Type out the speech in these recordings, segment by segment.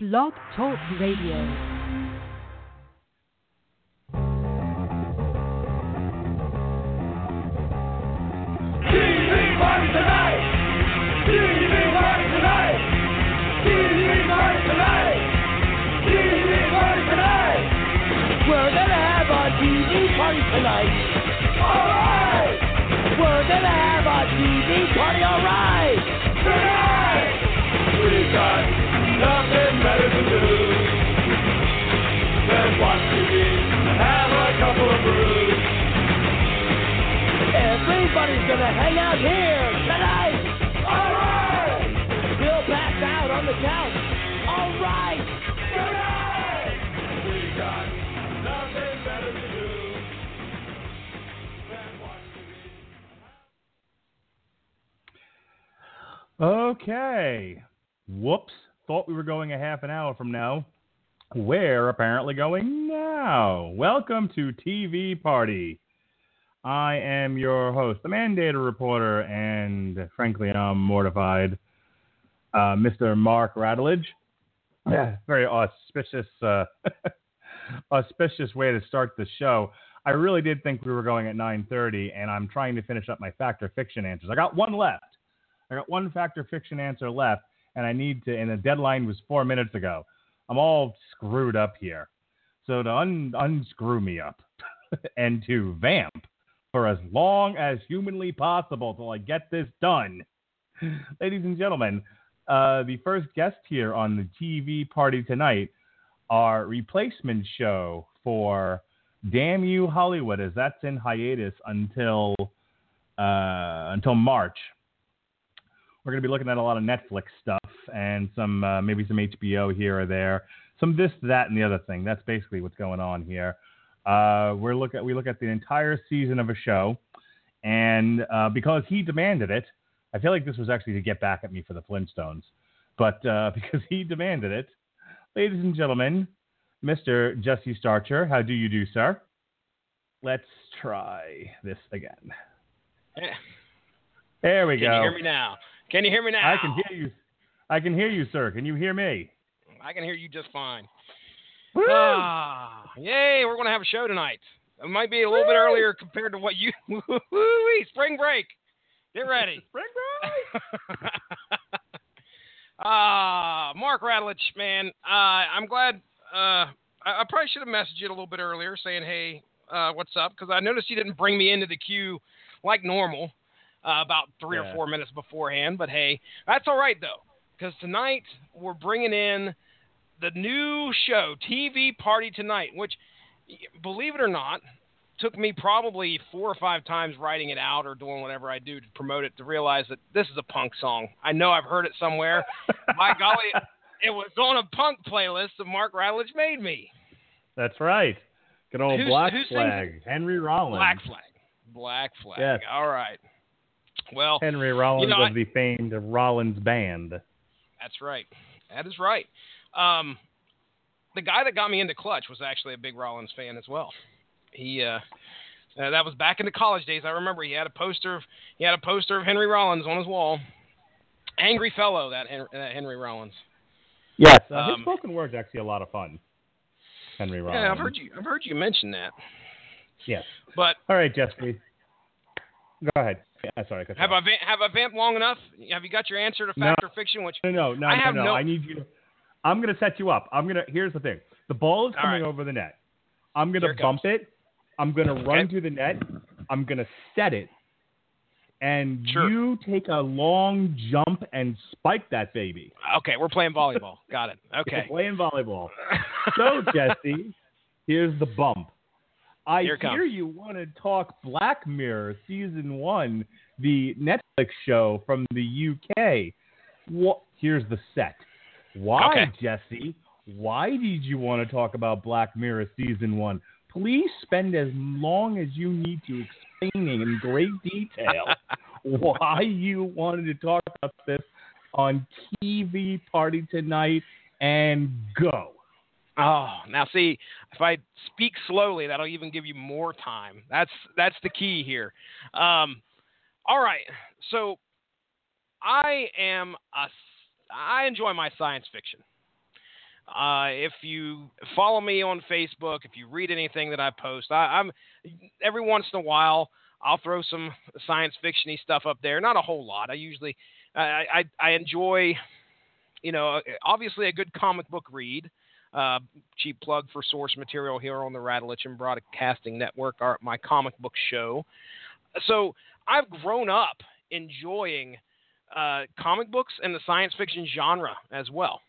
Blog Talk Radio. Party tonight. Alright! We're gonna have a TV party, alright. Tonight! We got watch TV have a couple of brews. Everybody's gonna hang out here tonight. Alright! We'll pass out on the couch. Alright. Tonight! We got nothing better to do than watch TV. Okay. Whoops. Thought we were going a half an hour from now. We're apparently going now. Welcome to TV Party. I am your host, the mandated reporter, and frankly, I'm mortified, uh, Mr. Mark Radulich. Very auspicious, uh, auspicious way to start the show. I really did think we were going at 9:30, and I'm trying to finish up my factor fiction answers. I got one left. I got one factor fiction answer left, and I need to. And the deadline was four minutes ago. I'm all screwed up here. So to un, unscrew me up and to vamp for as long as humanly possible till I get this done, ladies and gentlemen, uh, the first guest here on the TV party tonight, our replacement show for Damn You Hollywood, as that's in hiatus until uh, until March. We're going to be looking at a lot of Netflix stuff and some uh, maybe some HBO here or there, some this, that, and the other thing. That's basically what's going on here. Uh, we're look at we look at the entire season of a show, and uh, because he demanded it, I feel like this was actually to get back at me for the Flintstones, but uh, because he demanded it, ladies and gentlemen, Mr. Jesse Starcher, how do you do, sir? Let's try this again. Eh, There we Can go. Can you hear me now? Can you hear me now? I can hear you. I can hear you, sir. Can you hear me? I can hear you just fine. Woo! Ah, yay! We're gonna have a show tonight. It might be a little bit earlier compared to what you. Spring break. Get ready. Spring break. Ah, Mark Radulich, man. Uh, I'm glad. Uh, I, I probably should have messaged you a little bit earlier, saying, "Hey, uh, what's up?" Because I noticed you didn't bring me into the queue like normal uh, about three Yeah. or four minutes beforehand. But hey, that's all right though, because tonight we're bringing in the new show, TV Party Tonight, which, believe it or not, took me probably four or five times writing it out or doing whatever I do to promote it to realize that this is a punk song. I know I've heard it somewhere. My golly, it was on a punk playlist that Mark Radulich made me. That's right. Good old Black who Flag, Henry Rollins. Black Flag. Black Flag. Yes. All right. Well, Henry Rollins know, of the famed Rollins Band. That's right. That is right. Um, the guy that got me into Clutch was actually a big Rollins fan as well. He uh, uh, that was back in the college days. I remember he had a poster of he had a poster of Henry Rollins on his wall. Angry fellow that Henry, that Henry Rollins. Yes. Uh, Um, his spoken word's actually a lot of fun. Henry Rollins. Yeah, I've heard you. I've heard you mention that. Yes. But All right, Jesse. Go ahead. Yeah, sorry. you have I va- have I vamped long enough? Have you got your answer to No. fact or fiction? Which No, no, no, I have no. no- I need you. To, I'm going to set you up. I'm to. Here's the thing. The ball is All coming right. over the net. I'm gonna bump it. I'm going to run Okay. to the net. I'm going to set it. And Sure. you take a long jump and spike that baby. okay, we're playing volleyball. got it. We're Okay. playing volleyball. So, Jesse, here's the bump. I Here hear you want to talk Black Mirror season one, the Netflix show from the UK. What? Here's the set. Why, Okay. Jesse? Why did you want to talk about Black Mirror season one? Please spend as long as you need to explaining in great detail why you wanted to talk about this on TV Party tonight and go. Oh, now see, if I speak slowly, that'll even give you more time. That's that's the key here. Um, all right, so I am a I enjoy my science fiction. Uh, if you follow me on Facebook, if you read anything that I post, I, I'm every once in a while I'll throw some science fictiony stuff up there. Not a whole lot. I usually I I, I enjoy, you know, obviously a good comic book read. Uh, cheap plug for source material here on the Radulich and Broadcasting Network, our, my comic book show. So I've grown up enjoying uh, comic books and the science fiction genre as well.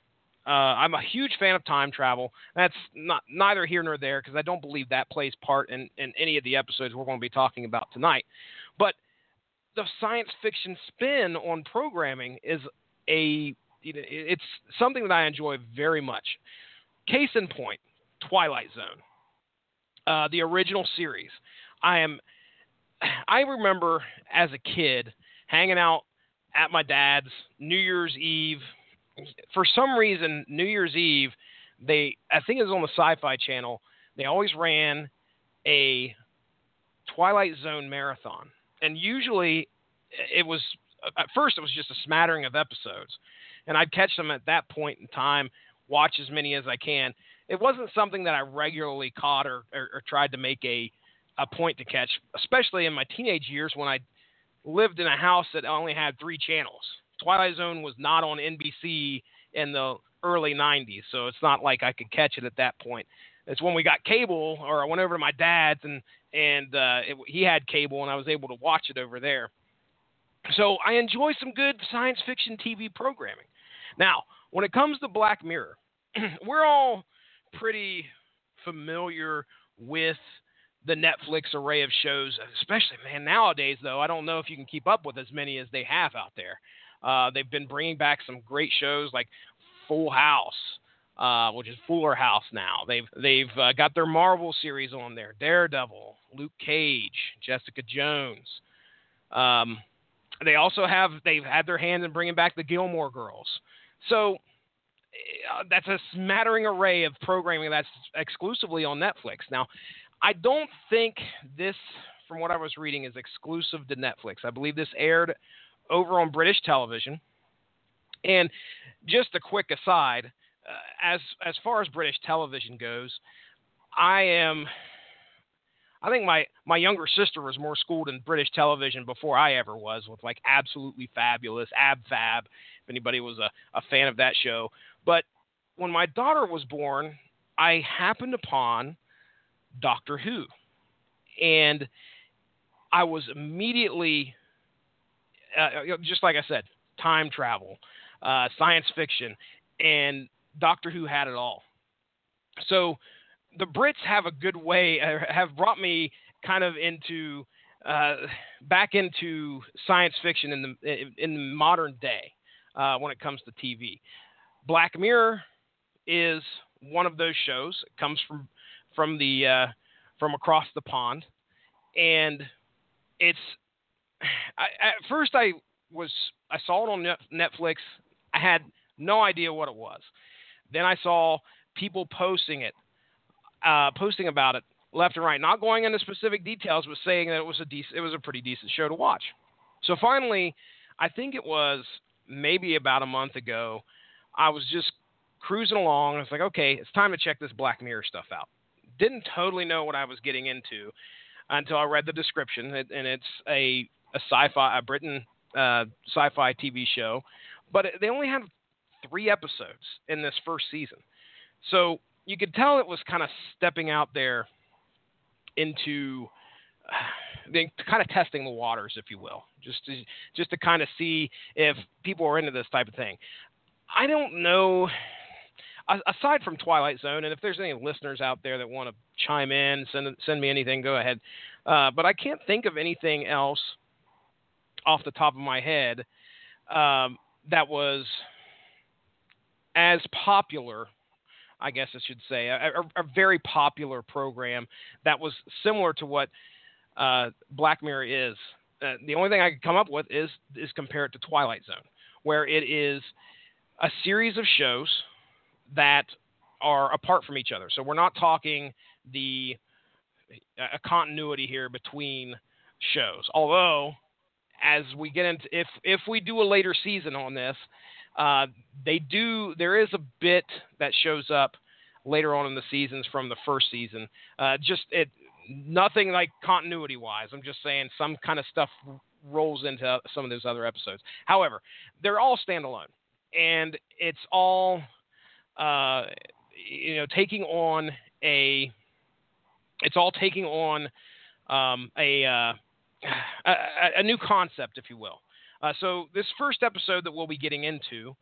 Uh, I'm a huge fan of time travel. That's not neither here nor there because I don't believe that plays part in, in any of the episodes we're going to be talking about tonight. But the science fiction spin on programming is a it's something that I enjoy very much. Case in point, Twilight Zone, uh, the original series. I am. I remember as a kid hanging out at my dad's New Year's Eve. For some reason, New Year's Eve, they I think it was on the Sci-Fi Channel. They always ran a Twilight Zone marathon, and usually it was at first it was just a smattering of episodes, and I'd catch them at that point in time, watch as many as I can. It wasn't something that I regularly caught or, or, or tried to make a a point to catch, especially in my teenage years when I lived in a house that only had three channels. Twilight Zone was not on NBC in the early 90s, so it's not like I could catch it at that point. It's when we got cable, or I went over to my dad's and and uh, it, he had cable, and I was able to watch it over there. So I enjoy some good science fiction TV programming. Now, when it comes to Black Mirror, we're all pretty familiar with the Netflix array of shows, especially man nowadays. Though I don't know if you can keep up with as many as they have out there. Uh, they've been bringing back some great shows like Full House, uh, which is Fuller House now. They've they've uh, got their Marvel series on there: Daredevil, Luke Cage, Jessica Jones. Um, they also have they've had their hands in bringing back the Gilmore Girls. So uh, that's a smattering array of programming that's exclusively on Netflix. Now, I don't think this, from what I was reading, is exclusive to Netflix. I believe this aired over on British television. And just a quick aside, uh, as as far as British television goes, I am. I think my my younger sister was more schooled in British television before I ever was, with like absolutely fabulous Ab Fab. If anybody was a, a fan of that show, but when my daughter was born, I happened upon Doctor Who. And I was immediately, uh, just like I said, time travel, uh, science fiction, and Doctor Who had it all. So the Brits have a good way, uh, have brought me kind of into uh, back into science fiction in the in the modern day uh, when it comes to TV. Black Mirror is one of those shows. It comes from from the uh, from across the pond, and it's I, at first I was I saw it on Netflix. I had no idea what it was. Then I saw people posting it, uh, posting about it left and right, not going into specific details, but saying that it was a it was a pretty decent show to watch. So finally, I think it was maybe about a month ago. I was just cruising along. I was like, okay, it's time to check this Black Mirror stuff out. Didn't totally know what I was getting into until I read the description, and it's a a sci-fi, a Britain uh, sci-fi TV show, but they only had three episodes in this first season, so you could tell it was kind of stepping out there into uh, kind of testing the waters, if you will, just to, just to kind of see if people are into this type of thing. I don't know aside from Twilight Zone, and if there's any listeners out there that want to chime in, send send me anything, go ahead. Uh, but I can't think of anything else off the top of my head um, that was as popular. I guess I should say a, a, a very popular program that was similar to what uh, Black Mirror is. Uh, the only thing I could come up with is is compare it to Twilight Zone, where it is a series of shows that are apart from each other. So we're not talking the a continuity here between shows. Although, as we get into if if we do a later season on this, Uh, they do. There is a bit that shows up later on in the seasons from the first season. Uh, just it, nothing like continuity wise. I'm just saying some kind of stuff rolls into some of those other episodes. However, they're all standalone, and it's all uh, you know taking on a. It's all taking on um, a, uh, a a new concept, if you will. Uh, so this first episode that we'll be getting into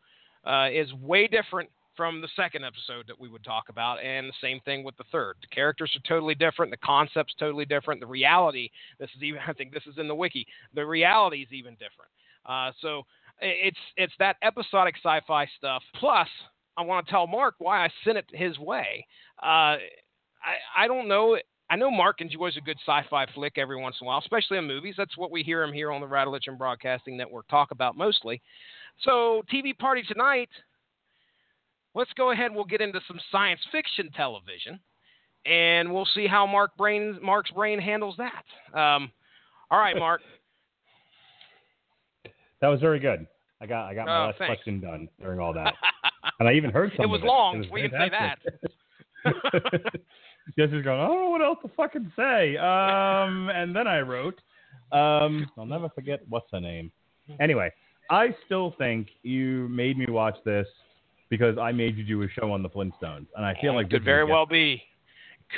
uh, is way different from the second episode that we would talk about, and the same thing with the third. The characters are totally different, the concept's totally different, the reality. This is even I think this is in the wiki. The reality is even different. Uh, so it's it's that episodic sci-fi stuff. Plus, I want to tell Mark why I sent it his way. Uh, I I don't know. I know Mark enjoys a good sci-fi flick every once in a while, especially in movies. That's what we hear him here on the Radulich Broadcasting Network talk about mostly. So, TV party tonight let's go ahead. We'll get into some science fiction television, and we'll see how Mark brain Mark's brain handles that. Um, all right, Mark. That was very good. I got I got my Oh, last thanks. question done during all that, and I even heard some. it was long. It we was can say that. fantastic. Jesse's going. I don't know what else to fucking say. Um, and then I wrote. Um, I'll never forget what's her name. Anyway, I still think you made me watch this because I made you do a show on the Flintstones, and I feel like could very well be.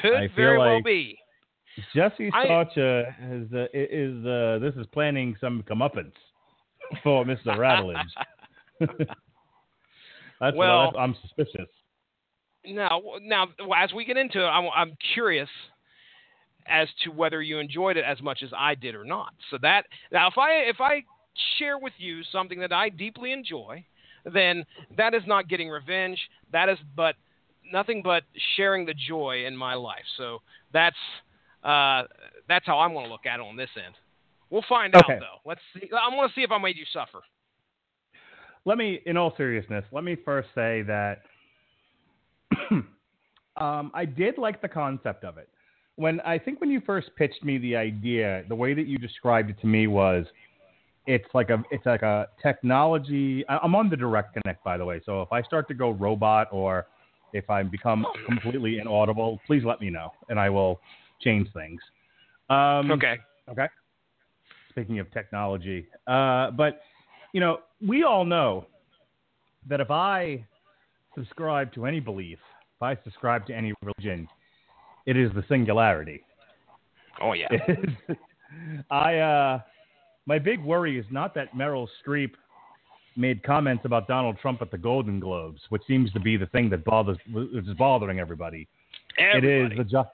Could I very well be. Jesse I- is uh, is uh, this is planning some comeuppance for Mr. Radulich. that's Well- what I'm suspicious. Now, now, as we get into it, I'm, I'm curious as to whether you enjoyed it as much as I did or not. So that now, if I if I share with you something that I deeply enjoy, then that is not getting revenge. That is but nothing but sharing the joy in my life. So that's uh, that's how I'm going to look at it on this end. We'll find Okay. out though. Let's see. I'm going to see if I made you suffer. Let me, in all seriousness, let me first say that um, I did like the concept of it. When I think when you first pitched me the idea, the way that you described it to me was, it's like a it's like a technology. I'm on the direct connect, by the way. So if I start to go robot or if I become completely inaudible, please let me know, and I will change things. Um, Okay. Okay. Speaking of technology, uh, but you know, we all know that if I subscribe to any belief, if I subscribe to any religion, it is the singularity. Oh yeah. I uh, my big worry is not that Meryl Streep made comments about Donald Trump at the Golden Globes, which seems to be the thing that bothers is bothering everybody. It is the jo-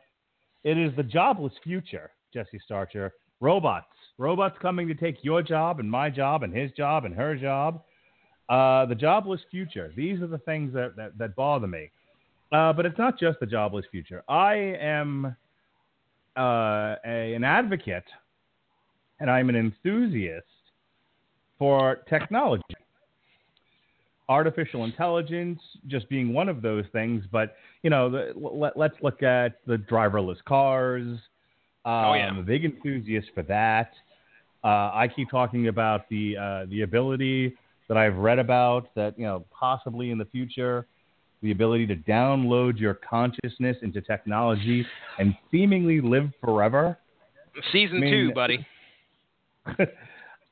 it is the jobless future, Jesse Starcher. Robots, robots coming to take your job and my job and his job and her job. Uh, the jobless future. These are the things that that, that bother me. Uh, but it's not just the jobless future. I am uh, a, an advocate and I'm an enthusiast for technology. Artificial intelligence just being one of those things, but you know, the, let, let's look at the driverless cars. Um, Oh, yeah. I'm a big enthusiast for that. Uh, I keep talking about the uh, the ability that I've read about that you know possibly in the future, the ability to download your consciousness into technology and seemingly live forever. Season I mean- two, buddy.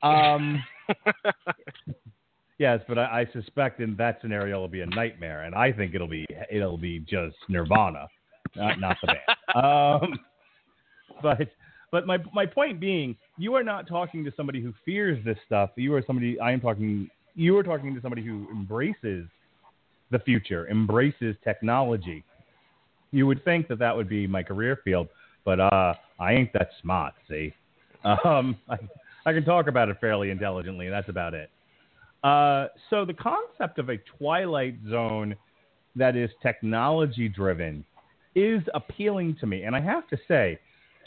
um, yes, but I, I suspect in that scenario it'll be a nightmare, and I think it'll be it'll be just nirvana, not not the band. Um, but but my my point being, you are not talking to somebody who fears this stuff. You are somebody. I am talking. You are talking to somebody who embraces the future, embraces technology. You would think that that would be my career field, but uh, I ain't that smart. See, um, I, I can talk about it fairly intelligently. And that's about it. Uh, so the concept of a twilight zone that is technology driven is appealing to me, and I have to say,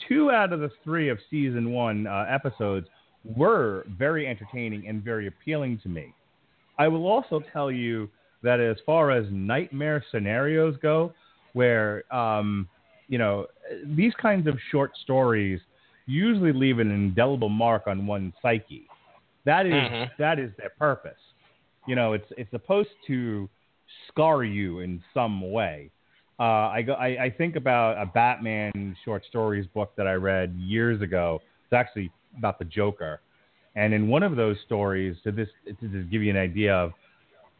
two out of the three of season one uh, episodes were very entertaining and very appealing to me. I will also tell you that as far as nightmare scenarios go, where um, you know these kinds of short stories usually leave an indelible mark on one's psyche. That is- Mhm. that is their purpose. you know, it's it's supposed to scar you in some way. Uh, I, go, I I think about a Batman short stories book that I read years ago. It's actually about the Joker, and in one of those stories, to this to just give you an idea of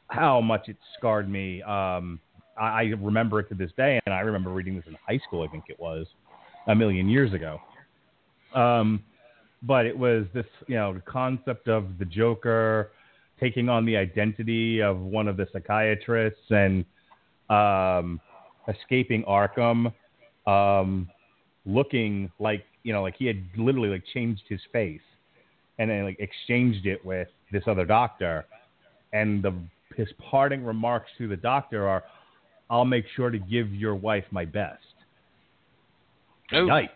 how much it scarred me. Um, I, I remember it to this day, and I remember reading this in high school. I think it was a million years ago. Um, but it was this, you know, the concept of the Joker taking on the identity of one of the psychiatrists and um, escaping Arkham, um, looking like you know, like he had literally like changed his face and then like exchanged it with this other doctor, and the his parting remarks to the doctor are, "I'll make sure to give your wife my best." Oh. Yikes!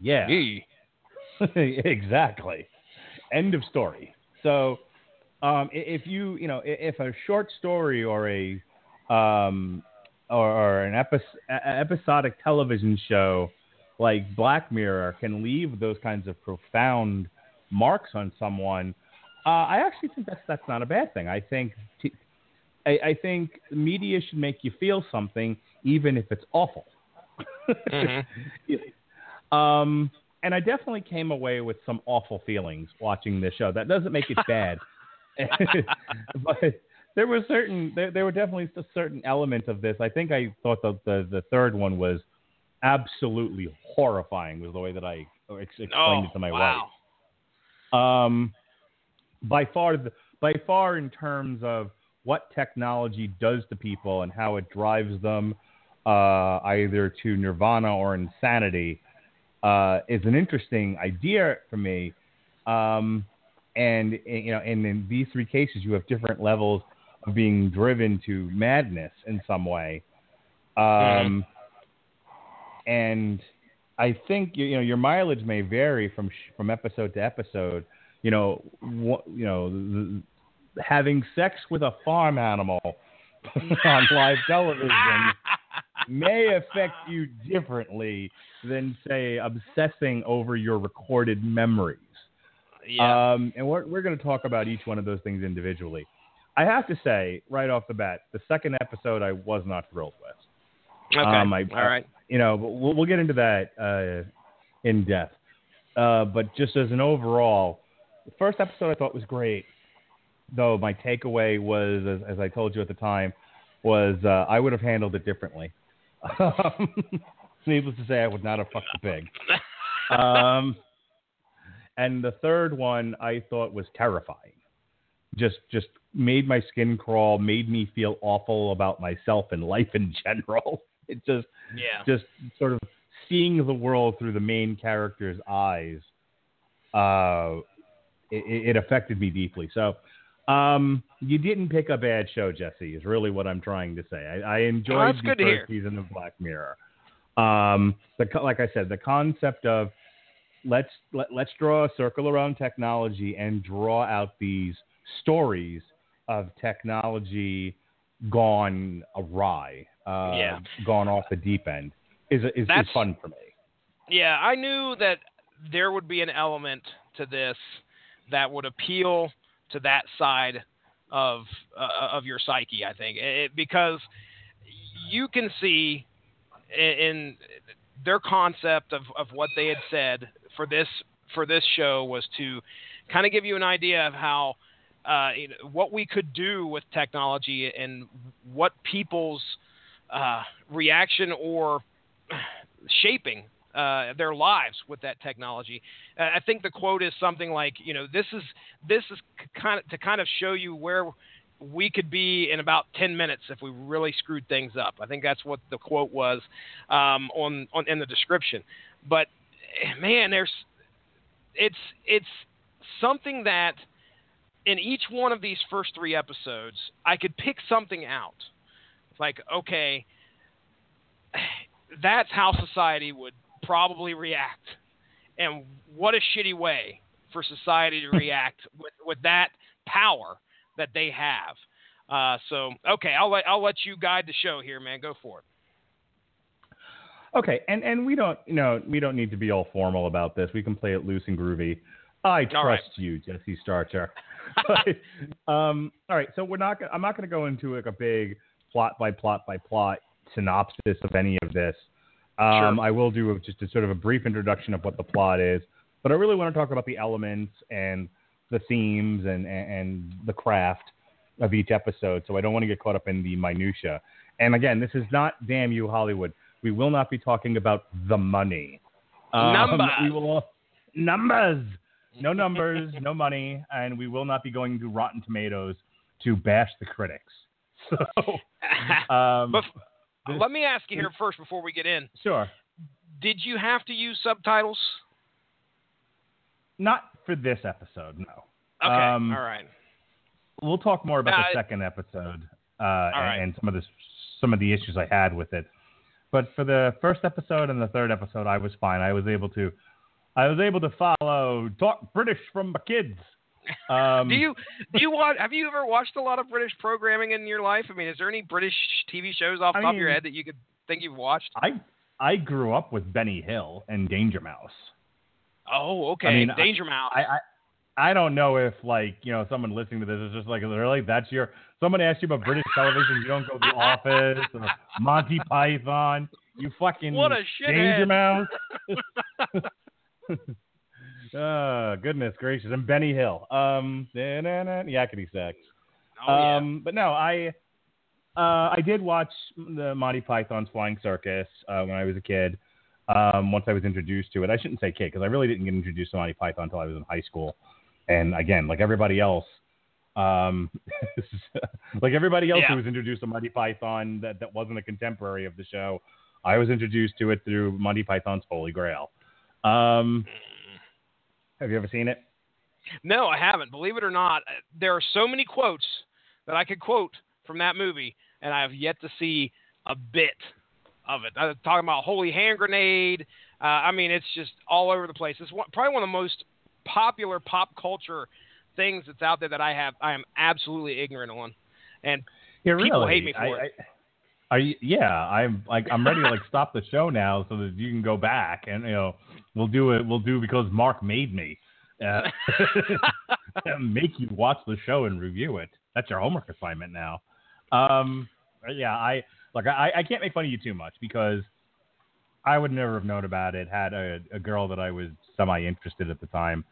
Yeah. Exactly. End of story. So, um, if you you know if a short story or a um, or, or an epi- episodic television show like Black Mirror can leave those kinds of profound marks on someone, uh, I actually think that's that's not a bad thing. I think t- I, I think media should make you feel something, even if it's awful. Mhm. Um, and I definitely came away with some awful feelings watching this show. That doesn't make it bad, but there were certain there, there were definitely a certain element of this. I think I thought the, the the third one was absolutely horrifying. Was the way that I ex- explained Oh, it to my wow. wife. Um, by far, the, by far, in terms of what technology does to people and how it drives them uh, either to nirvana or insanity uh, is an interesting idea for me. Um, and you know, and in these three cases, you have different levels of being driven to madness in some way. Um, And I think you know your mileage may vary from from episode to episode. You know, wha- you know, the, having sex with a farm animal on live television may affect you differently than say obsessing over your recorded memories. yeah. Um, and we're, we're going to talk about each one of those things individually. I have to say, right off the bat, the second episode I was not thrilled with. okay. um, I- All right. You know, but we'll, we'll get into that uh, in depth. Uh, but just as an overall, the first episode I thought was great. Though my takeaway was, as, as I told you at the time, was uh, I would have handled it differently. Needless to say, I would not have fucked the pig. Um, and the third one I thought was terrifying. Just just made my skin crawl, made me feel awful about myself and life in general. It just yeah. just sort of seeing the world through the main character's eyes. Uh, it, it affected me deeply. So. Um, you didn't pick a bad show, Jesse. Is really what I'm trying to say. I, I enjoyed Oh, the first season of Black Mirror. Um, the, like I said, the concept of let's let, let's draw a circle around technology and draw out these stories of technology gone awry, uh, Yeah. gone off the deep end is is, is fun for me. Yeah, I knew that there would be an element to this that would appeal to that side of uh, of your psyche. I think it, because you can see in, in their concept of, of what they had said for this for this show was to kind of give you an idea of how uh, what we could do with technology and what people's uh, reaction or shaping uh, their lives with that technology. Uh, I think the quote is something like, you know, this is this is kind of to kind of show you where we could be in about 10 minutes if we really screwed things up. I think that's what the quote was um, on, on in the description. But eh, man, there's it's it's something that in each one of these first three episodes, I could pick something out. Like, okay, that's how society would probably react. And what a shitty way for society to react with, with that power that they have. Uh, so, okay, I'll let, I'll let you guide the show here, man. Go for it. Okay, and and we don't you know we don't need to be all formal about this. We can play it loose and groovy. I trust right. you, Jesse Starcher. But, um, all right, so we're not. I'm not going to go into like a big plot by plot by plot synopsis of any of this. Um, Sure. I will do a, just a sort of a brief introduction of what the plot is, but I really want to talk about the elements and the themes and, and, and the craft of each episode. So I don't want to get caught up in the minutia. And again, this is not damn you Hollywood. We will not be talking about the money. Um, Numbers. Will numbers. No numbers, no money, and we will not be going to Rotten Tomatoes to bash the critics. So, um, But this- let me ask you here first before we get in. sure, Did you have to use subtitles? not for this episode, no. Okay. Um, all right. We'll talk more about Uh, the second episode uh, right. and, and some of the some of the issues I had with it. But for the first episode and the third episode, I was fine. I was able to, I was able to follow talk British from my kids. Um, Do you do you watch? Have you ever watched a lot of British programming in your life? I mean, is there any British TV shows off the I top of your head that you could think you've watched? I I grew up with Benny Hill and Danger Mouse. Oh, okay. I mean, I- Danger Mouse. I, I I don't know if like you know someone listening to this is just like really that's your someone asked you about British television you don't go to The Office or Monty Python you fucking What a Danger shithead. Mouse. oh goodness gracious and Benny Hill um yakety sax. oh, yeah. Um, but no, I uh, I did watch the Monty Python's Flying Circus uh, when I was a kid. Um, once I was introduced to it, I shouldn't say kid because I really didn't get introduced to Monty Python until I was in high school. And again, like everybody else, um, like everybody else Yeah. who was introduced to Monty Python that, that wasn't a contemporary of the show, I was introduced to it through Monty Python's Holy Grail. Um, have you ever seen it? No, I haven't. Believe it or not, uh, there are so many quotes that I could quote from that movie, and I have yet to see a bit of it. I'm talking about Holy Hand Grenade. Uh, I mean, it's just all over the place. It's one, probably one of the most popular pop culture things that's out there that I have. I am absolutely ignorant on, and Yeah, People really. hate me for I, it. I, I, yeah, I'm like I'm ready to like stop the show now so that you can go back and you know we'll do it. We'll do because Mark made me uh, make you watch the show and review it. That's your homework assignment now. Um, yeah, I like I, I can't make fun of you too much because I would never have known about it had a, a girl that I was semi interested at the time.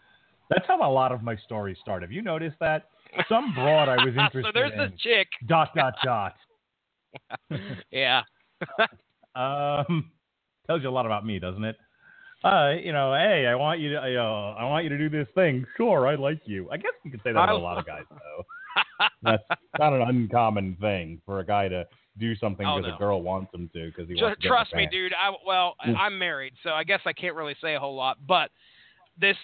That's how a lot of my stories start. Have you noticed that? Some broad I was interested in. so there's in. this chick. Dot dot dot. Yeah. Um, tells you a lot about me, doesn't it? Uh, you know, hey, I want you to, uh, I want you to do this thing. Sure, I like you. I guess you could say that about a lot of guys, though. That's not an uncommon thing for a guy to do something Oh, no. a girl wants him to because he Just wants to trust me, dude. I well, Mm. I'm married, so I guess I can't really say a whole lot. But this,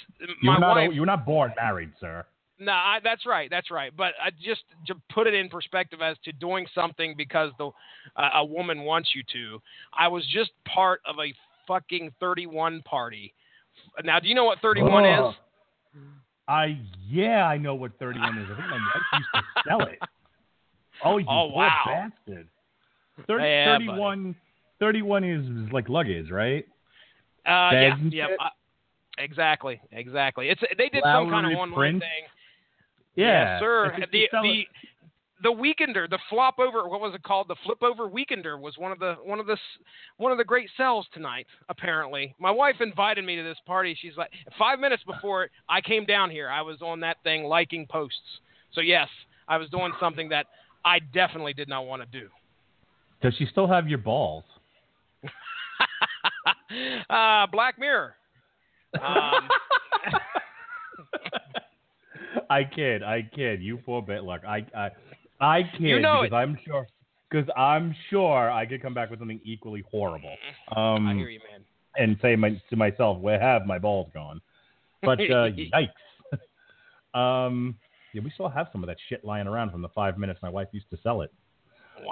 you're not, wife. you were not born married, sir. No, I, that's right, that's right. But I just to put it in perspective as to doing something because the uh, a woman wants you to. I was just part of a fucking 31 party. Now, do you know what 31 Ugh. is? I yeah, I know what 31 is. I think my wife used to sell it. Oh, you Oh, wow. bastard. 30, Yeah, 31, 31 is like luggage, right? Uh, yeah, yeah. Uh, exactly, exactly. It's they did some kind of online thing. Yeah, Yes, sir. It's The the the weekender, the flop over, what was it called? The flip over weekender was one of the one of the one of the great sells tonight. Apparently, my wife invited me to this party. She's like, five minutes before I came down here, I was on that thing liking posts. So yes, I was doing something that I definitely did not want to do. Does she still have your balls? uh, Black Mirror. Um, I kid, I kid. You poor bit. Look, I, I, I kid You know because I'm sure, because I'm sure I could come back with something equally horrible. Um, I hear you, man. and say my, to myself, "Where have my balls gone?" But uh, yikes. um, yeah, we still have some of that shit lying around from the five minutes my wife used to sell it.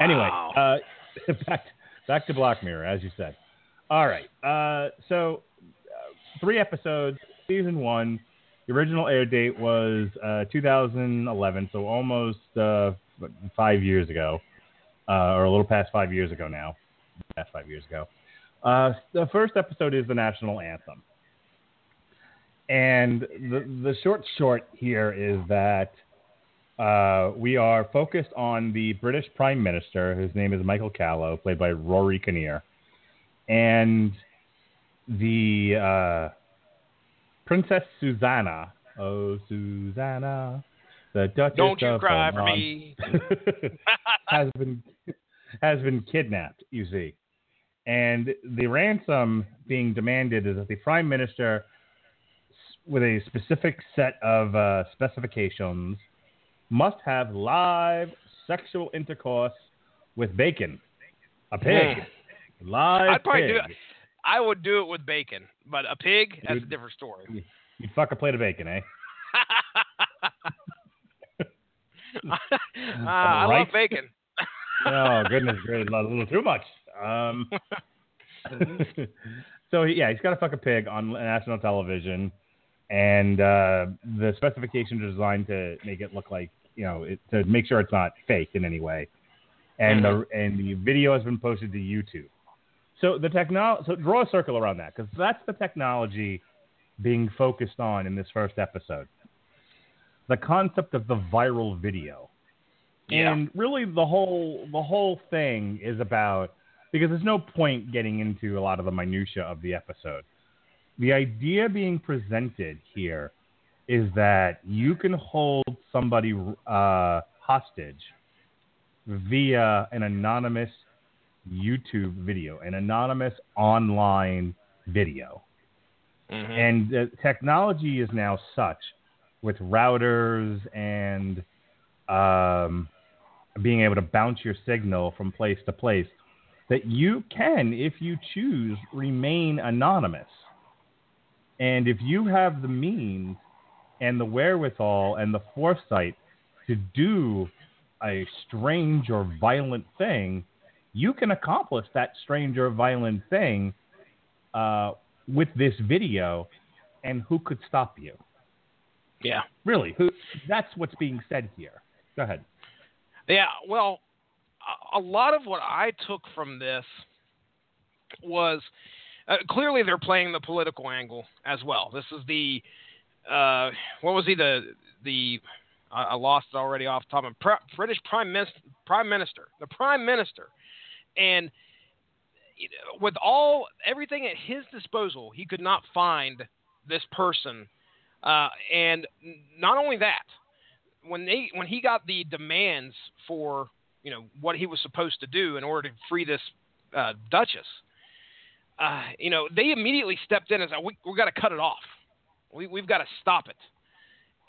Anyway, uh, back back to Black Mirror, as you said. All right. Uh, so uh, three episodes, season one. The original air date was uh, 2011, so almost uh, five years ago, uh, or a little past five years ago now. Past five years ago. Uh, the first episode is the national anthem, and the the short short here is that uh, we are focused on the British Prime Minister, whose name is Michael Callow, played by Rory Kinnear, and the uh, Princess Susanna. Oh, Susanna, the Duchess Don't you of cry for me. has been has been kidnapped. You see, and the ransom being demanded is that the Prime Minister, with a specific set of uh, specifications, must have live sexual intercourse with bacon, a pig, live I'd probably pig. do it. I would do it with bacon, but a pig, that's a different story. You'd fuck a plate of bacon, eh? uh, I love bacon. oh goodness gracious, a little too much. Um, so yeah, he's got to fuck a pig on national television, and uh, the specifications are designed to make it look like you know it, to make sure it's not fake in any way, and the and the video has been posted to YouTube. So the technology, so draw a circle around that because that's the technology being focused on in this first episode. The concept of the viral video. Yeah. And really the whole the whole thing is about because there's no point getting into a lot of the minutia of the episode. The idea being presented here is that you can hold somebody uh, hostage via an anonymous YouTube video, an anonymous online video. Mhm. And the technology is now such with routers and um, being able to bounce your signal from place to place that you can, if you choose, remain anonymous. And if you have the means and the wherewithal and the foresight to do a strange or violent thing, you can accomplish that strange or violent thing uh, with this video. And who could stop you? yeah. Really, who? That's what's being said here. Go ahead. Yeah, well, a- lot of what I took from this was uh, clearly they're playing the political angle as well. This is the uh, what was he the the I I lost it already off the top of Pri- British Prime Minister, Prime Minister, the Prime Minister, and with all everything at his disposal, he could not find this person, uh, and not only that, when they when he got the demands for you know what he was supposed to do in order to free this uh, Duchess, uh, you know they immediately stepped in and said we we got to cut it off, we we've got to stop it,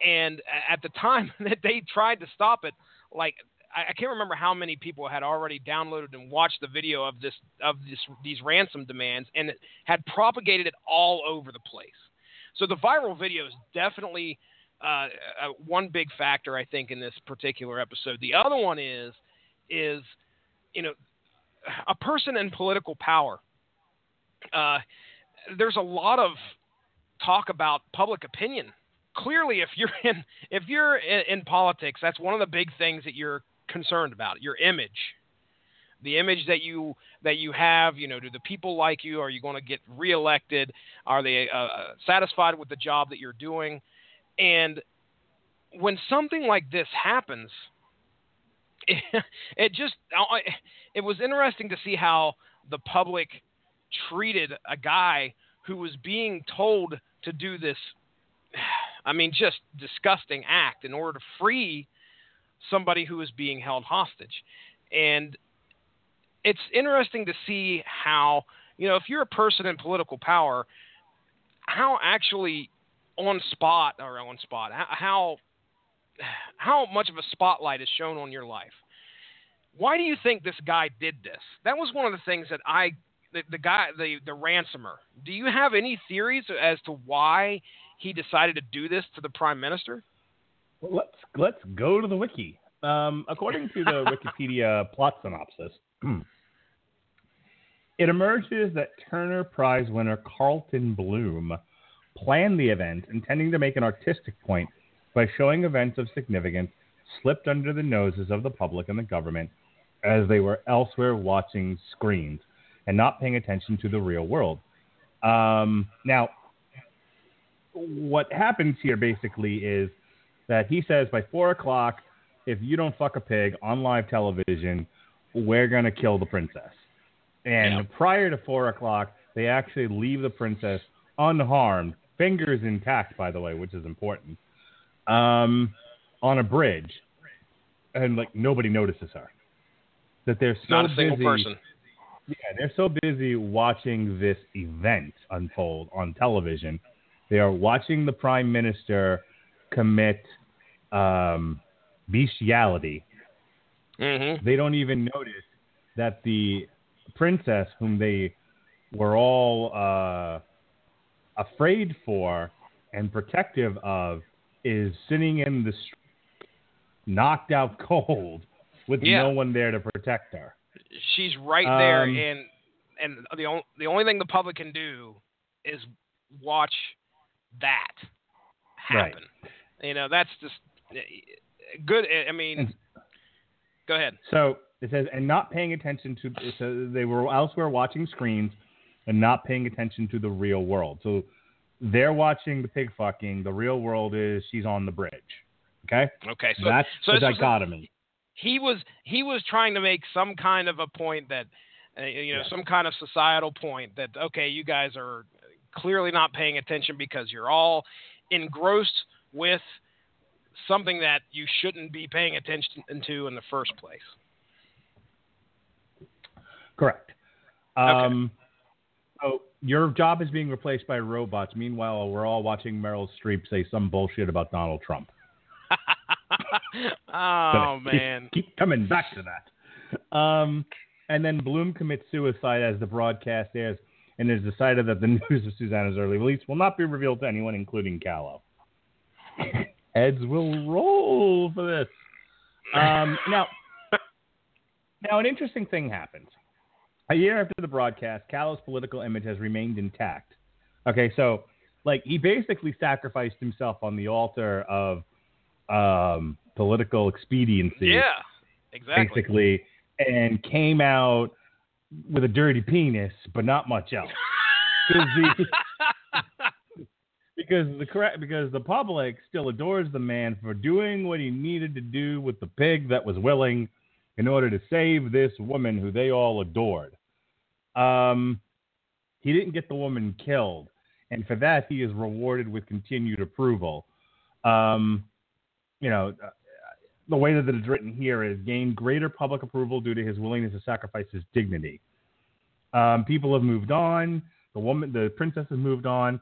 and at the time that they tried to stop it, like I, can't remember how many people had already downloaded and watched the video of this of this these ransom demands and had propagated it all over the place. So the viral video is definitely uh, uh, one big factor I think in this particular episode. The other one is is you know a person in political power. Uh, there's a lot of talk about public opinion. Clearly, if you're in if you're in, in politics, that's one of the big things that you're concerned about. Your image, the image that you that you have. You know, do the people like you? Are you going to get reelected? Are they uh, satisfied with the job that you're doing? And when something like this happens, it, it just it was interesting to see how the public treated a guy who was being told to do this I mean just disgusting act in order to free somebody who is being held hostage. And it's interesting to see how, you know, if you're a person in political power, how actually on spot or on spot, how how much of a spotlight is shown on your life. Why do you think this guy did this? That was one of the things that I the, the guy the the ransomer. Do you have any theories as to why he decided to do this to the prime minister? Well, let's let's go to the wiki. Um, according to the Wikipedia plot synopsis, it emerges that Turner Prize winner Carlton Bloom planned the event, intending to make an artistic point by showing events of significance slipped under the noses of the public and the government as they were elsewhere watching screens and not paying attention to the real world. Um, now, what happens here basically is that he says by four o'clock, if you don't fuck a pig on live television, we're gonna kill the princess. And Yeah. prior to four o'clock, they actually leave the princess unharmed, fingers intact, by the way, which is important, um, on a bridge, and like nobody notices her. That they're so Not a single busy, person. yeah, they're so busy watching this event unfold on television. They are watching the prime minister commit um, bestiality. Mm-hmm. They don't even notice that the princess, whom they were all uh, afraid for and protective of, is sitting in the street, knocked out cold, with Yeah. no one there to protect her. She's right there, Um, and and the only the only thing the public can do is watch that Right. happen. You know, that's just good. I mean, And- go ahead. So it says, and not paying attention to, so they were elsewhere watching screens and not paying attention to the real world. So they're watching the pig fucking. The real world is she's on the bridge. Okay? Okay, so That's so the this was dichotomy. he was he was trying to make some kind of a point that uh, you know Yeah. some kind of societal point that okay you guys are clearly not paying attention because you're all engrossed with something that you shouldn't be paying attention to in the first place Correct. Um, So your job is being replaced by robots. Meanwhile, we're all watching Meryl Streep say some bullshit about Donald Trump. oh Keep- man Keep, coming back to that. Um, and then Bloom commits suicide as the broadcast airs, and it is decided that the news of Susannah's early release will not be revealed to anyone, including Callow. Heads will roll for this. Um, now, now an interesting thing happens. A year after the broadcast, Callow's political image has remained intact. Okay, so like he basically sacrificed himself on the altar of um, political expediency yeah exactly basically, and came out with a dirty penis, but not much else. 'Cause the, because the correct because the public still adores the man for doing what he needed to do with the pig that was willing in order to save this woman who they all adored. Um, he didn't get the woman killed, and for that he is rewarded with continued approval. Um, you know, the way that it is written here is gained greater public approval due to his willingness to sacrifice his dignity. Um, people have moved on. The woman, the princess, has moved on.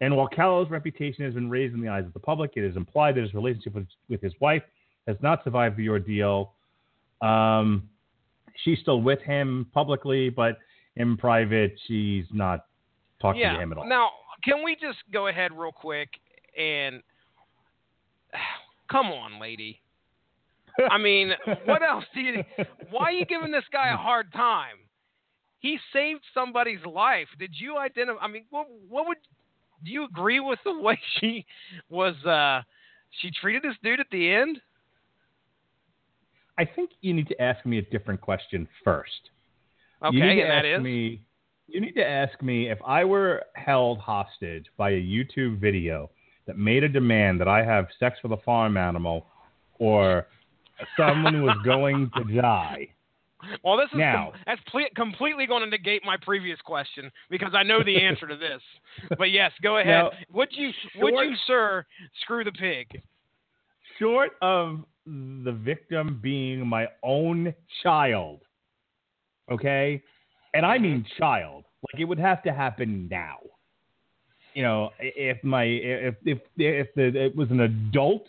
And while Callow's reputation has been raised in the eyes of the public, it is implied that his relationship with, with his wife has not survived the ordeal. Um, she's still with him publicly, but in private, she's not talking yeah to him at all. now can we just go ahead real quick and come on lady I mean, what else do you? Why are you giving this guy a hard time? He saved somebody's life. Did you identify? I mean, what, what would? Do you agree with the way she was? uh She treated this dude at the end. I think you need to ask me a different question first. Okay, you need to ask is. me. You need to ask me if I were held hostage by a YouTube video that made a demand that I have sex with a farm animal, or someone was going to die. Well, this is Now- com- that's ple- completely going to negate my previous question because I know the answer to this. But yes, go ahead. Now, would you, would you, sir, screw the pig? Short of the victim being my own child, okay, and I mean mm-hmm. child, like it would have to happen now. You know, if my if if if the, it was an adult,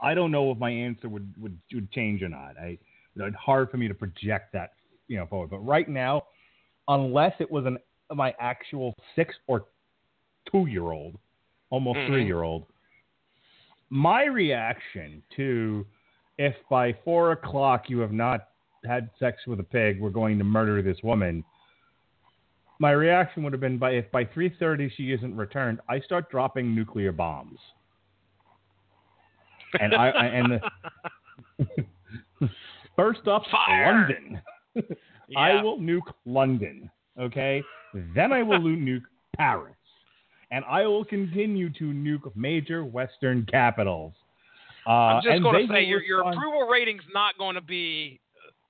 I don't know if my answer would would, would change or not. I it's hard for me to project that you know forward. But right now, unless it was an my actual six or two year old, almost Mhm. three year old, my reaction to if by four o'clock you have not had sex with a pig, we're going to murder this woman. My reaction would have been by if by three thirty she isn't returned, I start dropping nuclear bombs. And I, I and the, first up Fire! London. I will nuke London. Okay, then I will nuke Paris, and I will continue to nuke major Western capitals Uh, I'm just going to say your your respond- approval rating's not going to be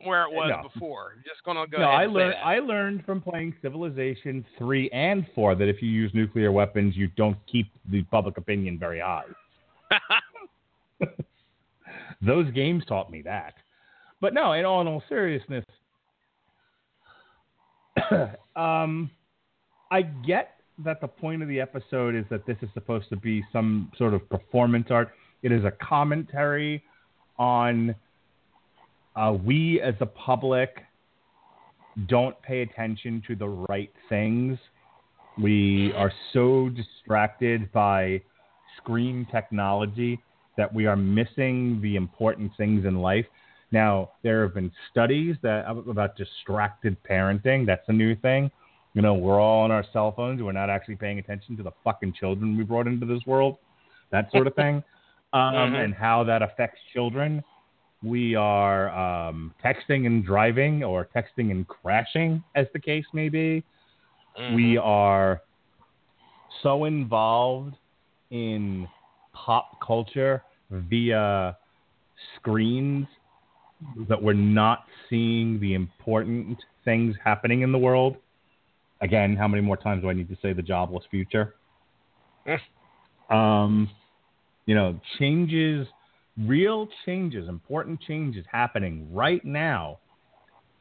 where it was No. before. Just going to go no, ahead I and say learned. I learned from playing Civilization three and four that if you use nuclear weapons, you don't keep the public opinion very high. Those games taught me that. But no, in all, in all seriousness, um, I get that the point of the episode is that this is supposed to be some sort of performance art. It is a commentary on uh, we as a public don't pay attention to the right things. We are so distracted by screen technology that we are missing the important things in life. Now, there have been studies that about distracted parenting. That's a new thing. You know, we're all on our cell phones. We're not actually paying attention to the fucking children we brought into this world. That sort of thing. Um, Mhm. And how that affects children. We are um, texting and driving, or texting and crashing, as the case may be. Mhm. We are so involved in pop culture via screens that we're not seeing the important things happening in the world. Again, how many more times do I need to say the jobless future? um, you know, changes, real changes, important changes happening right now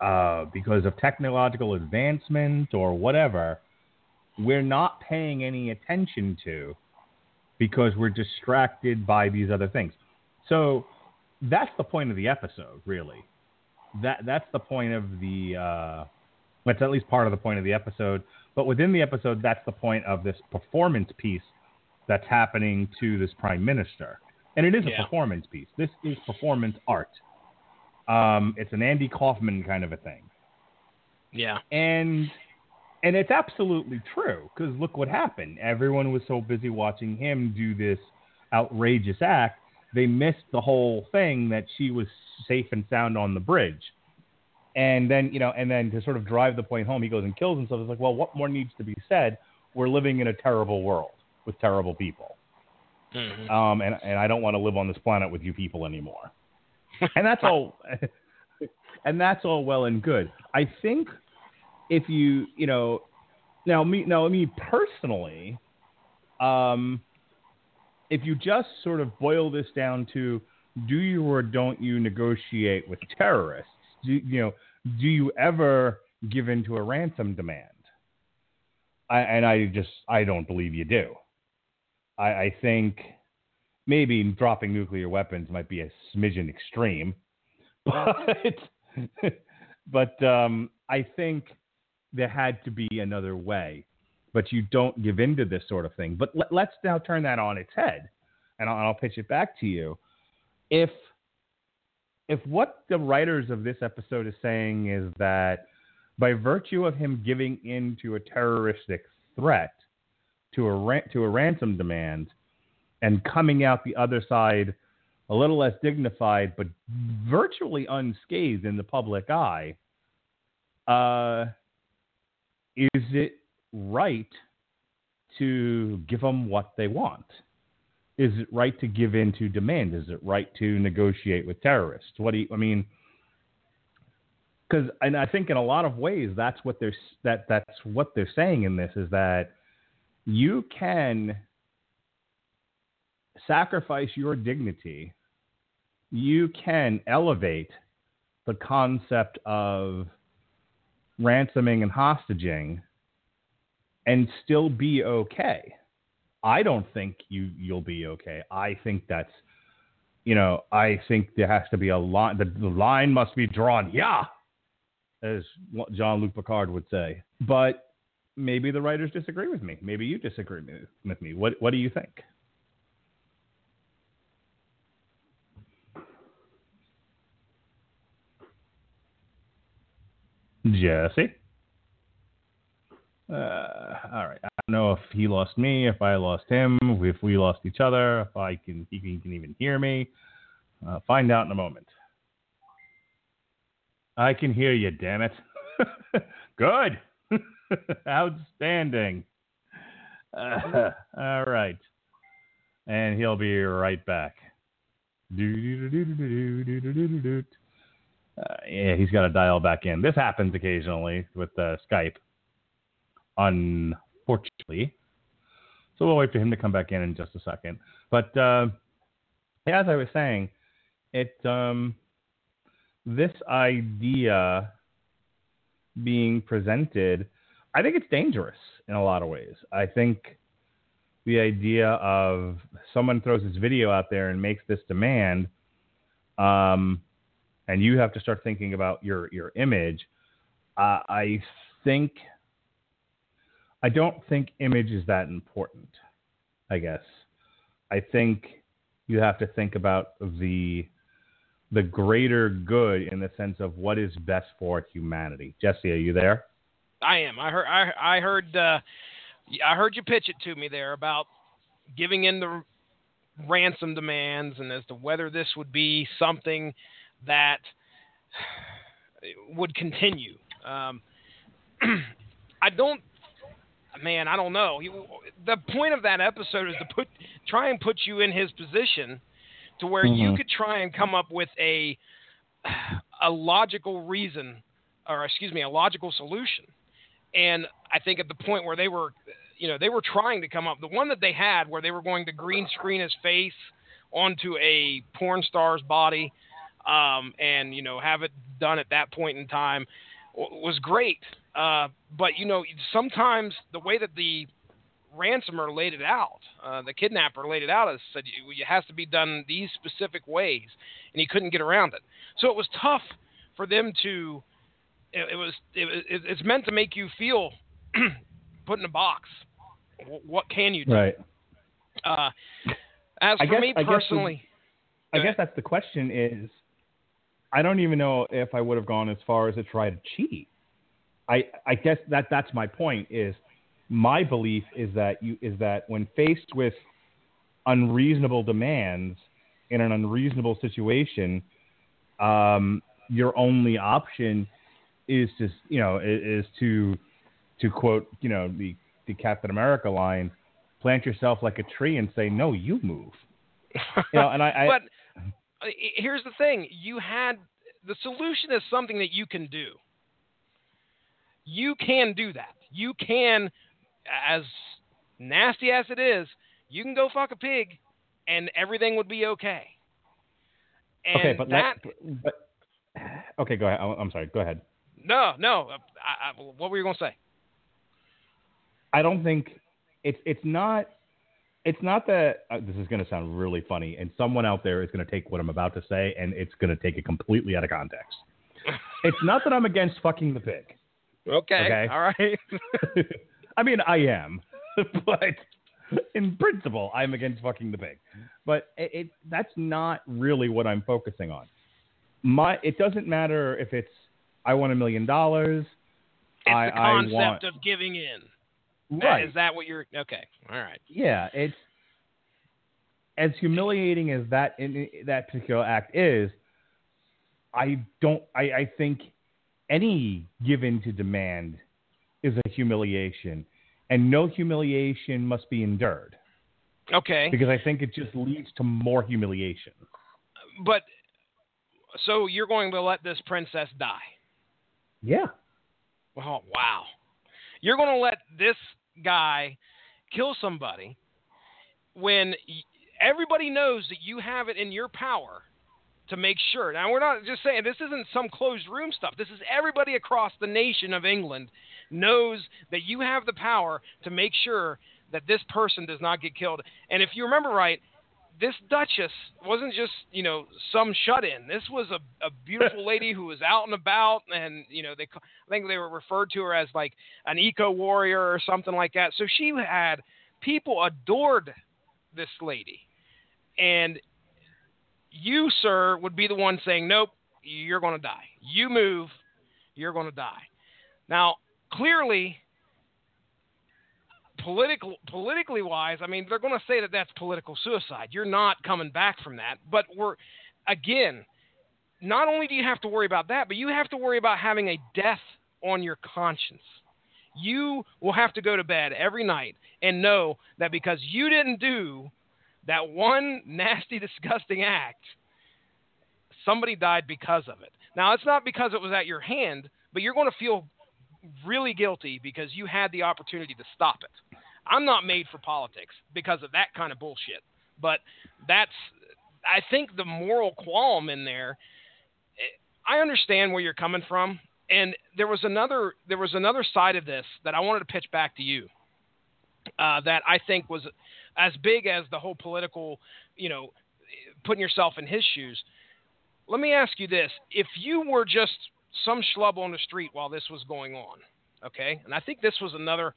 uh, because of technological advancement or whatever, we're not paying any attention to because we're distracted by these other things. So that's the point of the episode, really. That that's the point of the. Uh, that's at least part of the point of the episode. But within the episode, that's the point of this performance piece that's happening to this prime minister, and it is Yeah. a performance piece. This is performance art. Um, it's an Andy Kaufman kind of a thing yeah. and and it's absolutely true because look what happened. Everyone was so busy watching him do this outrageous act, they missed the whole thing that she was safe and sound on the bridge. And then you know, and then to sort of drive the point home, he goes and kills himself. It's like, well, what more needs to be said? We're living in a terrible world with terrible people, Mhm. um, and and I don't want to live on this planet with you people anymore. and that's all and that's all well and good i think if you you know now me now me personally um if you just sort of boil this down to do you or don't you negotiate with terrorists? Do you know do you ever give in to a ransom demand? I, and i just i don't believe you do. I i think maybe dropping nuclear weapons might be a smidgen extreme, but but um, I think there had to be another way. But you don't give in to this sort of thing. But let, let's now turn that on its head, and I'll, I'll pitch it back to you. If if what the writers of this episode is saying is that by virtue of him giving in to a terroristic threat, to a ran- to a ransom demand, and coming out the other side a little less dignified, but virtually unscathed in the public eye, uh, is it right to give them what they want? Is it right to give in to demand? Is it right to negotiate with terrorists? What do you? I mean, because and I think in a lot of ways that's what they're that that's what they're saying in this is that you can sacrifice your dignity, you can elevate the concept of ransoming and hostage,ing and still be okay. I don't think you you'll be okay. I think that's you know, I think there has to be a line the, the line must be drawn, yeah, as Jean-Luc Picard would say. But maybe the writers disagree with me. Maybe you disagree with me. What what do you think? Jesse. Uh, all right. I don't know if he lost me, if I lost him, if we lost each other, if I can he can, even hear me. Uh, find out in a moment. I can hear you, damn it. Good. Outstanding. Uh, all right. And he'll be right back. Uh, yeah, he's got to dial back in. This happens occasionally with uh, Skype unfortunately. So we'll wait for him to come back in in just a second. But uh, as I was saying, it um, this idea being presented, I think it's dangerous in a lot of ways. I think the idea of someone throws this video out there and makes this demand, um, and you have to start thinking about your your image. Uh, I think I don't think image is that important. I guess I think you have to think about the the greater good in the sense of what is best for humanity. Jesse, are you there? I am. I heard. I, I heard. Uh, I heard you pitch it to me there about giving in the ransom demands and as to whether this would be something that would continue. Um, I don't, man, I don't know. The point of that episode is to put try and put you in his position to where mm-hmm. you could try and come up with a a logical reason or excuse me, a logical solution. And I think at the point where they were you know, they were trying to come up. The one that they had where they were going to green screen his face onto a porn star's body, um, and you know, have it done at that point in time was great. Uh, but you know, sometimes the way that the ransomer laid it out, uh, the kidnapper laid it out, as said it has to be done these specific ways, and he couldn't get around it. So it was tough for them to. It, it was. It, it's meant to make you feel put in a box. What can you do? Right. Uh, as I for guess, me I personally, guess, the, I guess that's the question. Is I don't even know if I would have gone as far as to try to cheat. I I guess that that's my point. Is my belief is that you is that when faced with unreasonable demands in an unreasonable situation, um, your only option is to you know is, to to quote, you know, the, the Captain America line, plant yourself like a tree and say, no, you move. You know, and I, I but uh, here's the thing: you had the solution is something that you can do. You can do that. You can, as nasty as it is, you can go fuck a pig, and everything would be okay. And okay, but that. Let, but okay, go ahead. I'm sorry. Go ahead. No, no. I, I, what were you going to say? I don't think it's it's not it's not that uh, this is going to sound really funny, and someone out there is going to take what I'm about to say and it's going to take it completely out of context. it's not that I'm against fucking the pig. Okay. okay? All right. I mean, I am, but in principle, I'm against fucking the pig. But it, it that's not really what I'm focusing on. My it doesn't matter if it's I want a million dollars. It's I, the concept want, of giving in. Right. Is that what you're? Okay. All right. Yeah, it's as humiliating as that in, that particular act is. I don't. I, I think any given to demand is a humiliation, and no humiliation must be endured. Okay. Because I think it just leads to more humiliation. But so you're going to let this princess die? Yeah. Oh wow. You're going to let this guy kill somebody when everybody knows that you have it in your power to make sure. Now, we're not just saying this isn't some closed room stuff. This is everybody across the nation of England knows that you have the power to make sure that this person does not get killed. And if you remember right, this Duchess wasn't just you know some shut-in. This was a, a beautiful lady who was out and about, and you know they I think they were referred to her as like an eco warrior or something like that. So she had people adored this lady, and you, sir, would be the one saying, "Nope, you're going to die. You move, you're going to die." Now, clearly, political, politically wise, I mean, they're going to say that that's political suicide. You're not coming back from that. But we're, again, not only do you have to worry about that, but you have to worry about having a death on your conscience. You will have to go to bed every night and know that because you didn't do that one nasty, disgusting act, somebody died because of it. Now, it's not because it was at your hand, but you're going to feel really guilty because you had the opportunity to stop it. I'm not made for politics because of that kind of bullshit. But that's, I think, the moral qualm in there. I understand where you're coming from, and there was another there was another side of this that I wanted to pitch back to you. Uh, that I think was as big as the whole political, you know, putting yourself in his shoes. Let me ask you this: If you were just some schlub on the street while this was going on, okay, and I think this was another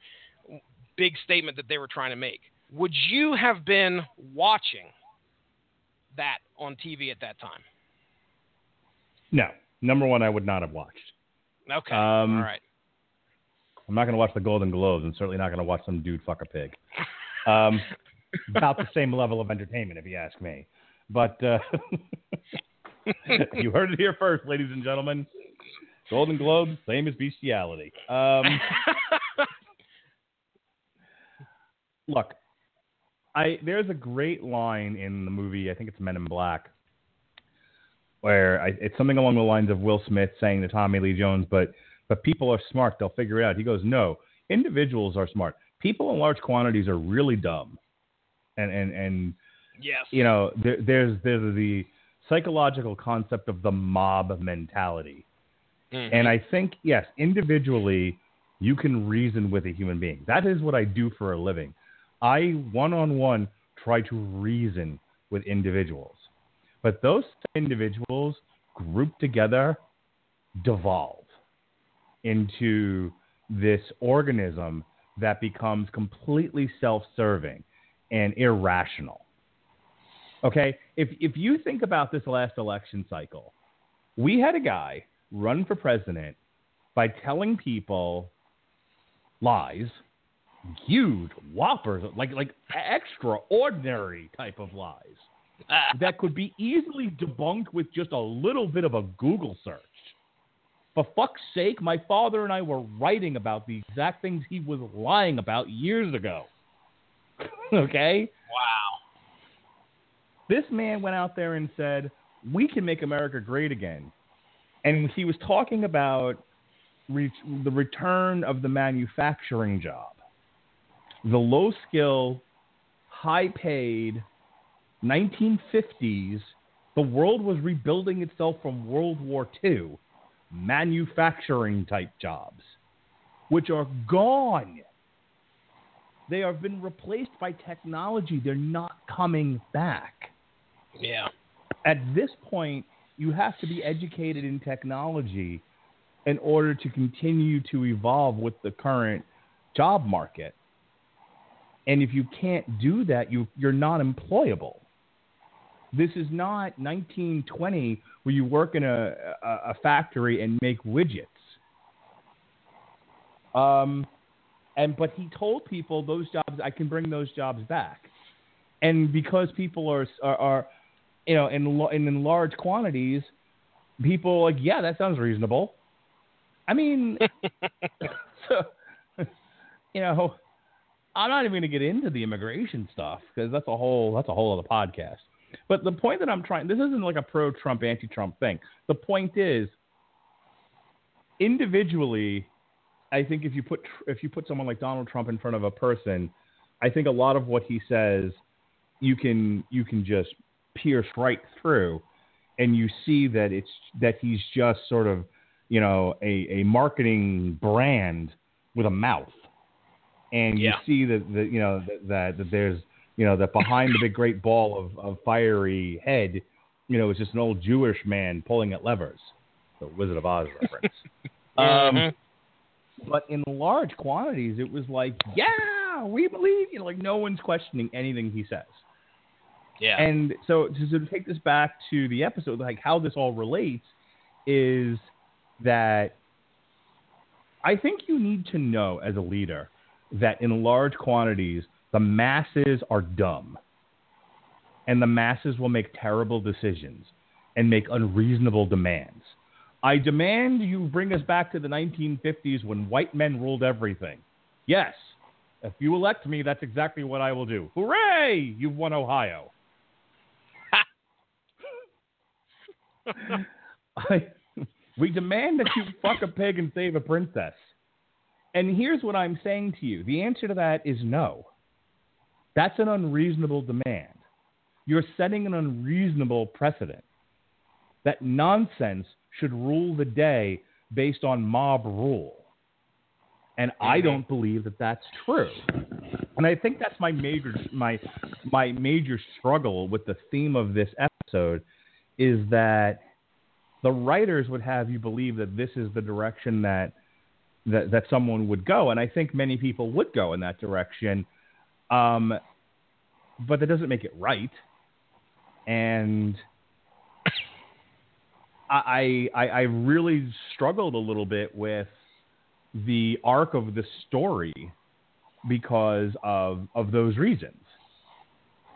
big statement that they were trying to make. Would you have been watching that on TV at that time? No. Number one, I would not have watched. Okay. Um, All right. I'm not going to watch the Golden Globes, and certainly not going to watch some dude fuck a pig. Um, about the same level of entertainment, if you ask me. But uh, you heard it here first, ladies and gentlemen. Golden Globes, same as bestiality. Um, look, I there's a great line in the movie. I think it's Men in Black, where I, it's something along the lines of Will Smith saying to Tommy Lee Jones, "But but people are smart; they'll figure it out." He goes, "No, individuals are smart. People in large quantities are really dumb." And and and yes. you know, there, there's there's the psychological concept of the mob mentality. Mhm. And I think, yes, individually, you can reason with a human being. That is what I do for a living. I one on one try to reason with individuals. But those individuals grouped together devolve into this organism that becomes completely self serving and irrational. Okay? If, if you think about this last election cycle, we had a guy run for president by telling people lies, huge whoppers, like like extraordinary type of lies that could be easily debunked with just a little bit of a Google search. For fuck's sake, my father and I were writing about the exact things he was lying about years ago. okay? wow. This man went out there and said, We can make America great again. And he was talking about re- the return of the manufacturing job, the low skill, high paid 1950s. The world was rebuilding itself from World War II, manufacturing type jobs, which are gone. They have been replaced by technology. They're not coming back Yeah. at this point, you have to be educated in technology in order to continue to evolve with the current job market. And if you can't do that, you, you're not employable. This is not 1920 where you work in a, a, a factory and make widgets. Um, and but he told people those jobs, I can bring those jobs back. And because people are are, are you know, in, in large quantities, people are like, yeah, that sounds reasonable. I mean, so, you know, I'm not even going to get into the immigration stuff because that's a whole that's a whole other podcast. But the point that I'm trying this isn't like a pro-Trump, anti-Trump thing. The point is, individually, I think if you put if you put someone like Donald Trump in front of a person, I think a lot of what he says, you can you can just pierce right through, and you see that it's that he's just sort of you know a, a marketing brand with a mouth, and Yeah. you see that that you know that, that that there's you know that behind the big great ball of, of fiery head, you know, it's just an old Jewish man pulling at levers. The Wizard of Oz reference. Um, Mhm. But in large quantities, it was like, yeah, we believe, you know, like no one's questioning anything he says. Yeah. And so to, to take this back to the episode, like how this all relates is that I think you need to know as a leader that in large quantities, the masses are dumb. And the masses will make terrible decisions and make unreasonable demands. I demand you bring us back to the 1950s when white men ruled everything. Yes, If you elect me, that's exactly what I will do. Hooray! You've won Ohio. I, we demand that you fuck a pig and save a princess. And here's what I'm saying to you the answer to that is no. That's an unreasonable demand. You're setting an unreasonable precedent. That nonsense should rule the day based on mob rule. And I don't believe that that's true. And I think that's my major my my major struggle with the theme of this episode is that the writers would have you believe that this is the direction that that, that someone would go, and I think many people would go in that direction. Um, but that doesn't make it right. And I, I I really struggled a little bit with the arc of the story because of of those reasons.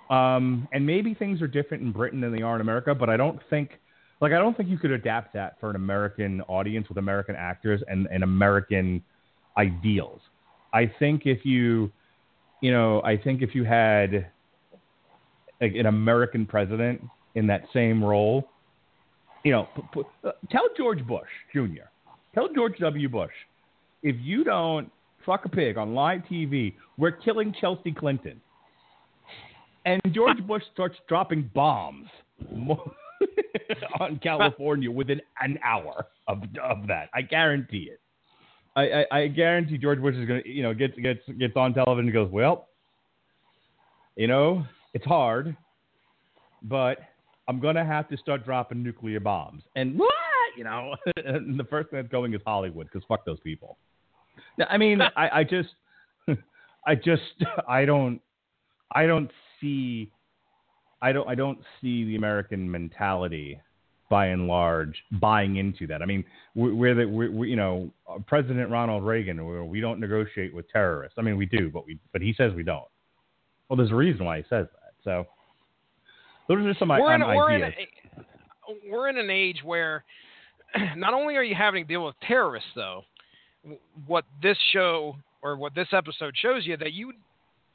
Um, and maybe things are different in Britain than they are in America, but I don't think like I don't think you could adapt that for an American audience with American actors and, and American ideals. I think if you you know, I think if you had like, an American president in that same role, you know, p- p- uh, tell George Bush Jr., tell George W. Bush, if you don't fuck a pig on live TV, we're killing Chelsea Clinton. And George Bush starts dropping bombs on California within an hour of, of that. I guarantee it. I, I, I guarantee George Bush is going to, you know, gets gets gets on television and goes, well, you know, it's hard, but I'm going to have to start dropping nuclear bombs. And what? You know, and the first thing that's going is Hollywood because fuck those people. Now, I mean, I, I just, I just, I don't, I don't see, I don't, I don't see the American mentality by and large buying into that. I mean, we're, we're the, we're, we, you know, uh, President Ronald Reagan, we don't negotiate with terrorists. I mean, we do, but we, but he says we don't. Well, there's a reason why he says that. So those are some we're in, um, we're in, a, we're in an age where not only are you having to deal with terrorists, though, what this show or what this episode shows you that you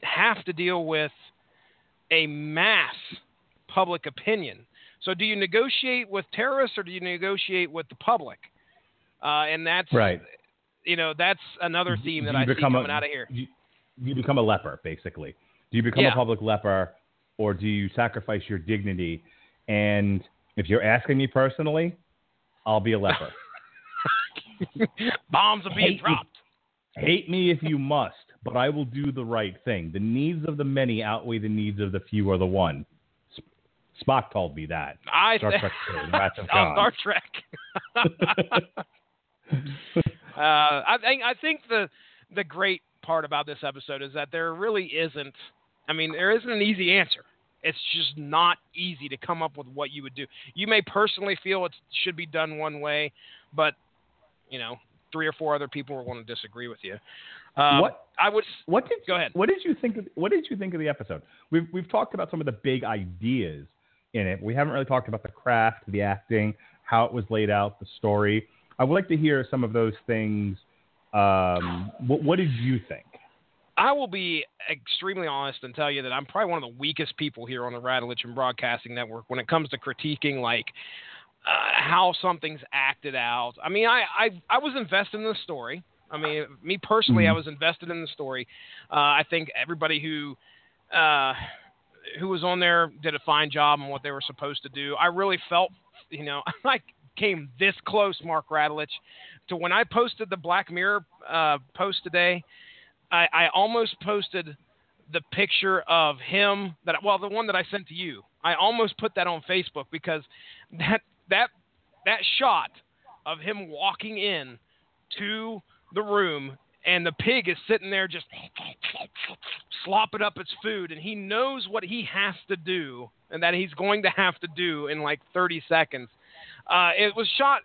have to deal with a mass public opinion. So, do you negotiate with terrorists or do you negotiate with the public? Uh, and that's Right. You know, that's another theme that you I see become a- coming out of here. You, you become a leper, basically. Do you become Yeah. a public leper, or do you sacrifice your dignity? And if you're asking me personally, I'll be a leper. Bombs are being Hate me. dropped. Hate me if you must, but I will do the right thing. The needs of the many outweigh the needs of the few or the one. Sp- Spock told me that. I Star Trek two, Oh. Star Trek. uh, I think I think the the great part about this episode is that there really isn't. I mean, there isn't an easy answer. It's just not easy to come up with what you would do. You may personally feel it should be done one way, but you know, three or four other people will want to disagree with you. Um, What- I would What did Go ahead. What did you think? Of, what did you think of the episode? We've we've talked about some of the big ideas in it. We haven't really talked about the craft, the acting, how it was laid out, the story. I would like to hear some of those things. Um, what, what did you think? I will be extremely honest and tell you that I'm probably one of the weakest people here on the Radulich and Broadcasting Network when it comes to critiquing like uh, how something's acted out. I mean, I, I I was invested in the story. I mean, me personally, I Mhm. was invested in the story. Uh, I think everybody who uh, who was on there did a fine job on what they were supposed to do. I really felt, you know, I came this close, Mark Radulich, to when I posted the Black Mirror uh, post today. I, I almost posted the picture of him that well the one that I sent to you. I almost put that on Facebook because that that that shot of him walking in to the room and the pig is sitting there just slopping up its food and he knows what he has to do and that he's going to have to do in like 30 seconds. Uh, it was shot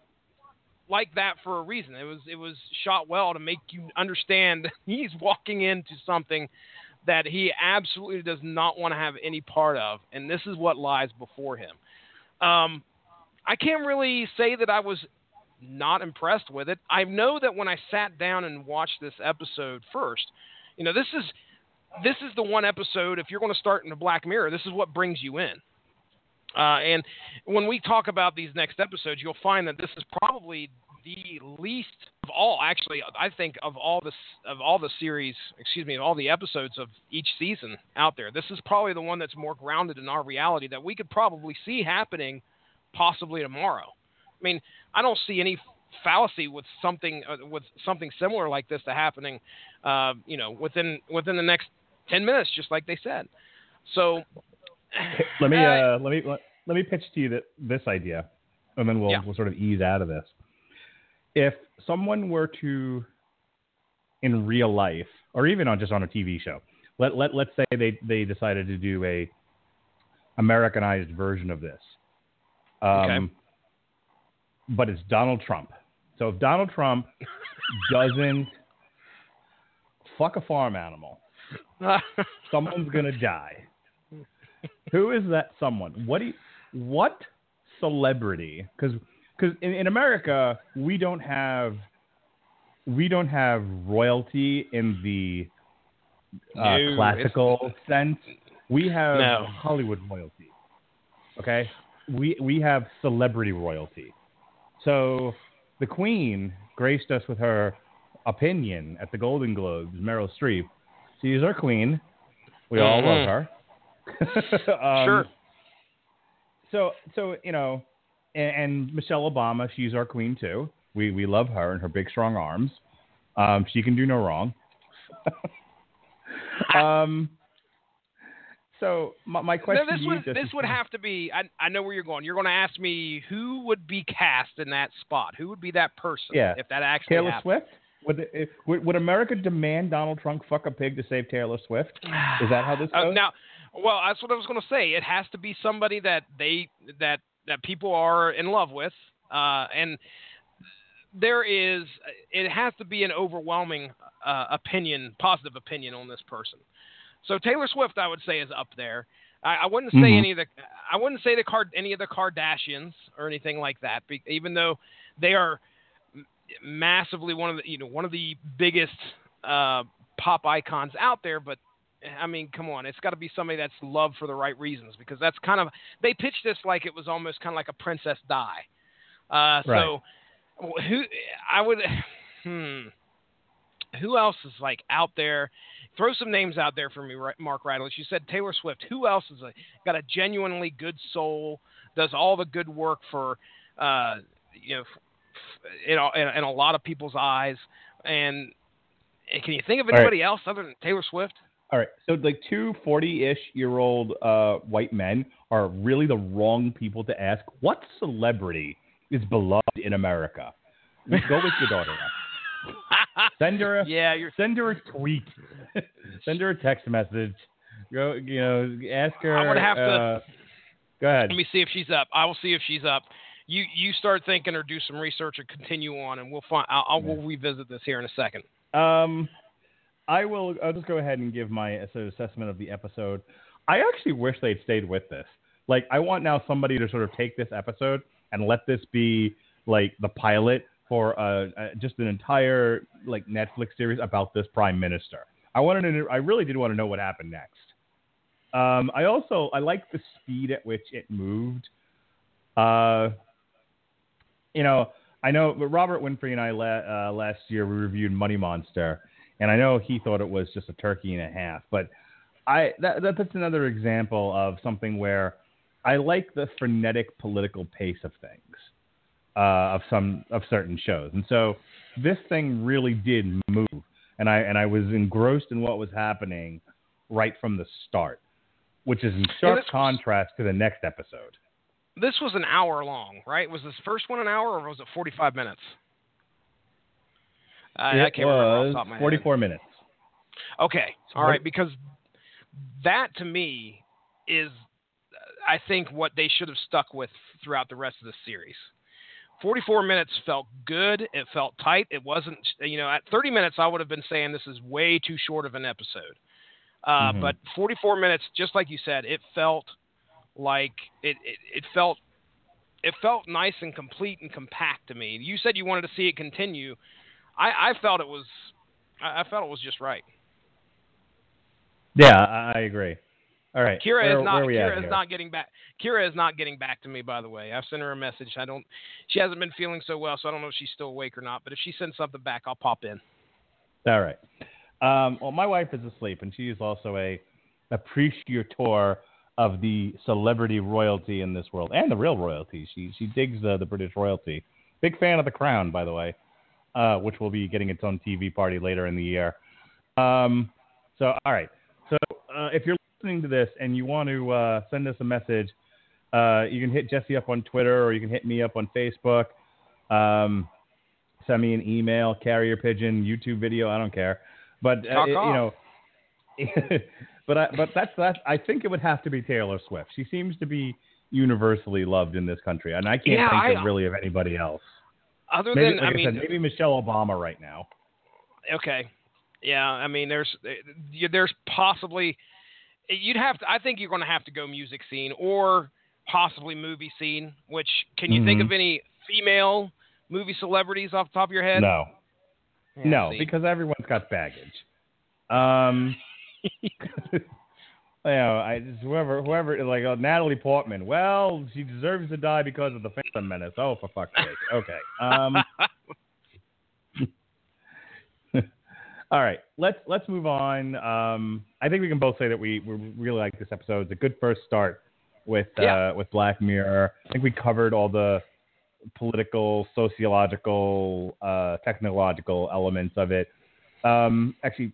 like that for a reason. It was it was shot well to make you understand he's walking into something that he absolutely does not want to have any part of, and this is what lies before him. Um, I can't really say that I was not impressed with it. I know that when I sat down and watched this episode first, You know, this is this is the one episode. If you're going to start in the Black Mirror, this is what brings you in. Uh, and when we talk about these next episodes, you'll find that this is probably the least of all. Actually, I think of all the of all the series, excuse me, of all the episodes of each season out there, this is probably the one that's more grounded in our reality that we could probably see happening, possibly tomorrow. I mean, I don't see any fallacy with something uh, with something similar like this to happening, uh, you know, within within the next ten minutes, just like they said. So let me uh, uh, let me let, let me pitch to you that, this idea, and then we'll Yeah. we'll sort of ease out of this. If someone were to, in real life, or even on just on a TV show, let let let's say they they decided to do a Americanized version of this, um, Okay. but it's Donald Trump. So if Donald Trump doesn't fuck a farm animal, someone's gonna die. Who is that someone? What do you, what celebrity? Because because in, in America we don't have we don't have royalty in the uh, No, classical sense. We have No. Hollywood royalty. Okay, we we have celebrity royalty. So the Queen graced us with her opinion at the Golden Globes. Meryl Streep, she's our queen. We all Mhm. love her. Um, Sure. So so you know, and, and Michelle Obama, she's our queen too. We we love her and her big strong arms. Um, she can do no wrong. um. So my, my question No, this would this is- would have to be. I, I know where you're going. You're going to ask me who would be cast in that spot. Who would be that person? Yeah. If that actually Taylor happened. Swift. Would, if, would would America demand Donald Trump fuck a pig to save Taylor Swift? Is that how this Uh, goes? now, well, that's what I was going to say. It has to be somebody that they that that people are in love with, uh, and there is. It has to be an overwhelming uh, opinion, positive opinion on this person. So Taylor Swift, I would say, is up there. I, I wouldn't say Mhm. any of the. I wouldn't say the card any of the Kardashians or anything like that, be, even though they are massively one of the you know one of the biggest uh, pop icons out there. But I mean, come on, it's got to be somebody that's loved for the right reasons because that's kind of they pitched this like it was almost kind of like a Princess Di. Uh, So who I would hmm who else is like out there? Throw some names out there for me, Mark Radulich. You said Taylor Swift. Who else is a, got a genuinely good soul? Does all the good work for uh, you know in, a- in, a- in a lot of people's eyes? And and can you think of right. anybody else other than Taylor Swift? All right. So like two 40-ish year old uh, white men are really the wrong people to ask. What celebrity is beloved in America? Go with your daughter. Send her a yeah, you're. send her a tweet. send her a text message. Go you know ask her. I'm gonna have to- uh, Go ahead. Let me see if she's up. I will see if she's up. You you start thinking or do some research or continue on, and we'll find. I'll, I'll we'll revisit this here in a second. Um, I will. I'll just go ahead and give my sort of assessment of the episode. I actually wish they'd stayed with this. Like, I want now somebody to sort of take this episode and let this be like the pilot for uh, uh, just an entire like Netflix series about this prime minister. I wanted to. I really did want to know what happened next. Um, I also I like the speed at which it moved. Uh, you know, I know, but Robert Winfrey and I la- uh, last year we reviewed Money Monster, and I know he thought it was just a turkey and a half, but I that, that that's another example of something where I like the frenetic political pace of things uh, of some of certain shows, and so this thing really did move, and I and I was engrossed in what was happening right from the start, which is in sharp was- contrast to the next episode. This was an hour long, right? Was this first one an hour or was it 45 minutes? I, I it can't off the was top of my head. 44 minutes. Okay, all What- right, because that to me is, I think, what they should have stuck with throughout the rest of the series. 44 minutes felt good. It felt tight. It wasn't, you know, at 30 minutes, I would have been saying this is way too short of an episode. Uh, Mhm. But 44 minutes, just like you said, it felt like it, it, it felt. It felt nice and complete and compact to me. You said you wanted to see it continue. I, I felt it was, I, I felt it was just right. Yeah, I, I agree. All right. Kira where, is not. where are we at Kira is here? not getting back. Kira is not getting back to me. By the way, I've sent her a message. I don't. She hasn't been feeling so well, so I don't know if she's still awake or not. But if she sends something back, I'll pop in. All right. Um, well, my wife is asleep, and she is also a appreciator of the celebrity royalty in this world and the real royalty. She she digs the, the British royalty. Big fan of The Crown, by the way, uh, which will be getting its own TV party later in the year. Um, so, all right. So, uh, if you're listening to this and you want to uh, send us a message, uh, you can hit Jesse up on Twitter or you can hit me up on Facebook. Um, send me an email, carrier pigeon, YouTube video. I don't care. But uh, it- you know, but I, but that's that. I think it would have to be Taylor Swift. She seems to be universally loved in this country, and I can't Yeah, think I- of really of anybody else. Other Maybe, than, like I mean, said, maybe Michelle Obama right now. okay, yeah. I mean, there's there's possibly you'd have to. I think you're going to have to go music scene or possibly movie scene. Which can you think Mhm. of any female movie celebrities off the top of your head? No, Yeah, no, see. because everyone's got baggage. Um, you know, I just whoever, whoever, like uh, Natalie Portman. Well, she deserves to die because of the Phantom Menace. Oh, for fuck's sake. Okay. Um, all right, let's let's move on. Um, I think we can both say that we, we really like this episode. It's a good first start with Yeah. uh, with Black Mirror. I think we covered all the political, sociological, uh, technological elements of it. Um, actually,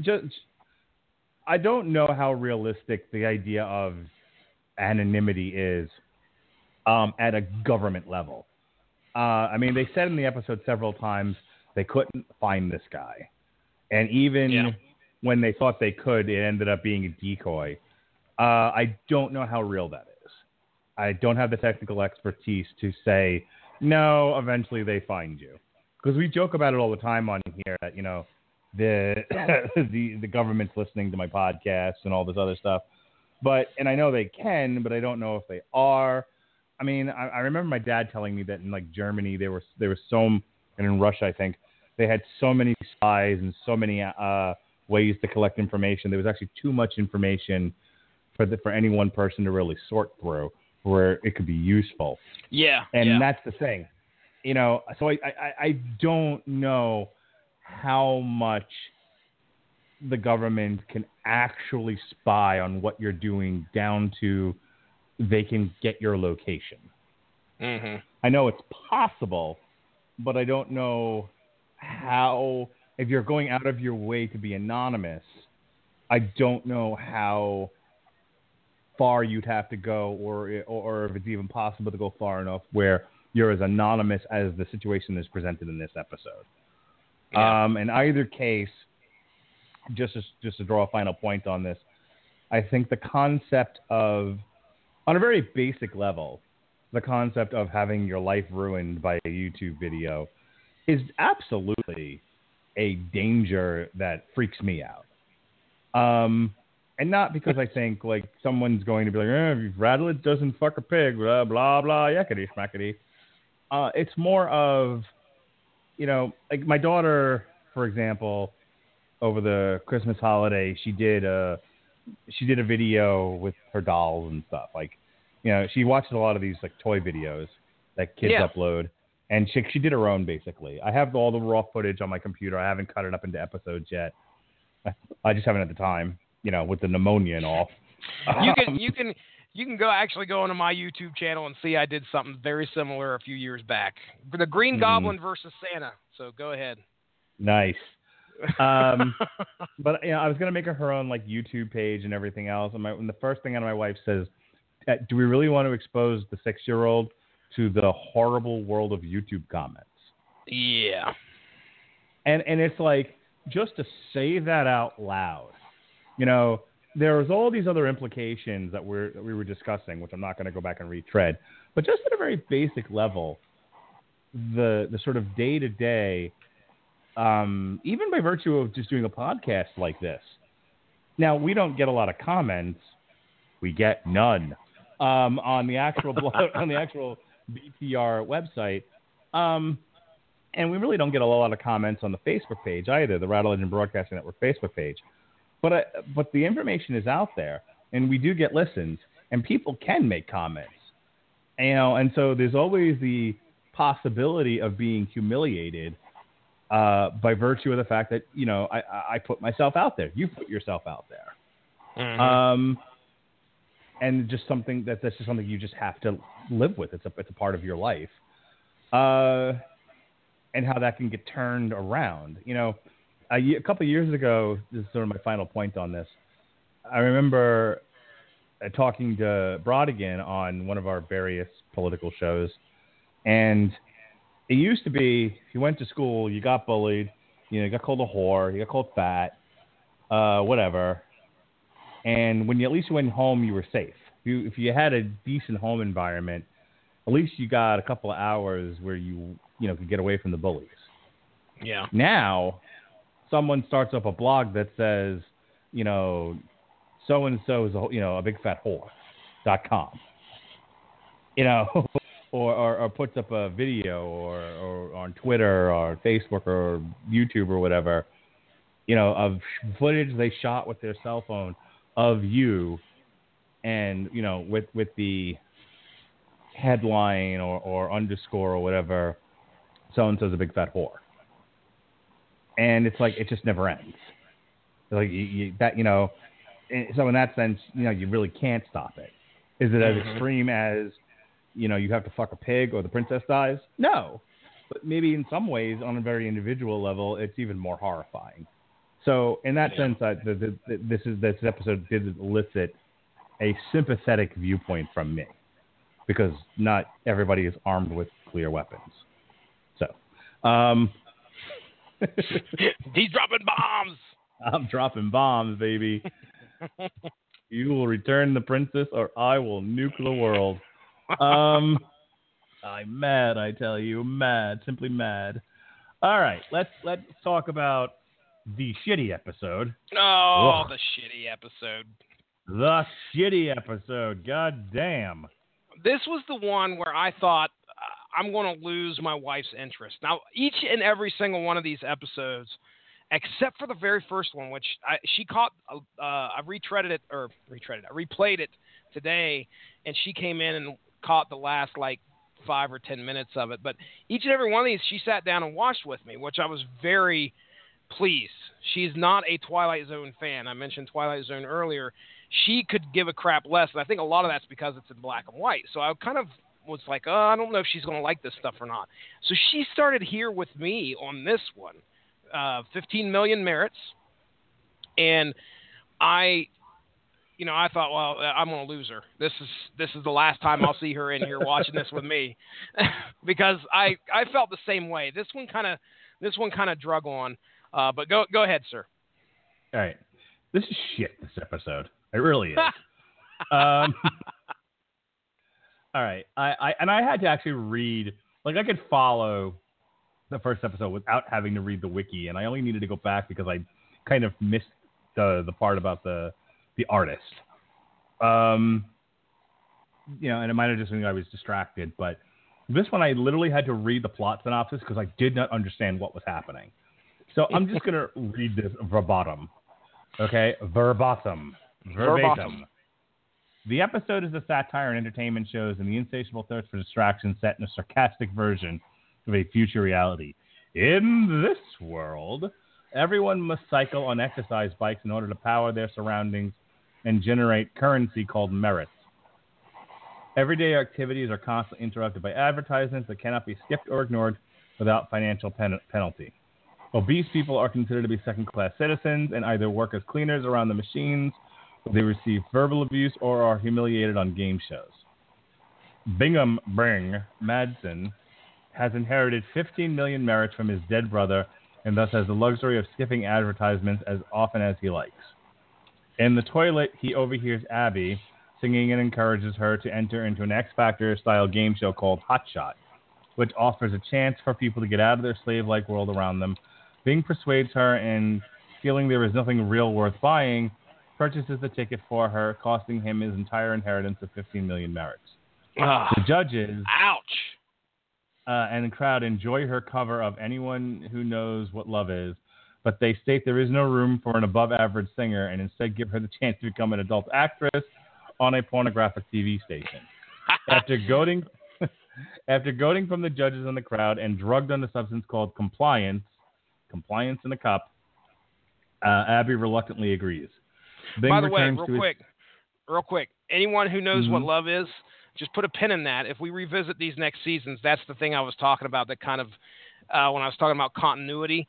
just I don't know how realistic the idea of anonymity is um, at a government level. Uh, I mean, they said in the episode several times they couldn't find this guy, and even Yeah. when they thought they could, it ended up being a decoy. Uh, I don't know how real that is. I don't have the technical expertise to say no. Eventually, they find you because we joke about it all the time on here. That you know the the the government's listening to my podcast and all this other stuff. But and I know they can, but I don't know if they are. I mean, I, I remember my dad telling me that in like Germany there was there was so and in Russia I think they had so many spies and so many uh, ways to collect information. There was actually too much information for the, for any one person to really sort through where it could be useful. yeah, And yeah. that's the thing. You know, so I, I, I don't know how much the government can actually spy on what you're doing down to they can get your location. hmm I know it's possible, but I don't know how if you're going out of your way to be anonymous, I don't know how far you'd have to go or or if it's even possible to go far enough where you're as anonymous as the situation is presented in this episode. Yeah. Um, in either case, just to, just to draw a final point on this, I think the concept of, on a very basic level, the concept of having your life ruined by a YouTube video is absolutely a danger that freaks me out. Um, and not because I think like someone's going to be like, eh, if Radulich doesn't fuck a pig, blah blah blah, yakety schmackety. Uh, it's more of, you know, like my daughter, for example, over the Christmas holiday, she did a she did a video with her dolls and stuff. Like, you know, she watched a lot of these like toy videos that kids Yeah. upload, and she she did her own basically. I have all the raw footage on my computer. I haven't cut it up into episodes yet. I just haven't at the time, you know, with the pneumonia and all. you can Um, you can you can go actually go onto my YouTube channel and see I did something very similar a few years back. The Green Mhm. Goblin versus Santa. So go ahead. nice. Um, but you know, I was gonna make her her own like YouTube page and everything else. And, my, and the first thing out of my wife says, "Uh, "Do we really want to expose the six-year-old to the horrible world of YouTube comments?" yeah. And and it's like just to say that out loud, you know, there's all these other implications that we're that we were discussing, which I'm not going to go back and retread. But just at a very basic level, the the sort of day to day, even by virtue of just doing a podcast like this. Now we don't get a lot of comments. We get none um, on the actual blog, on the actual BTR website. Um, and we really don't get a lot of comments on the Facebook page either, the Radulich Broadcasting Network Facebook page. But I, but the information is out there, and we do get listens, and people can make comments. You know, and so there's always the possibility of being humiliated uh, by virtue of the fact that you know I, I put myself out there. You put yourself out there. Mhm. Um, and just something that that's just something you just have to live with. It's a it's a part of your life. Uh, and how that can get turned around. You know, a, ye- a couple of years ago, this is sort of my final point on this. I remember uh, talking to Brodigan on one of our various political shows, and it used to be if you went to school, you got bullied, you know, you got called a whore, you got called fat, uh, whatever. And when you at least you went home, you were safe. If you if you had a decent home environment, at least you got a couple of hours where you you know could get away from the bullies. yeah. Now, someone starts up a blog that says, you know, so and so is a you know a big fat whore dot com. You know, or, or or puts up a video or or on Twitter or Facebook or YouTube or whatever, you know, of footage they shot with their cell phone of you, and you know, with with the headline or, or underscore or whatever, so and so's a big fat whore and it's like it just never ends. Like you, you, that, you know. So in that sense, you know, you really can't stop it. Is it as Mhm. extreme as, you know, you have to fuck a pig or the princess dies? No, but maybe in some ways, on a very individual level, it's even more horrifying. So in that Yeah. sense, I, the, the, the, this is this episode did elicit a sympathetic viewpoint from me because not everybody is armed with clear weapons. So. Um, He's dropping bombs. I'm dropping bombs, baby. you will return the princess, or I will nuke the world. Um, I'm mad, I tell you, mad, simply mad. All right, let's let's talk about the shitty episode. Oh, Ugh. the shitty episode. The shitty episode. God damn. This was the one where I thought I'm going to lose my wife's interest. Now, each and every single one of these episodes, except for the very first one, which I, she caught, uh, I retreaded it or retreaded, I replayed it today, and she came in and caught the last like five or ten minutes of it. But each and every one of these, she sat down and watched with me, which I was very pleased. She's not a Twilight Zone fan. I mentioned Twilight Zone earlier. She could give a crap less, and I think a lot of that's because it's in black and white. So I kind of was like, oh, I don't know if she's going to like this stuff or not. So she started here with me on this one, uh, 15 million merits, and I, you know, I thought, well, I'm going to lose her. This is this is the last time I'll see her in here watching this with me, because I I felt the same way. This one kind of this one kind of drug on. Uh, but go go ahead, sir. All right, this is shit. This episode, it really is. um, all right, I, I and I had to actually read. Like I could follow the first episode without having to read the wiki, and I only needed to go back because I kind of missed the the part about the the artist. Um, you know, and it might have just been I was distracted, but this one I literally had to read the plot synopsis because I did not understand what was happening. So I'm just gonna read this verbatim. Okay, verbatim, verbatim. Verbatim. The episode is a satire and entertainment shows and the insatiable thirst for distraction set in a sarcastic version of a future reality. In this world, everyone must cycle on exercise bikes in order to power their surroundings and generate currency called merits. Everyday activities are constantly interrupted by advertisements that cannot be skipped or ignored without financial pen- penalty. Obese people are considered to be second class citizens and either work as cleaners around the machines, they receive verbal abuse, or are humiliated on game shows. Bingham Bing Madsen has inherited 15 million merits from his dead brother and thus has the luxury of skipping advertisements as often as he likes. In the toilet, he overhears Abby singing and encourages her to enter into an X Factor style game show called Hot Shot, which offers a chance for people to get out of their slave like world around them. Bing persuades her and, feeling there is nothing real worth buying, purchases the ticket for her, costing him his entire inheritance of 15 million merits. Ah, The judges ouch. uh, and the crowd enjoy her cover of Anyone Who Knows What Love Is, but they state there is no room for an above average singer and instead give her the chance to become an adult actress on a pornographic TV station. After goading after goading from the judges and the crowd and drugged on a substance called compliance, compliance in a cup, uh, Abby reluctantly agrees. Bing By the way, real to his- quick, real quick. Anyone who knows what Mhm. love is, just put a pin in that. If we revisit these next seasons, that's the thing I was talking about. That kind of uh, when I was talking about continuity.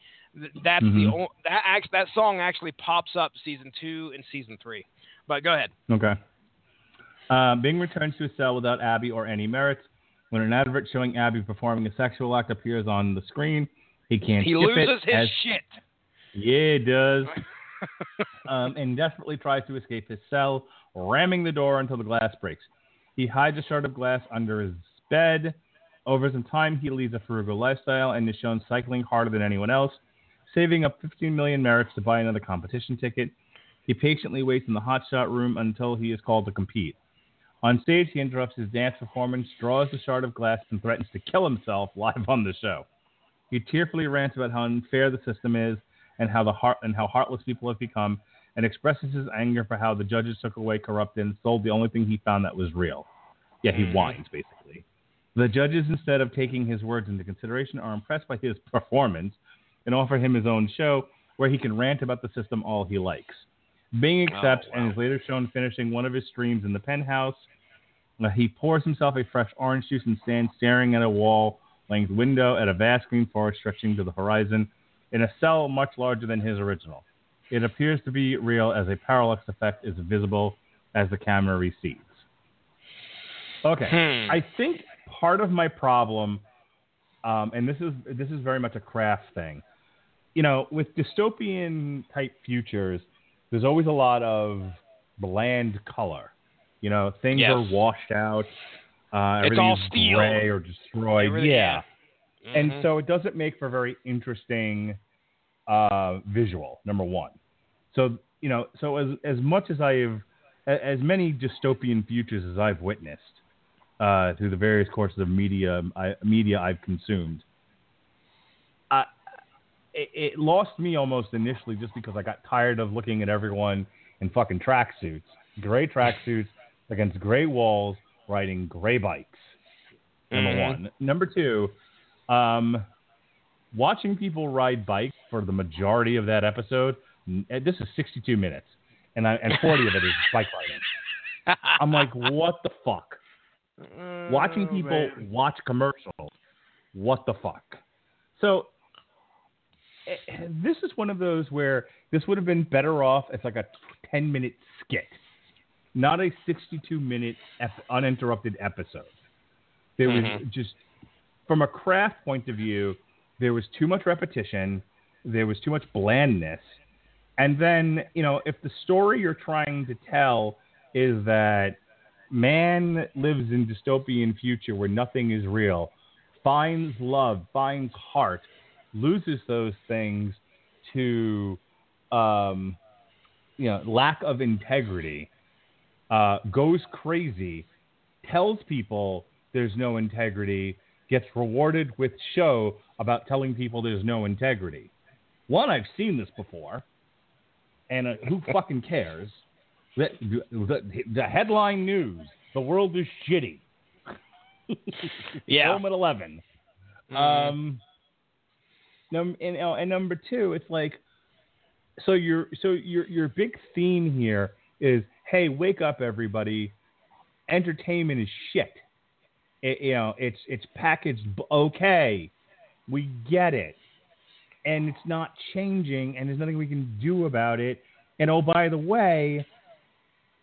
That's the Mhm. o- that act, that song actually pops up season two and season three. But go ahead. Okay. Uh, Bing returns to his cell without Abby or any merits. When an advert showing Abby performing a sexual act appears on the screen, he can't He skip it loses his as- shit. Yeah, it does. um, and desperately tries to escape his cell, ramming the door until the glass breaks. He hides a shard of glass under his bed. Over some time, he leads a frugal lifestyle and is shown cycling harder than anyone else, saving up 15 million merits to buy another competition ticket. He patiently waits in the hotshot room until he is called to compete. On stage, he interrupts his dance performance, draws the shard of glass, and threatens to kill himself live on the show. He tearfully rants about how unfair the system is and how the heart and how heartless people have become, and expresses his anger for how the judges took away, corrupted, and sold the only thing he found that was real. Yeah, he whines basically. The judges, instead of taking his words into consideration, are impressed by his performance and offer him his own show where he can rant about the system all he likes. Bing accepts and is later shown finishing one of his streams in the penthouse. Uh, he pours himself a fresh orange juice and stands staring at a wall length window at a vast green forest stretching to the horizon in a cell much larger than his original. It appears to be real as a parallax effect is visible as the camera recedes. Okay, Hmm. I think part of my problem, um, and this is this is very much a craft thing. You know, with dystopian type futures, there's always a lot of bland color. You know, things Yes. are washed out. Uh, It's all steel. gray or destroyed. Everything- yeah. And Mhm. so it doesn't make for very interesting uh, visual. Number one. So you know, so as as much as I've as many dystopian futures as I've witnessed uh, through the various courses of media I, media I've consumed, uh, it, it lost me almost initially just because I got tired of looking at everyone in fucking tracksuits, gray tracksuits against gray walls, riding gray bikes. Number Mhm. one. Number two, um, watching people ride bikes for the majority of that episode. uh, This is 62 minutes, and I, and 40 of it is bike riding. I'm like, what the fuck? Watching Oh, people man. watch commercials. What the fuck? So eh, this is one of those where this would have been better off as like a 10 minute skit, not a 62 minute ep- uninterrupted episode. There was Mhm. just, from a craft point of view, there was too much repetition, there was too much blandness. And then, you know, if the story you're trying to tell is that man lives in dystopian future where nothing is real, finds love, finds heart, loses those things to, um, you know, lack of integrity, uh, goes crazy, tells people there's no integrity, gets rewarded with show about telling people there's no integrity. One, I've seen this before, and uh, who fucking cares? The, the, the headline news: The world is shitty. Yeah. Home at eleven. Mhm. Um, num- and, uh, and number two, it's like, so your so your your big theme here is, hey, wake up, everybody! Entertainment is shit. It, you know, it's it's packaged okay. We get it, and it's not changing, and there's nothing we can do about it. And oh, by the way,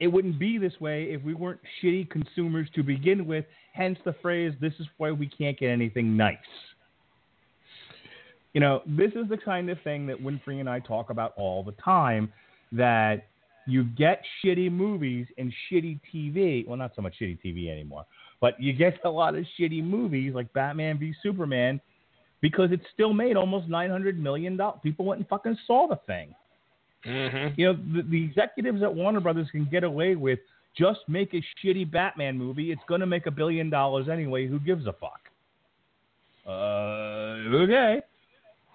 it wouldn't be this way if we weren't shitty consumers to begin with. Hence the phrase, this is why we can't get anything nice. You know, this is the kind of thing that Winfrey and I talk about all the time that you get shitty movies and shitty TV. Well, not so much shitty TV anymore, but you get a lot of shitty movies like Batman v Superman because it still made almost $900 million. People went and fucking saw the thing. Mhm. You know, the, the executives at Warner Brothers can get away with just make a shitty Batman movie. It's going to make a billion dollars anyway. Who gives a fuck? Uh, okay.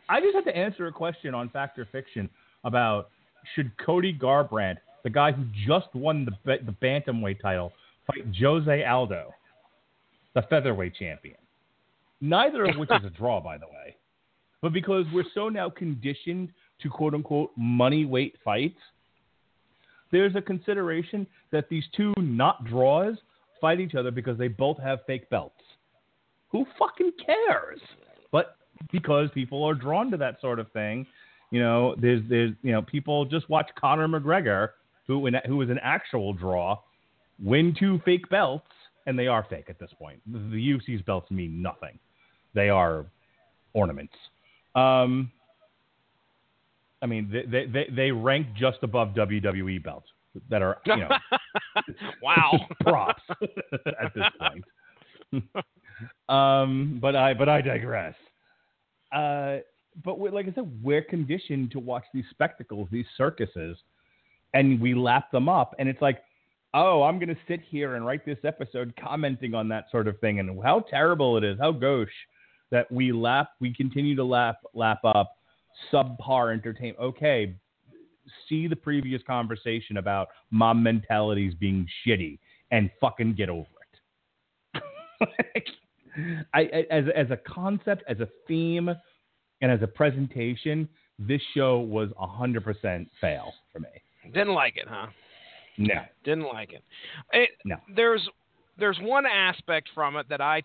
I just have to answer a question on Fact or Fiction about should Cody Garbrandt, the guy who just won the the bantamweight title, fight Jose Aldo, the featherweight champion. Neither of which is a draw, by the way. But because we're so now conditioned to quote unquote money weight fights, there's a consideration that these two not draws fight each other because they both have fake belts. Who fucking cares? But because people are drawn to that sort of thing, you know, there's there's you know people just watch Conor McGregor, who who was an actual draw, win two fake belts, and they are fake at this point. The, UFC's belts mean nothing; they are ornaments. Um, I mean, they, they they rank just above WWE belts that are you know wow. props at this point. um, but I but I digress. Uh, but we, like I said, we're conditioned to watch these spectacles, these circuses, and we lap them up. And it's like, oh, I'm going to sit here and write this episode commenting on that sort of thing and how terrible it is, how gauche that we lap, we continue to lap lap up subpar entertainment. Okay, see the previous conversation about mom mentalities being shitty and fucking get over it. I, I, as as a concept, as a theme, and as a presentation, this show was hundred percent fail for me. Didn't like it, huh? No, Didn't like it. it. No. There's there's one aspect from it that I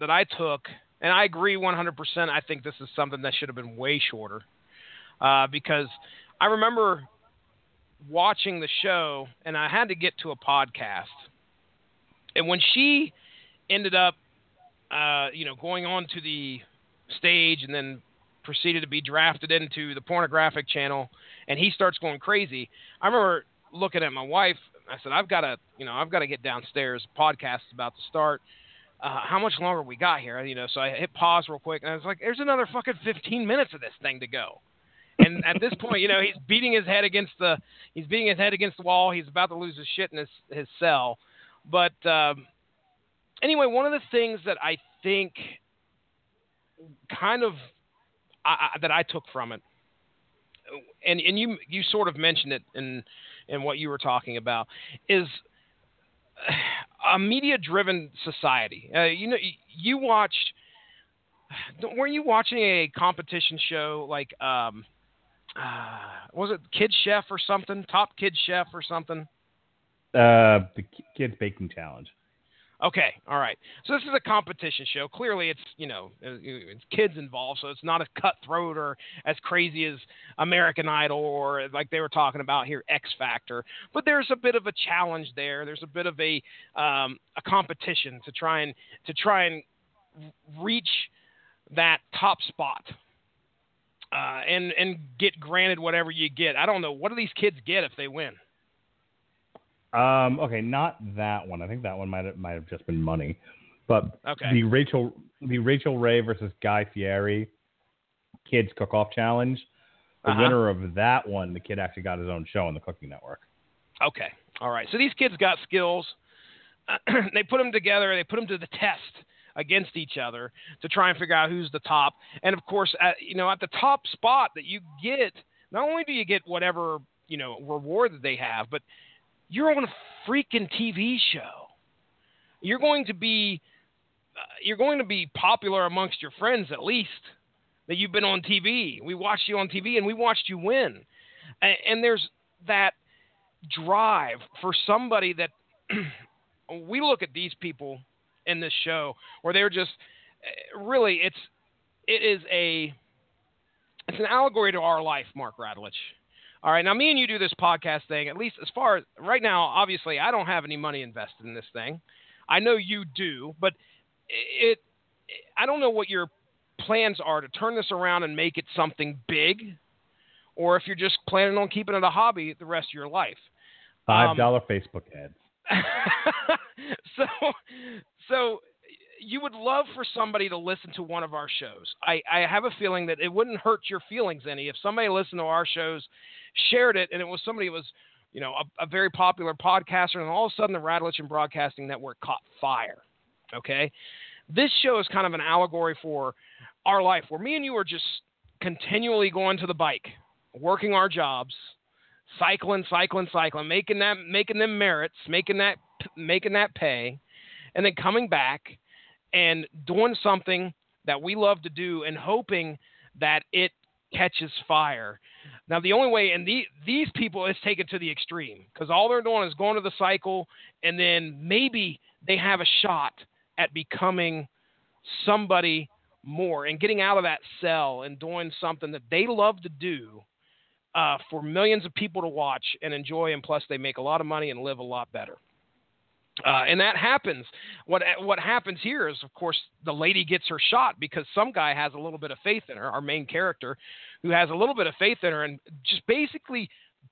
that I took, and I agree 100%. I think this is something that should have been way shorter, uh, because I remember watching the show, and I had to get to a podcast, and when she ended up, uh, you know, going on to the stage and then proceeded to be drafted into the pornographic channel, and he starts going crazy. I remember looking at my wife. I said, "I've got to, you know, I've got to get downstairs. Podcast's about to start. Uh, how much longer we got here? You know." So I hit pause real quick, and I was like, "There's another fucking 15 minutes of this thing to go." And at this point, you know, he's beating his head against the he's beating his head against the wall. He's about to lose his shit in his his cell. But um, anyway, one of the things that I think kind of I, I, that I took from it, and and you you sort of mentioned it in in what you were talking about, is a media driven society. Uh, you know, you watched. Weren't you watching a competition show like um, uh, was it Kid Chef or something? Top Kid Chef or something? uh, the kids baking challenge. Okay, all right. So this is a competition show. Clearly, it's you know uh, it's kids involved, so it's not as cutthroat or as crazy as American Idol or like they were talking about here, X Factor. But there's a bit of a challenge there. There's a bit of a um, a competition to try and to try and reach that top spot. Uh, and and get granted whatever you get. I don't know what do these kids get if they win. Um, okay, not that one. I think that one might have, might have just been money, but Okay. the Rachel the Rachael Ray versus Guy Fieri kids cook off challenge. The Uh-huh. winner of that one, the kid actually got his own show on the Cooking Network. Okay. All right. So these kids got skills. they put them together. They put them to the test against each other to try and figure out who's the top. And of course, at, you know, at the top spot that you get, not only do you get whatever you know reward that they have, but you're on a freaking TV show. You're going to be, uh, you're going to be popular amongst your friends at least. That you've been on TV. We watched you on TV, and we watched you win. And, and there's that drive for somebody that we look at these people in this show where they're just eh, really it's it is a it's an allegory to our life, Mark Radulich. All right, now me and you do this podcast thing. At least as far as right now, obviously I don't have any money invested in this thing. I know you do, but it I don't know what your plans are to turn this around and make it something big, or if you're just planning on keeping it a hobby the rest of your life. Five um, dollar Facebook ads. so, so you would love for somebody to listen to one of our shows. I, I have a feeling that it wouldn't hurt your feelings any if somebody listened to our shows, shared it, and it was somebody who was, you know, a, a very popular podcaster, and all of a sudden the Radulich and Broadcasting Network caught fire. Okay, this show is kind of an allegory for our life, where me and you are just continually going to the bike, working our jobs, cycling, cycling, cycling, making that, making them merits, making that, making that pay, and then coming back and doing something that we love to do and hoping that it catches fire. Now, the only way, and the, these people is taken to the extreme because all they're doing is going to the cycle, and then maybe they have a shot at becoming somebody more and getting out of that cell and doing something that they love to do uh, for millions of people to watch and enjoy, and plus they make a lot of money and live a lot better. Uh, and that happens. What what happens here is, of course, the lady gets her shot because some guy has a little bit of faith in her. Our main character, who has a little bit of faith in her, and just basically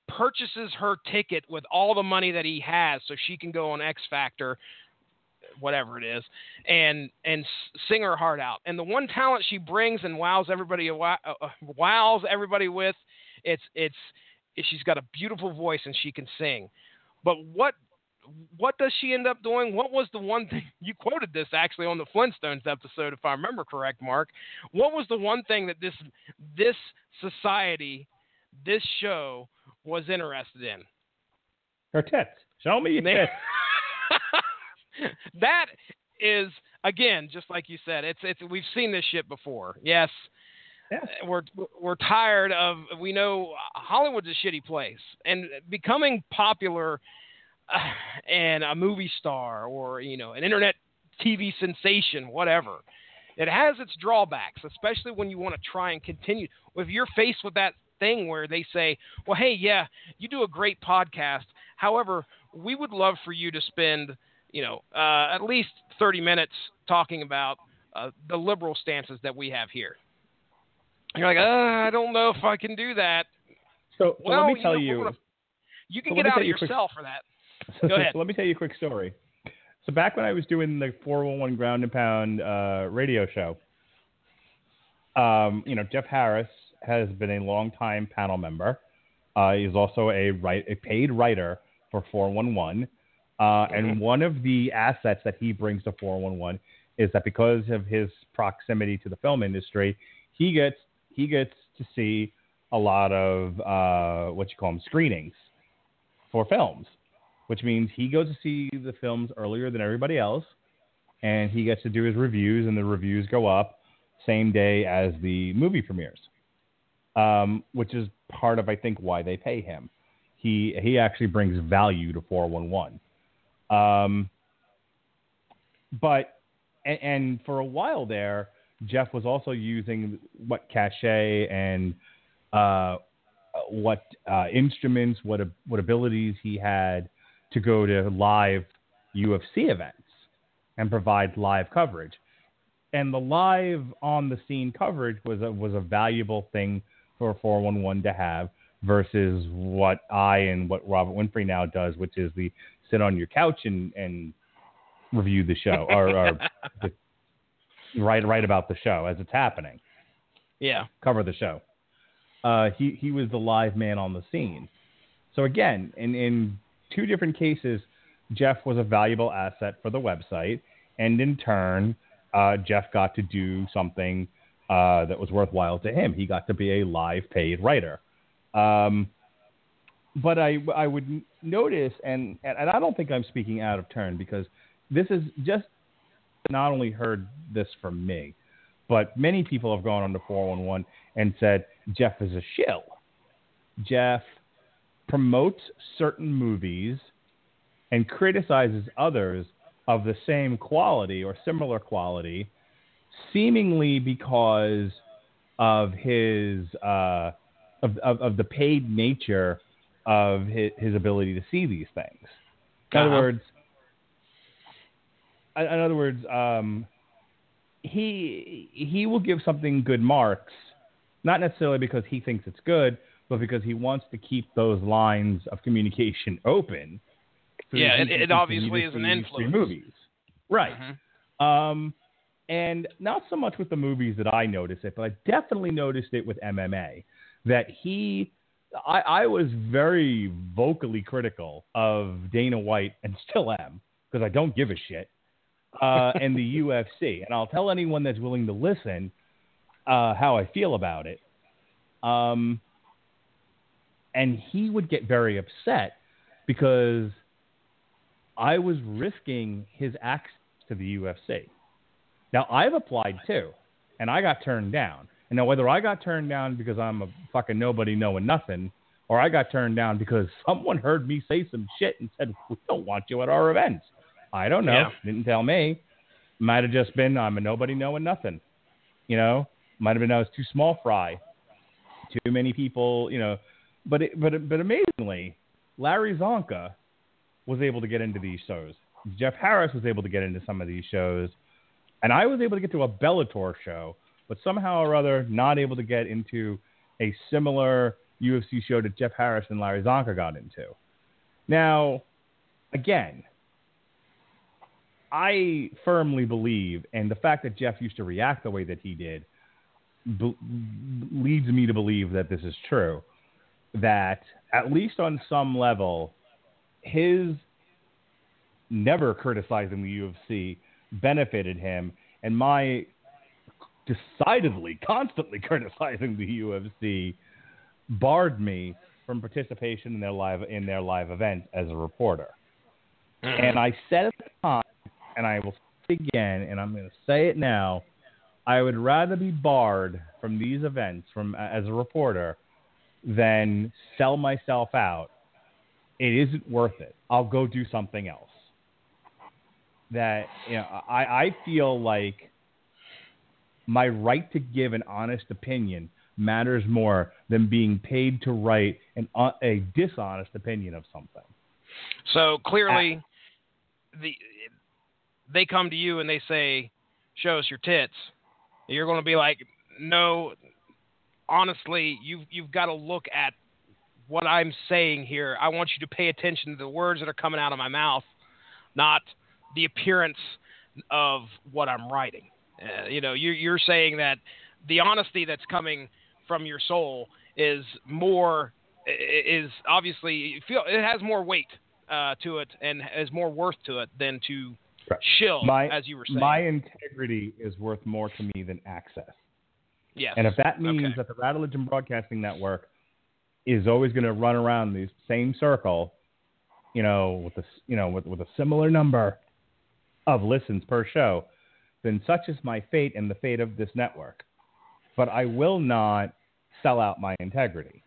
purchases her ticket with all the money that he has, so she can go on X Factor, whatever it is, and and sing her heart out. And the one talent she brings and wows everybody uh, uh, wows everybody with, it's it's she's got a beautiful voice and she can sing. But what what does she end up doing? What was the one thing you quoted this actually on the Flintstones episode, if I remember correct, Mark? What was the one thing that this this society, this show was interested in? Her tits. Show me your tits. that is again, just like you said, it's it's we've seen this shit before. Yes. Yeah. We're we're tired of we know Hollywood's a shitty place and becoming popular and a movie star or you know an internet TV sensation, whatever. It has its drawbacks, especially when you want to try and continue. If you're faced with that thing where they say, "Well, hey, yeah, you do a great podcast. However, we would love for you to spend, you know, uh, at least 30 minutes talking about uh, the liberal stances that we have here." You're like, uh, I don't know if I can do that. So, so well, let me tell you, know, you. you can so get out of you yourself for that. So, Go ahead. so let me tell you a quick story. So back when I was doing the 411 Ground and Pound uh, radio show, um, you know, Jeff Harris has been a longtime panel member. Uh, he's also a, write, a paid writer for 411. Uh, Mm-hmm. and one of the assets that he brings to 411 is that because of his proximity to the film industry, he gets he gets to see a lot of uh, what you call them screenings for films, which means he goes to see the films earlier than everybody else, and he gets to do his reviews, and the reviews go up same day as the movie premieres, um, which is part of I think why they pay him. He he actually brings value to 411. Um, but and, and for a while there, Jeff was also using what cachet and uh, what uh, instruments, what what abilities he had to go to live UFC events and provide live coverage. And the live on the scene coverage was a, was a valuable thing for 411 to have versus what I and what Robert Winfrey now does, which is the sit on your couch and, and review the show or, or the, write write about the show as it's happening, Yeah. cover the show. Uh, he he was the live man on the scene. So again, in in two different cases, Jeff was a valuable asset for the website, and in turn, uh, Jeff got to do something uh, that was worthwhile to him. He got to be a live paid writer. Um, but I, I would notice, and, and I don't think I'm speaking out of turn because this is just not only heard this from me, but many people have gone on to 411 and said Jeff is a shill. Jeff promotes certain movies and criticizes others of the same quality or similar quality, seemingly because of his uh, of, of, of the paid nature of his, his ability to see these things. In other Uh-huh. words, in in other words, um, he he will give something good marks, not necessarily because he thinks it's good, but because he wants to keep those lines of communication open. so Yeah, it- it obviously is an see these three influence. Movies, right? Mhm. Um, and not so much with the movies that I noticed it, but I definitely noticed it with MMA. That he, I, I was very vocally critical of Dana White and still am because I don't give a shit. Uh, and the UFC, and I'll tell anyone that's willing to listen uh, how I feel about it. Um, and he would get very upset because I was risking his access to the UFC. Now I've applied too, and I got turned down. And now whether I got turned down because I'm a fucking nobody knowing nothing, or I got turned down because someone heard me say some shit and said we don't want you at our events. I don't know. Yeah. Didn't tell me. Might have just been I'm a nobody knowing nothing. You know, might have been I was too small fry. Too many people. You know, but it, but but amazingly, Larry Csonka was able to get into these shows. Jeff Harris was able to get into some of these shows, and I was able to get to a Bellator show, but somehow or other not able to get into a similar UFC show that Jeff Harris and Larry Csonka got into. Now, again, I firmly believe, and the fact that Jeff used to react the way that he did leads me to believe that this is true. That at least on some level, his never criticizing the UFC benefited him, and my decidedly constantly criticizing the UFC barred me from participation in their live in their live event as a reporter. Mm-hmm. And I said at the time, and I will say it again, and I'm going to say it now. I would rather be barred from these events from as a reporter than sell myself out. It isn't worth it. I'll go do something else. That you know, I, I feel like my right to give an honest opinion matters more than being paid to write an, uh, a dishonest opinion of something. So clearly, the they come to you and they say, "Show us your tits." You're going to be like, "No, honestly, you've you've got to look at what I'm saying here. I want you to pay attention to the words that are coming out of my mouth, not the appearance of what I'm writing." Uh, you know, you're you're saying that the honesty that's coming from your soul is more is obviously you feel it has more weight uh, to it and has more worth to it than to Right. shill, My, as you were saying. my integrity is worth more to me than access. Yes. And if that means Okay. that the Radulich Broadcasting Network is always going to run around the same circle, you know, with a you know with, with a similar number of listens per show, then such is my fate and the fate of this network. But I will not sell out my integrity.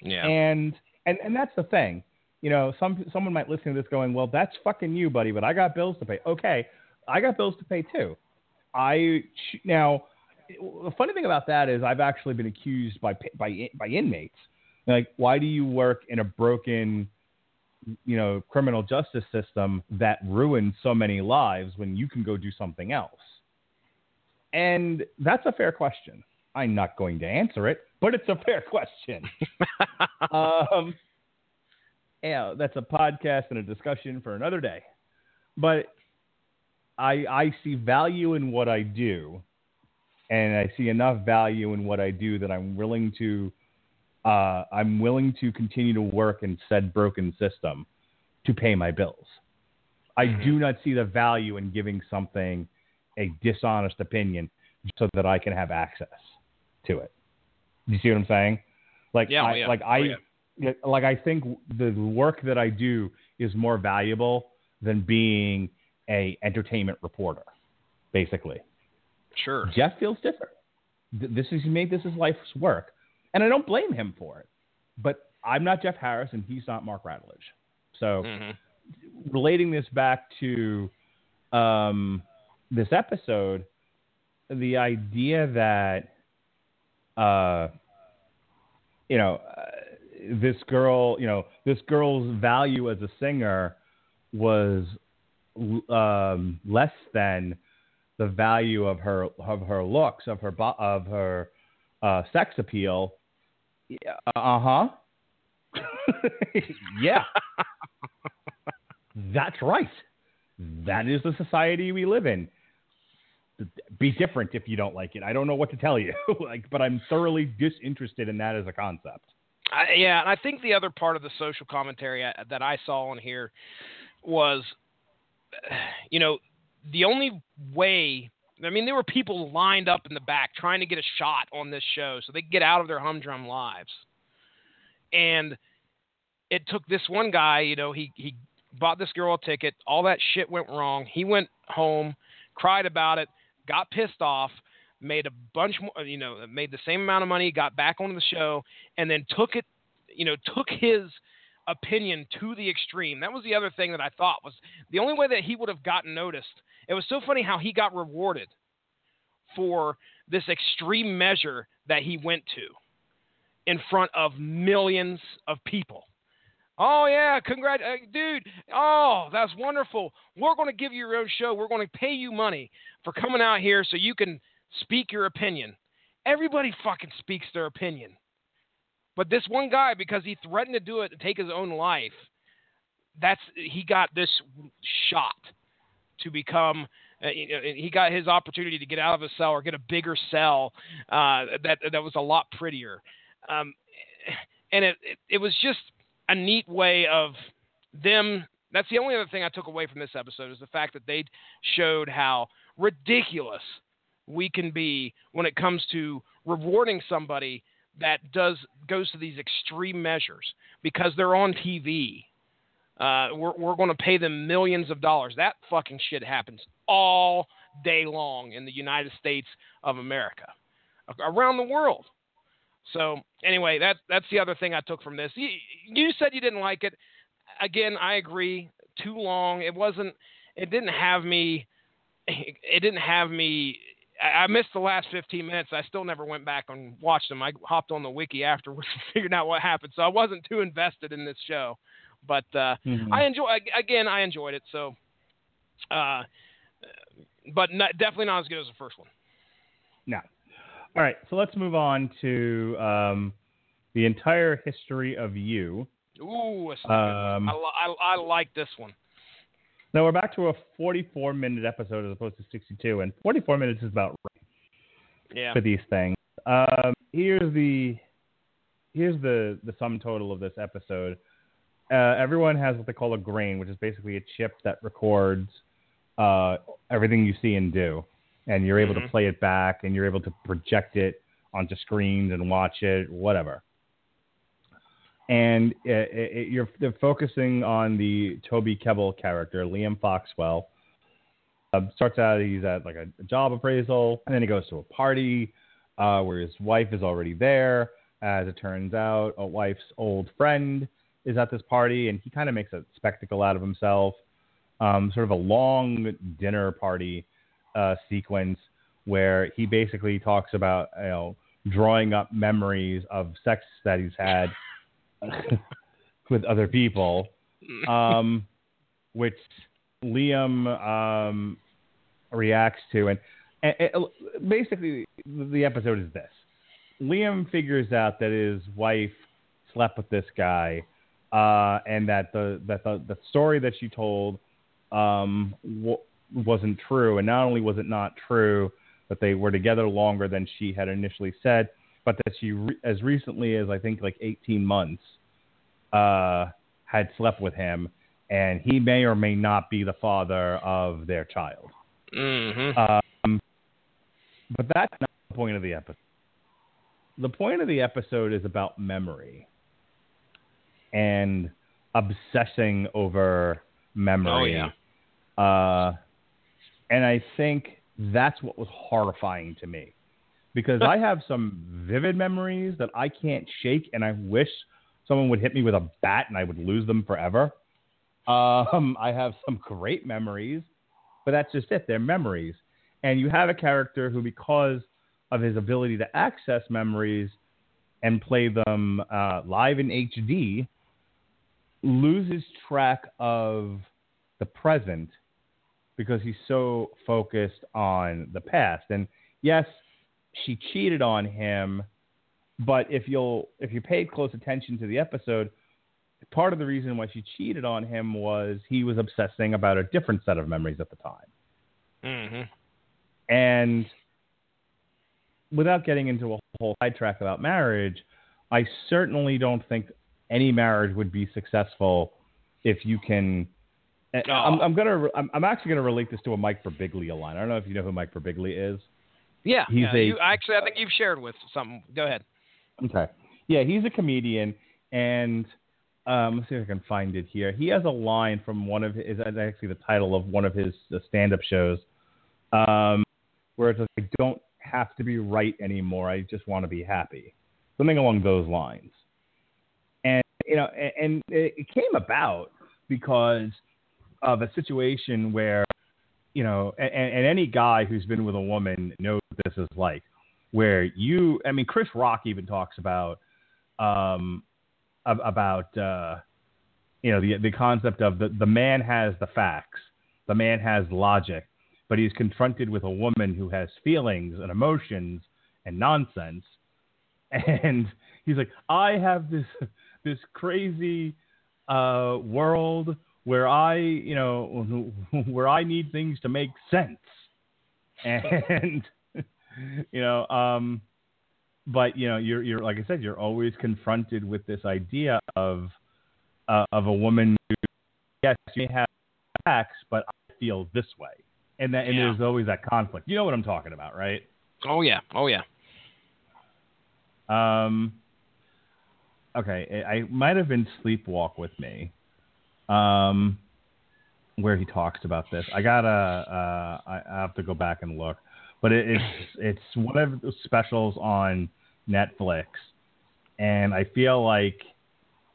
yeah. And and and that's the thing. You know, some someone might listen to this going, "Well, that's fucking you, buddy." But I got bills to pay. Okay, I got bills to pay too. I now the funny thing about that is I've actually been accused by by by inmates like, why do you work in a broken, you know, criminal justice system that ruins so many lives when you can go do something else? And that's a fair question. I'm not going to answer it, but it's a fair question. um, yeah, that's a podcast and a discussion for another day. But I I see value in what I do, and I see enough value in what I do that I'm willing to uh, I'm willing to continue to work in said broken system to pay my bills. I do not see the value in giving something a dishonest opinion so that I can have access to it. Do you see what I'm saying? Like, Yeah, I, yeah. like Oh, I, yeah. yeah, like I think the work that I do is more valuable than being a entertainment reporter, basically. Sure. Jeff feels different. This is he made this his life's work, and I don't blame him for it. But I'm not Jeff Harris, and he's not Mark Radulich. So Mhm. relating this back to um, this episode, the idea that uh, you know uh, this girl, you know, this girl's value as a singer was um, less than the value of her of her looks, of her of her uh, sex appeal. Uh huh. yeah. That's right. That is the society we live in. Be different if you don't like it. I don't know what to tell you. like, but I'm thoroughly disinterested in that as a concept. I, yeah, and I think the other part of the social commentary I, that I saw on here was, you know, the only way I mean, there were people lined up in the back trying to get a shot on this show so they could get out of their humdrum lives. And it took this one guy, you know, he he bought this girl a ticket. All that shit went wrong. He went home, cried about it, got pissed off, made a bunch more, you know, made the same amount of money, got back onto the show, and then took it, you know, took his opinion to the extreme. That was the other thing that I thought was the only way that he would have gotten noticed. It was so funny how he got rewarded for this extreme measure that he went to in front of millions of people. Oh yeah, congrats, uh, dude. Oh, that's wonderful. We're going to give you your own show. We're going to pay you money for coming out here so you can speak your opinion. Everybody fucking speaks their opinion. But this one guy, because he threatened to do it and take his own life, that's he got this shot to become. Uh, he got his opportunity to get out of a cell or get a bigger cell uh, that that was a lot prettier, um, and it, it it was just a neat way of them. That's the only other thing I took away from this episode is the fact that they showed how ridiculous we can be when it comes to rewarding somebody that does goes to these extreme measures because they're on TV. Uh, we're we're going to pay them millions of dollars. That fucking shit happens all day long in the United States of America, around the world. So anyway, that that's the other thing I took from this. You, you said you didn't like it. Again, I agree. Too long. It wasn't. It didn't have me. It didn't have me I missed the last 15 minutes. I still never went back and watched them. I hopped on the wiki afterwards and figured out what happened. So I wasn't too invested in this show, but uh, mm-hmm. I enjoy. Again, I enjoyed it. So, uh, but not, definitely not as good as the first one. No. All right. So let's move on to um, the entire history of you. Ooh, um, I, I, I like this one. Now we're back to a 44 minute episode as opposed to 62, and 44 minutes is about right yeah. for these things. Um, here's the here's the the sum total of this episode. Uh, everyone has what they call a grain, which is basically a chip that records uh, everything you see and do, and you're able mm-hmm. to play it back, and you're able to project it onto screens and watch it, whatever and it, it, you're they're focusing on the Toby Kebbell character, Liam Foxwell. Uh, starts out he's at like a, a, job appraisal, and then he goes to a party uh, where his wife is already there. As it turns out, a wife's old friend is at this party, and he kind of makes a spectacle out of himself. Um, sort of a long dinner party uh, sequence where he basically talks about you know drawing up memories of sex that he's had with other people, um, which Liam um, reacts to, and, and, and basically the episode is this: Liam figures out that his wife slept with this guy, uh, and that the that the, the story that she told um, w- wasn't true, and not only was it not true, but they were together longer than she had initially said but that she, re- as recently as I think like 18 months, uh, had slept with him, and he may or may not be the father of their child. Mm-hmm. Um, but that's not the point of the episode. The point of the episode is about memory and obsessing over memory. Oh, yeah. Uh, and I think that's what was horrifying to me because I have some vivid memories that I can't shake, and I wish someone would hit me with a bat and I would lose them forever. Um, I have some great memories, but that's just it. They're memories. And you have a character who, because of his ability to access memories and play them uh, live in HD, loses track of the present because he's so focused on the past. And yes, she cheated on him, but if you'll if you paid close attention to the episode, part of the reason why she cheated on him was he was obsessing about a different set of memories at the time. Mm-hmm. And without getting into a whole sidetrack about marriage, I certainly don't think any marriage would be successful if you can Oh. I'm, I'm gonna. I'm, I'm actually gonna relate this to a Mike Birbiglia line. I don't know if you know who Mike Birbiglia is. Yeah, He's yeah, a- you, actually, I think you've shared with something. Go ahead. Okay. Yeah, he's a comedian, and um, let's see if I can find it here. He has a line from one of his, is actually the title of one of his stand-up shows, um, where it's like, I don't have to be right anymore. I just want to be happy, something along those lines. You know, and, and it came about because of a situation where, you know, and, and any guy who's been with a woman knows this is like where you I mean Chris Rock even talks about um about uh you know the the concept of the the man has the facts the man has logic but he's confronted with a woman who has feelings and emotions and nonsense. And he's like I have this this crazy uh world where I you know where I need things to make sense and you know, um, but you know, you're you're like I said, you're always confronted with this idea of uh, of a woman who, yes, you may have facts, but I feel this way, and that and Yeah. there's always that conflict. You know what I'm talking about, right? Oh yeah, oh yeah. Um, okay, I I might have been Sleepwalk with me, um, where he talks about this. I gotta, uh, I, I have to go back and look, but it, it's it's one of the specials on Netflix, and I feel like.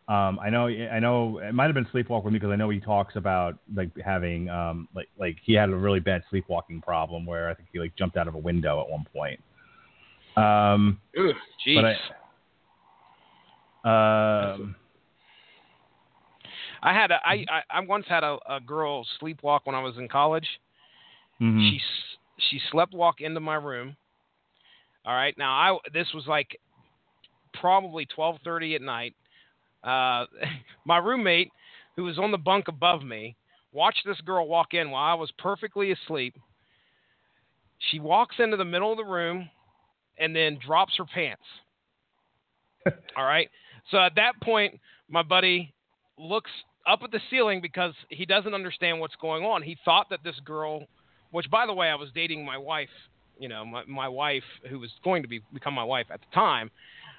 Um, I know, I know, it might have been sleepwalk with me because I know he talks about like having, um, like, like he had a really bad sleepwalking problem where I think he like jumped out of a window at one point. Um, Ooh, jeez. but I, um, I had a, I, I, I once had a, a girl sleepwalk when I was in college. mhm. She she slept walk into my room. All right. Now I this was like probably 12:30 at night. Uh, my roommate, who was on the bunk above me, watched this girl walk in while I was perfectly asleep. She walks into the middle of the room and then drops her pants. All right. So at that point, my buddy looks up at the ceiling because he doesn't understand what's going on. He thought that this girl, which by the way, I was dating my wife, you know, my, my wife who was going to be become my wife at the time.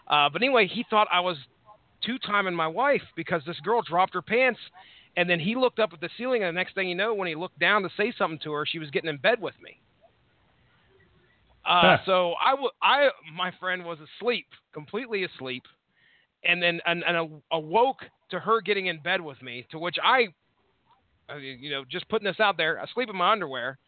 Uh, but anyway, he thought I was two timing my wife because this girl dropped her pants. And then he looked up at the ceiling, and the next thing you know, when he looked down to say something to her, she was getting in bed with me. Uh, Huh. so I, w- I, my friend was asleep, completely asleep, and then and, and awoke to her getting in bed with me. To which I, you know, just putting this out there, asleep in my underwear.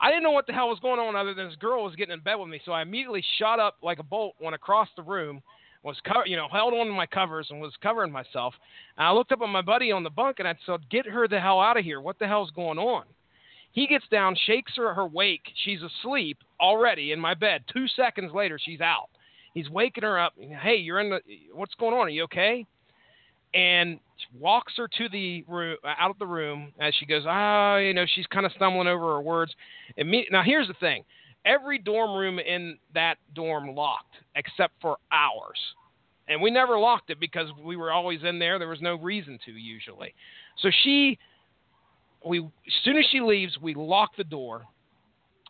I didn't know what the hell was going on other than this girl was getting in bed with me. So I immediately shot up like a bolt, went across the room, was co- you know held on to my covers and was covering myself. And I looked up at my buddy on the bunk and I said, "Get her the hell out of here! What the hell's going on?" He gets down, shakes her her wake. She's asleep already in my bed. Two seconds later, she's out. He's waking her up. Hey, you're in the. What's going on? Are you okay? And walks her to the room, out of the room as she goes. Ah, you know, she's kind of stumbling over her words. Imme- now, here's the thing: every dorm room in that dorm locked except for ours, and we never locked it because we were always in there. There was no reason to usually. So she, we as soon as she leaves, we lock the door.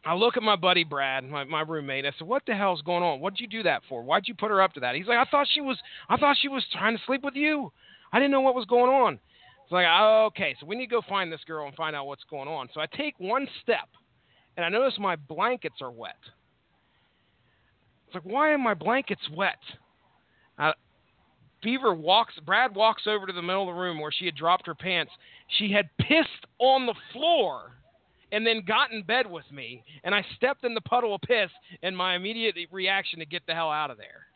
I look at my buddy Brad, my, my roommate. I said, "What the hell's going on? What'd you do that for? Why'd you put her up to that?" He's like, "I thought she was, I thought she was trying to sleep with you. I didn't know what was going on." It's like, oh, okay, so we need to go find this girl and find out what's going on. So I take one step, and I notice my blankets are wet. It's like, why are my blankets wet? Uh, Beaver walks. Brad walks over to the middle of the room where she had dropped her pants. She had pissed on the floor and then got in bed with me, and I stepped in the puddle of piss, and my immediate reaction to get the hell out of there.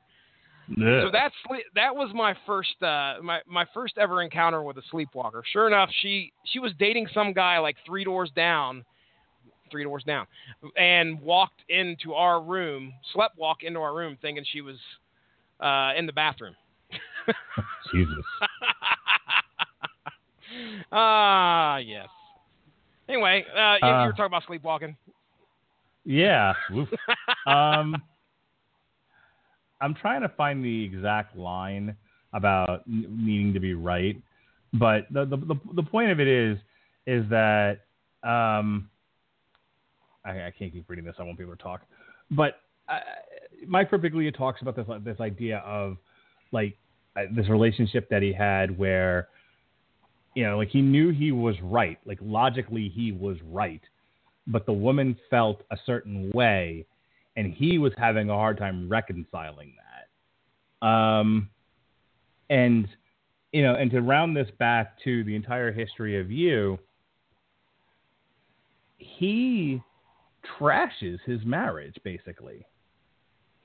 Ugh. So that's that was my first uh, my my first ever encounter with a sleepwalker. Sure enough, she she was dating some guy like three doors down, three doors down, and walked into our room, slept walk into our room, thinking she was uh, in the bathroom. Jesus. Ah, yes. Anyway, uh, you, Uh, you were talking about sleepwalking. Yeah. Um, I'm trying to find the exact line about needing to be right, but the, the the the point of it is, is that um, I, I can't keep reading this. I want people to talk. But uh, Mike Birbiglia talks about this this idea of like uh, this relationship that he had where you know like he knew he was right, like logically he was right, but the woman felt a certain way, and he was having a hard time reconciling that. Um, and you know, and to round this back to the entire history of you, he trashes his marriage basically.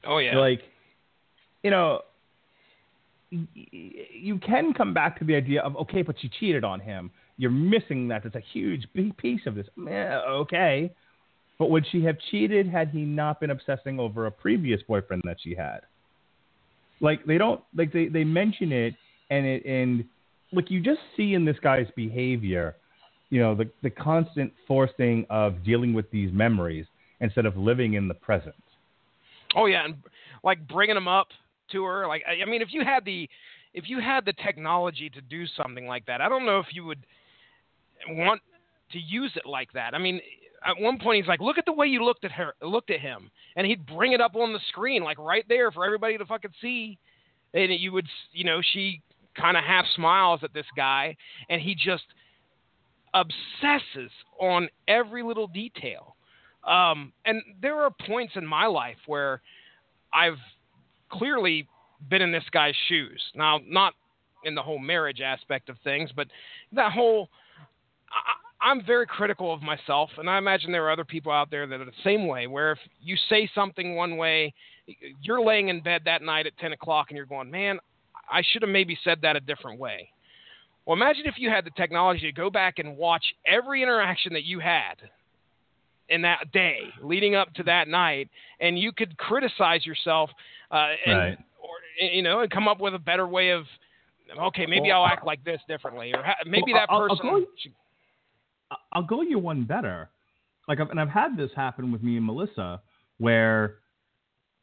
Oh yeah. Like, you know, you can come back to the idea of okay, but she cheated on him. You're missing that. That's a huge piece of this. Okay, but would she have cheated had he not been obsessing over a previous boyfriend that she had? Like they don't like they, they mention it and it and like you just see in this guy's behavior, you know, the the constant forcing of dealing with these memories instead of living in the present. Oh yeah, and like bringing them up to her. Like I I mean, if you had the if you had the technology to do something like that, I don't know if you would want to use it like that. I mean, at one point he's like, "Look at the way you looked at her, looked at him," and he'd bring it up on the screen, like right there for everybody to fucking see. And you would, you know, she kind of half smiles at this guy, and he just obsesses on every little detail. Um, and there are points in my life where I've clearly been in this guy's shoes. Now, not in the whole marriage aspect of things, but that whole. I, I'm very critical of myself, and I imagine there are other people out there that are the same way. Where if you say something one way, you're laying in bed that night at 10 o'clock, and you're going, "Man, I should have maybe said that a different way." Well, imagine if you had the technology to go back and watch every interaction that you had in that day leading up to that night, and you could criticize yourself, uh, and, Right. or you know, and come up with a better way of, okay, maybe Well, I'll act like this differently, or ha- maybe Well, that I'll- I'll person. go- should- I- I'll go you one better. Like, I've, and I've had this happen with me and Melissa, where,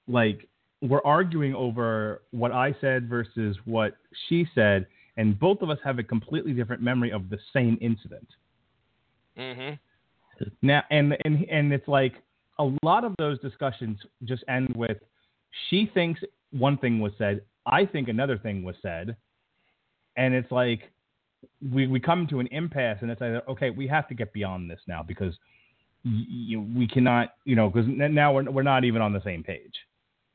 like, we're arguing over what I said versus what she said, and both of us have a completely different memory of the same incident. Mhm. Now, and and and it's like a lot of those discussions just end with she thinks one thing was said, I think another thing was said, and it's like we we come to an impasse, and it's like okay, we have to get beyond this now because you, we cannot, you know, because now we're we're not even on the same page,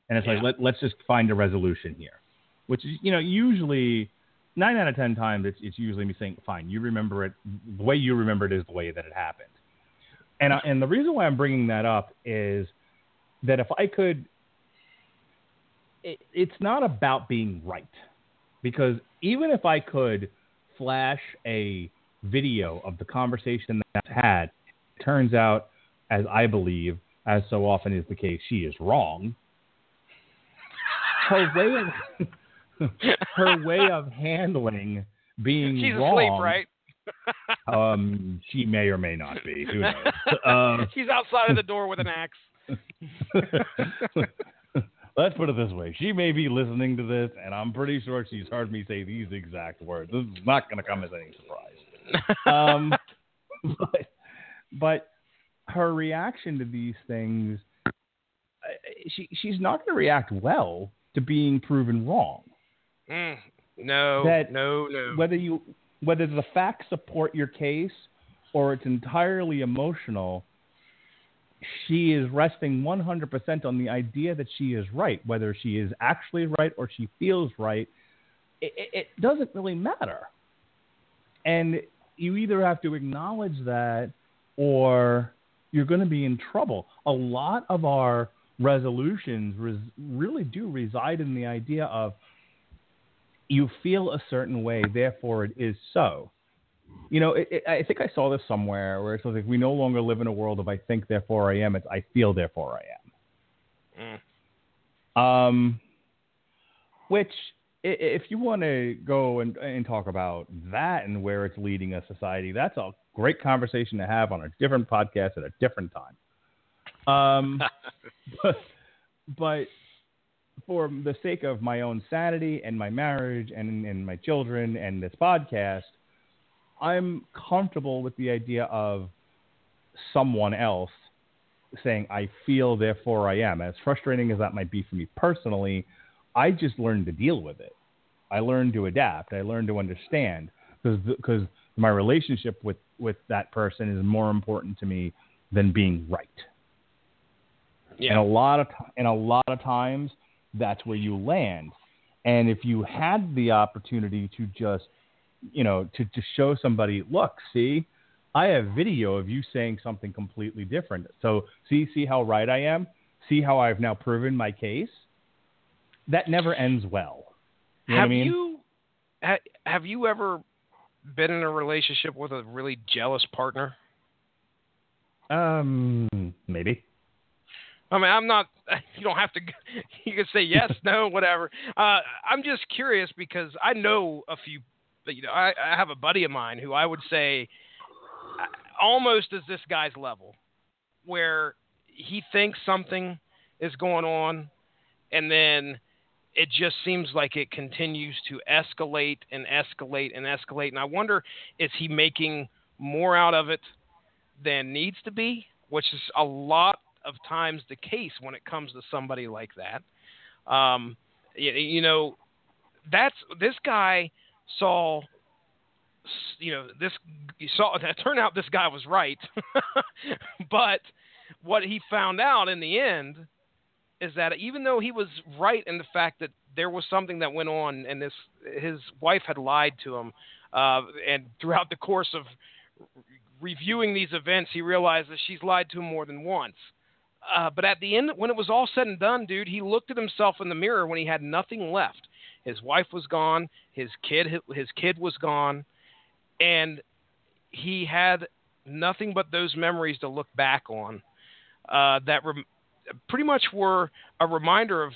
and it's like let let's just find a resolution here, which is you know usually. Nine out of ten times, it's, it's usually me saying, "Fine, you remember it. The way you remember it is the way that it happened." And I, and the reason why I'm bringing that up is that if I could, it, it's not about being right, because even if I could flash a video of the conversation that's had, it turns out, as I believe, as so often is the case, she is wrong. Her way of her way of handling being She's wrong, asleep, right? um, she may or may not be. Who knows? Um, She's outside of the door with an axe. Let's put it this way: she may be listening to this, and I'm pretty sure she's heard me say these exact words. This is not going to come as any surprise. Um, but, but her reaction to these things, she she's not going to react well to being proven wrong. Mm, no, That- no, no. whether you whether the facts support your case or it's entirely emotional she is resting 100% on the idea that she is right whether she is actually right or she feels right. It, it, doesn't really matter. And you either have to acknowledge that or you're going to be in trouble. A lot of our resolutions res- really do reside in the idea of you feel a certain way, therefore it is so. You know, it, it, I think I saw this somewhere where it's like we no longer live in a world of I think, therefore I am. It's I feel, therefore I Mm. am. Um, which, if you want to go and, and talk about that and where it's leading a society, that's a great conversation to have on a different podcast at a different time. Um, but, but for the sake of my own sanity and my marriage and, and my children and this podcast, I'm comfortable with the idea of someone else saying I feel, therefore I am. As frustrating as that might be for me personally, I just learned to deal with it. I learned to adapt. I learned to understand because because my relationship with with that person is more important to me than being right. Yeah. And a lot of and a lot of times that's where you land. And if you had the opportunity to just you know to to show somebody, look, see, I have video of you saying something completely different. So see see how right I am? See how I've now proven my case? That never ends well. You know what have I mean? you ha, have you ever been in a relationship with a really jealous partner? Um, maybe. I mean, I'm not. You don't have to. You can say yes, no, whatever. Uh, I'm just curious because I know a few. You know, I, I have a buddy of mine who I would say uh, almost is this guy's level, where he thinks something is going on, and then it just seems like it continues to escalate and escalate and escalate. And I wonder, is he making more out of it than needs to be? Which is a lot of times the case when it comes to somebody like that. Um, you, you know, that's this guy saw. You know, this you saw. It turned out this guy was right, but what he found out in the end is that even though he was right in the fact that there was something that went on and this his wife had lied to him uh, and throughout the course of reviewing these events he realized that she's lied to him more than once uh, but at the end when it was all said and done dude he looked at himself in the mirror when he had nothing left his wife was gone his kid his kid was gone and he had nothing but those memories to look back on uh, that rem- pretty much were a reminder of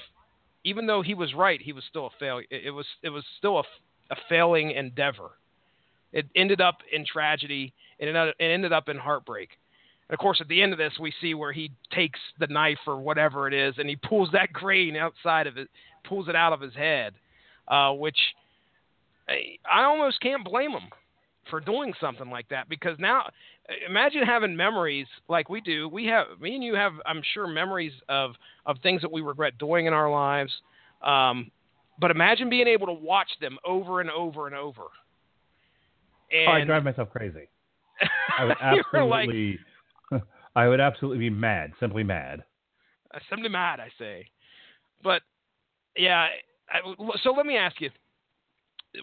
even though he was right, he was still a failure. It was it was still a, a failing endeavor. It ended up in tragedy. It ended, it ended up in heartbreak. And of course, at the end of this, we see where he takes the knife or whatever it is, and he pulls that grain outside of it, pulls it out of his head, uh, which I, almost can't blame him for doing something like that because now imagine having memories like we do. We have me and you have I'm sure memories of of things that we regret doing in our lives. Um, but imagine being able to watch them over and over and over. And Oh, I drive myself crazy. I would like, absolutely, I would absolutely be mad, simply mad. simply mad, I say. But yeah, I, so let me ask you: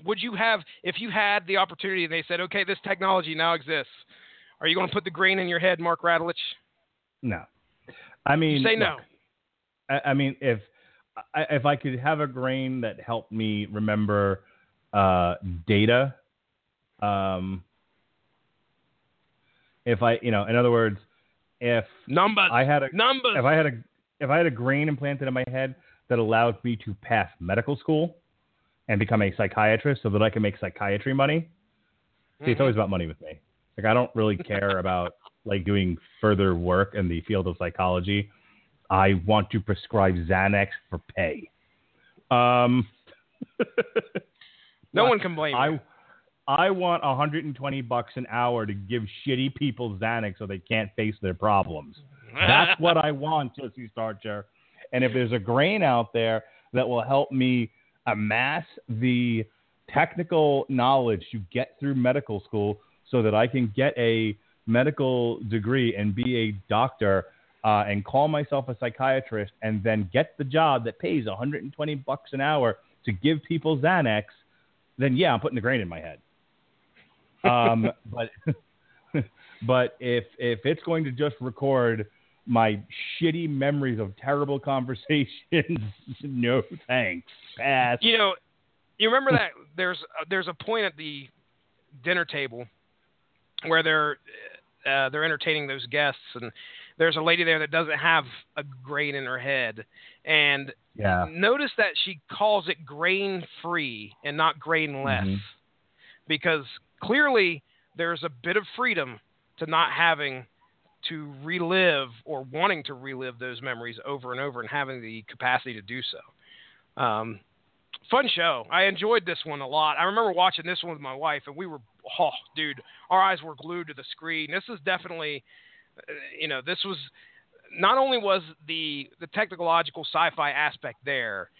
Would you have, if you had the opportunity, and they said, "Okay, this technology now exists," are you going to put the grain in your head, Mark Radulich? No, I mean, Say look, no. I, I mean, if I, if I could have a grain that helped me remember uh, data, um, if I, you know, in other words, if Numbers. I had a Numbers. if I had a if I had a grain implanted in my head that allowed me to pass medical school and become a psychiatrist so that I can make psychiatry money. See, it's Mhm. always about money with me. Like I don't really care about like doing further work in the field of psychology. I want to prescribe Xanax for pay. Um, no one can blame you. I want 120 bucks an hour to give shitty people Xanax so they can't face their problems. That's what I want, Jesse Starcher. And if there's a grain out there that will help me amass the technical knowledge to get through medical school so that I can get a medical degree and be a doctor uh, and call myself a psychiatrist and then get the job that pays 120 bucks an hour to give people Xanax, then yeah, I'm putting the grain in my head. Um, but but if if it's going to just record my shitty memories of terrible conversations, no thanks. Pass. You know, you remember that there's uh, there's a point at the dinner table where they're uh, they're entertaining those guests, and there's a lady there that doesn't have a grain in her head, and Yeah. notice that she calls it grain free and not grain less, Mhm. Because clearly there's a bit of freedom to not having to relive or wanting to relive those memories over and over and having the capacity to do so. Um, fun show. I enjoyed this one a lot. I remember watching this one with my wife, and we were, oh, dude, our eyes were glued to the screen. This is definitely, uh, you know, this was not only was the the technological sci-fi aspect there,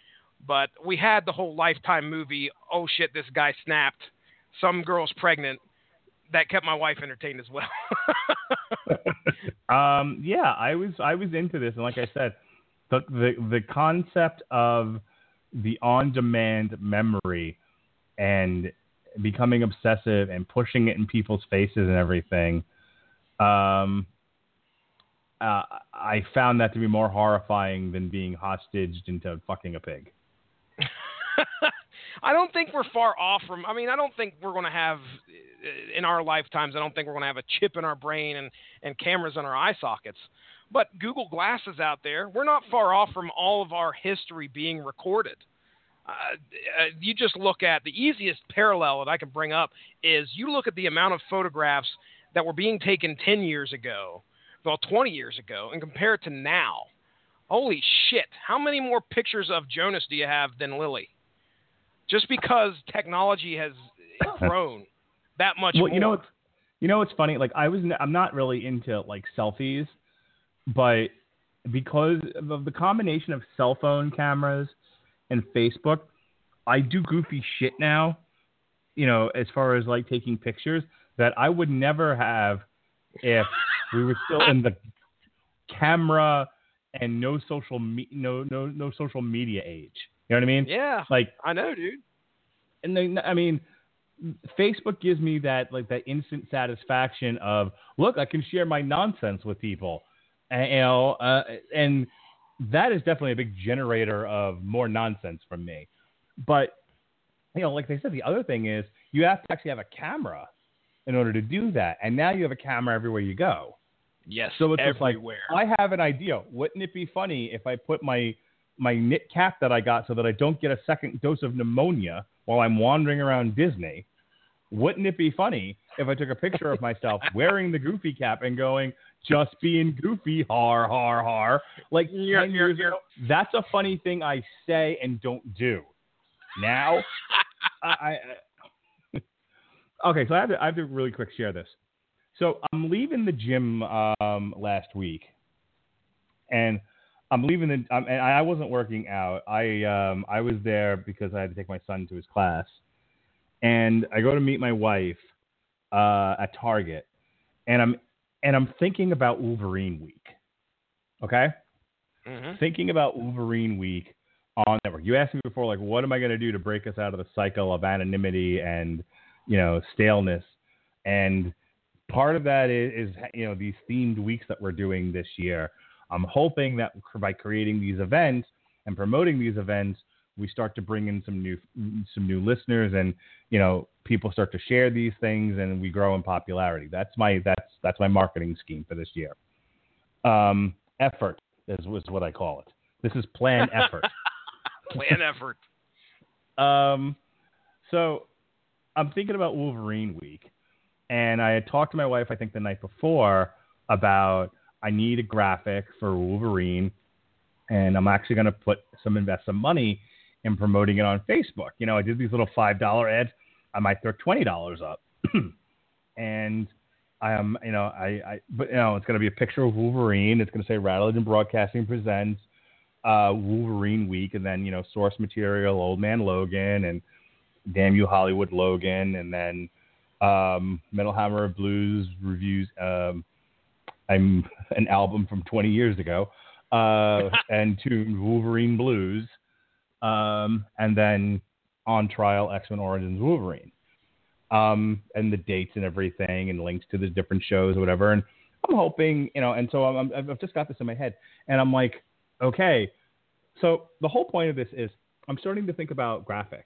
but we had the whole Lifetime movie. Oh shit, this guy snapped. Some girl's pregnant. That kept my wife entertained as well. um, yeah, I was I was into this, and like I said, the the the concept of the on-demand memory and becoming obsessive and pushing it in people's faces and everything. Um, uh, I found that to be more horrifying than being hostaged into fucking a pig. I don't think we're far off from. I mean, I don't think we're going to have in our lifetimes. I don't think we're going to have a chip in our brain and and cameras in our eye sockets. But Google Glass is out there. We're not far off from all of our history being recorded. Uh, uh, you just look at the easiest parallel that I can bring up is you look at the amount of photographs that were being taken 10 years ago, well, 20 years ago, and compare it to now. Holy shit. How many more pictures of Jonas do you have than Lily? Just because technology has grown that much well, more. you know what's you know what's funny? Like I was I'm not really into like selfies, but because of the combination of cell phone cameras and Facebook, I do goofy shit now. You know, as far as like taking pictures that I would never have if we were still in the camera and no social me- no no no social media age. You know what I mean? Yeah. Like I know, dude. and then I mean, Facebook gives me that like that instant satisfaction of look, I can share my nonsense with people, and, you know, uh, and that is definitely a big generator of more nonsense from me. But you know, like they said, the other thing is you have to actually have a camera in order to do that, and now you have a camera everywhere you go. Yes. So it's just like everywhere. I have an idea. Wouldn't it be funny if I put my my knit cap that I got so that I don't get a second dose of pneumonia while I'm wandering around Disney? Wouldn't it be funny if I took a picture of myself wearing the goofy cap and going, just being goofy, har har har. Like Yeah, 10 yeah, yeah. that's a funny thing I say and don't do. Now, I, I okay, so I have to I have to really quick share this. So I'm leaving the gym um, last week, and I'm leaving the. Um, and I wasn't working out. I um, I was there because I had to take my son to his class, and I go to meet my wife uh, at Target, and I'm and I'm thinking about Wolverine week. Okay, Mhm. thinking about Wolverine week on network. You asked me before, like, what am I going to do to break us out of the cycle of anonymity and you know staleness? And part of that is, is you know these themed weeks that we're doing this year. I'm hoping that by creating these events and promoting these events, we start to bring in some new some new listeners, and you know people start to share these things, and we grow in popularity. That's my that's that's my marketing scheme for this year. Um, effort is, is what I call it. This is planned effort. Plan effort. Um, so I'm thinking about Wolverine week, and I had talked to my wife, I think, the night before about I need a graphic for Wolverine, and I'm actually going to put some invest some money in promoting it on Facebook. You know, I did these little five dollar ads. I might throw twenty dollars up, and I am, you know, I, I, but you know, it's going to be a picture of Wolverine. It's going to say Rattleton Broadcasting presents uh, Wolverine Week, and then you know source material, Old Man Logan, and Damn You Hollywood Logan, and then um, Metal Hammer Blues reviews. Um, I'm an album from 20 years ago, uh, and to Wolverine Blues, um, and then on trial X Men Origins Wolverine, um, and the dates and everything, and links to the different shows or whatever. And I'm hoping, you know, and so I'm, I'm, I've just got this in my head, and I'm like, okay, so the whole point of this is I'm starting to think about graphics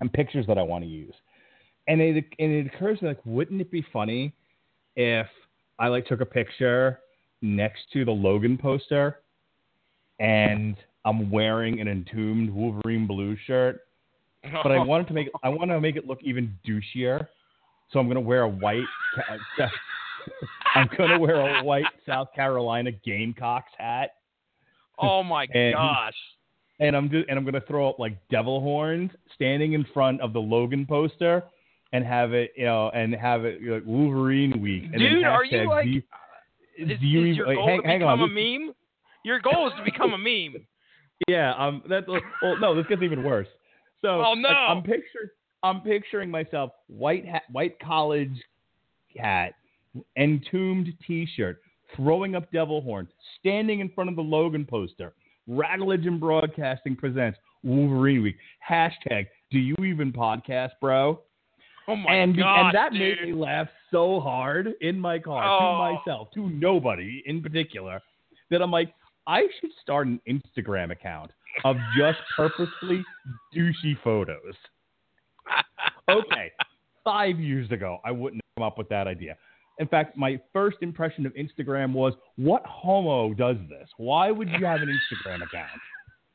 and pictures that I want to use. And it and it occurs to me like, wouldn't it be funny if I like took a picture next to the Logan poster and I'm wearing an entombed Wolverine blue shirt, but I wanted to make I want to make it look even douchier. So I'm gonna wear a white. Uh, I'm gonna wear a white South Carolina Gamecocks hat. Oh my And- gosh. and I'm just and I'm gonna throw up like devil horns standing in front of the Logan poster and have it you know and have it like Wolverine week. And Dude, are you like? do you- Is, do is you even- your goal hang- to become on, a meme? Your goal is to become a meme. Yeah, um, that's well, no, this gets even worse. So, Oh, like, no. I'm picturing, I'm picturing myself white hat, white college hat, entombed T-shirt, throwing up devil horns, standing in front of the Logan poster. Rattledge and Broadcasting presents Wolverine Week. Hashtag Do you even podcast, bro? Oh my and god, and that dude. made me laugh so hard in my car Oh. to myself, to nobody in particular, that I'm like, I should start an Instagram account of just purposely douchey photos. Okay, five years ago, I wouldn't have come up with that idea. In fact, my first impression of Instagram was, "What homo does this? Why would you have an Instagram account?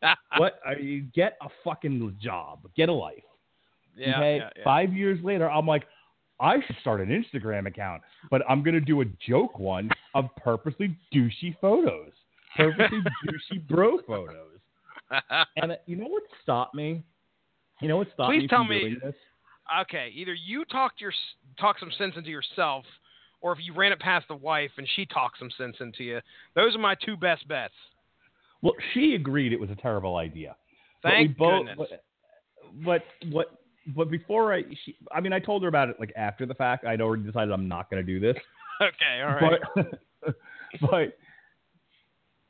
What? Are you get a fucking job, get a life." Yeah, okay? yeah, yeah. Five years later, I'm like, I should start an Instagram account, but I'm gonna do a joke one of purposely douchey photos, purposely douchey bro photos. And uh, you know what stopped me? You know what stopped Please me Please tell from me- doing this? okay, either you talked your talk some sense into yourself, or if you ran it past the wife and she talked some sense into you. Those are my two best bets. Well, she agreed it was a terrible idea. But Thank both, goodness. But, but what? But before I, she, I mean, I told her about it like after the fact. I'd already decided I'm not going to do this. Okay, all right. But, but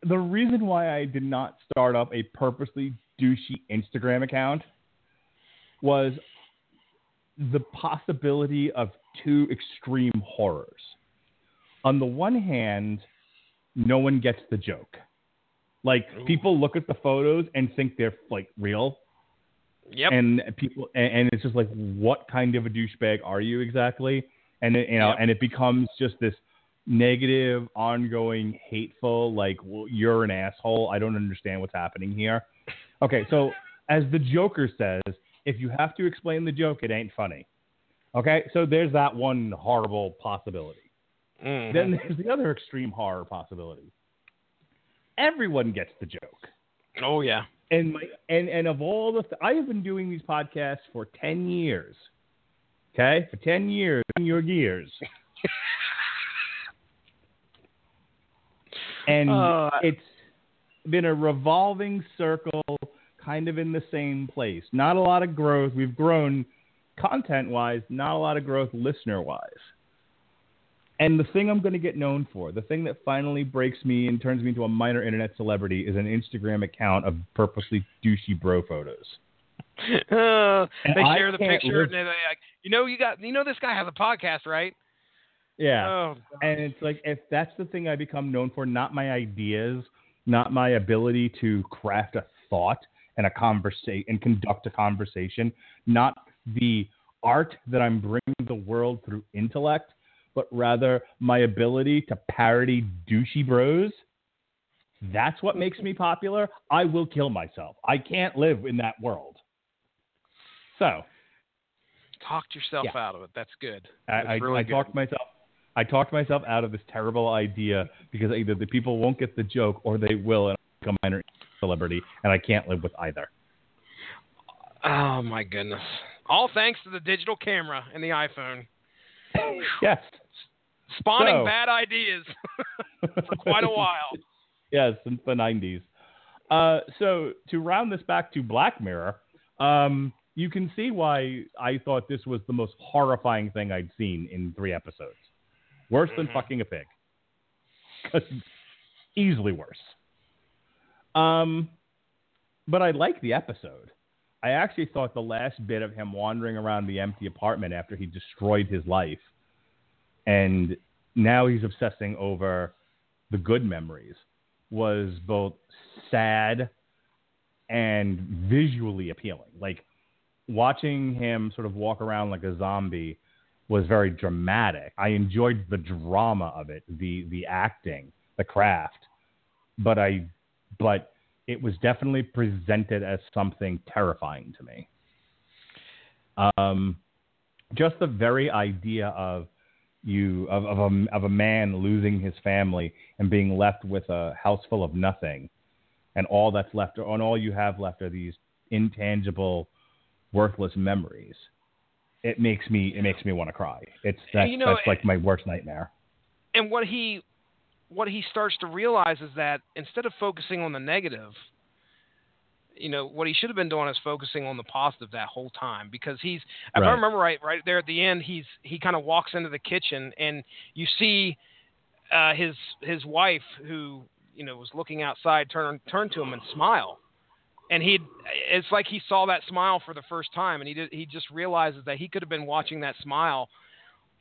the reason why I did not start up a purposely douchey Instagram account was the possibility of two extreme horrors. On the one hand, no one gets the joke. Like Ooh. people look at the photos and think they're like real, yep. and people and, and it's just like what kind of a douchebag are you exactly and it, you know Yep. and it becomes just this negative ongoing hateful like well, you're an asshole i don't understand what's happening here okay so as the joker says if you have to explain the joke it ain't funny okay so there's that one horrible possibility Mhm. then there's the other extreme horror possibility everyone gets the joke oh yeah. And my and and of all the th- I have been doing these podcasts for ten years. Okay, for ten years, in your years, and Uh, it's been a revolving circle, kind of in the same place. Not a lot of growth. We've grown content wise, not a lot of growth listener wise. And the thing I'm going to get known for, the thing that finally breaks me and turns me into a minor internet celebrity, is an Instagram account of purposely douchey bro photos. Uh, And they I share the picture live- and they're like, you know, you got, you know, this guy has a podcast, right? Yeah. Oh, And it's like if that's the thing I become known for, not my ideas, not my ability to craft a thought and a conversation and conduct a conversation, not the art that I'm bringing the world through intellect, but rather my ability to parody douchey bros. That's what makes me popular. I will kill myself. I can't live in that world. So talked yourself Yeah. out of it. That's good. I, That's I, really I good. talked myself. I talked myself out of this terrible idea because either the people won't get the joke or they will, and I'll become a minor celebrity, and I can't live with either. Oh my goodness! All thanks to the digital camera and the iPhone, Yes. Spawning So- bad ideas for quite a while. yes, since the 90s. Uh, so to round this back to Black Mirror, um, you can see why I thought this was the most horrifying thing I'd seen in three episodes. Worse than Mhm. fucking a pig. easily worse. Um, but I like the episode. I actually thought the last bit of him wandering around the empty apartment after he destroyed his life, and now he's obsessing over the good memories, was both sad and visually appealing. Like watching him sort of walk around like a zombie was very dramatic. I enjoyed the drama of it, the the acting, the craft, but I but it was definitely presented as something terrifying to me. Um, just the very idea of you of, of a of a man losing his family and being left with a house full of nothing and all that's left, and all you have left are these intangible, worthless memories. It makes me it makes me want to cry. It's that's, you know, that's like my worst nightmare. and what he what he starts to realize is that instead of focusing on the negative you know what he should have been doing is focusing on the positive that whole time because he's if Right. i remember right right there at the end he's he kind of walks into the kitchen and you see uh his his wife who you know was looking outside turn turn to him and smile and he it's like he saw that smile for the first time and he did, he just realizes that he could have been watching that smile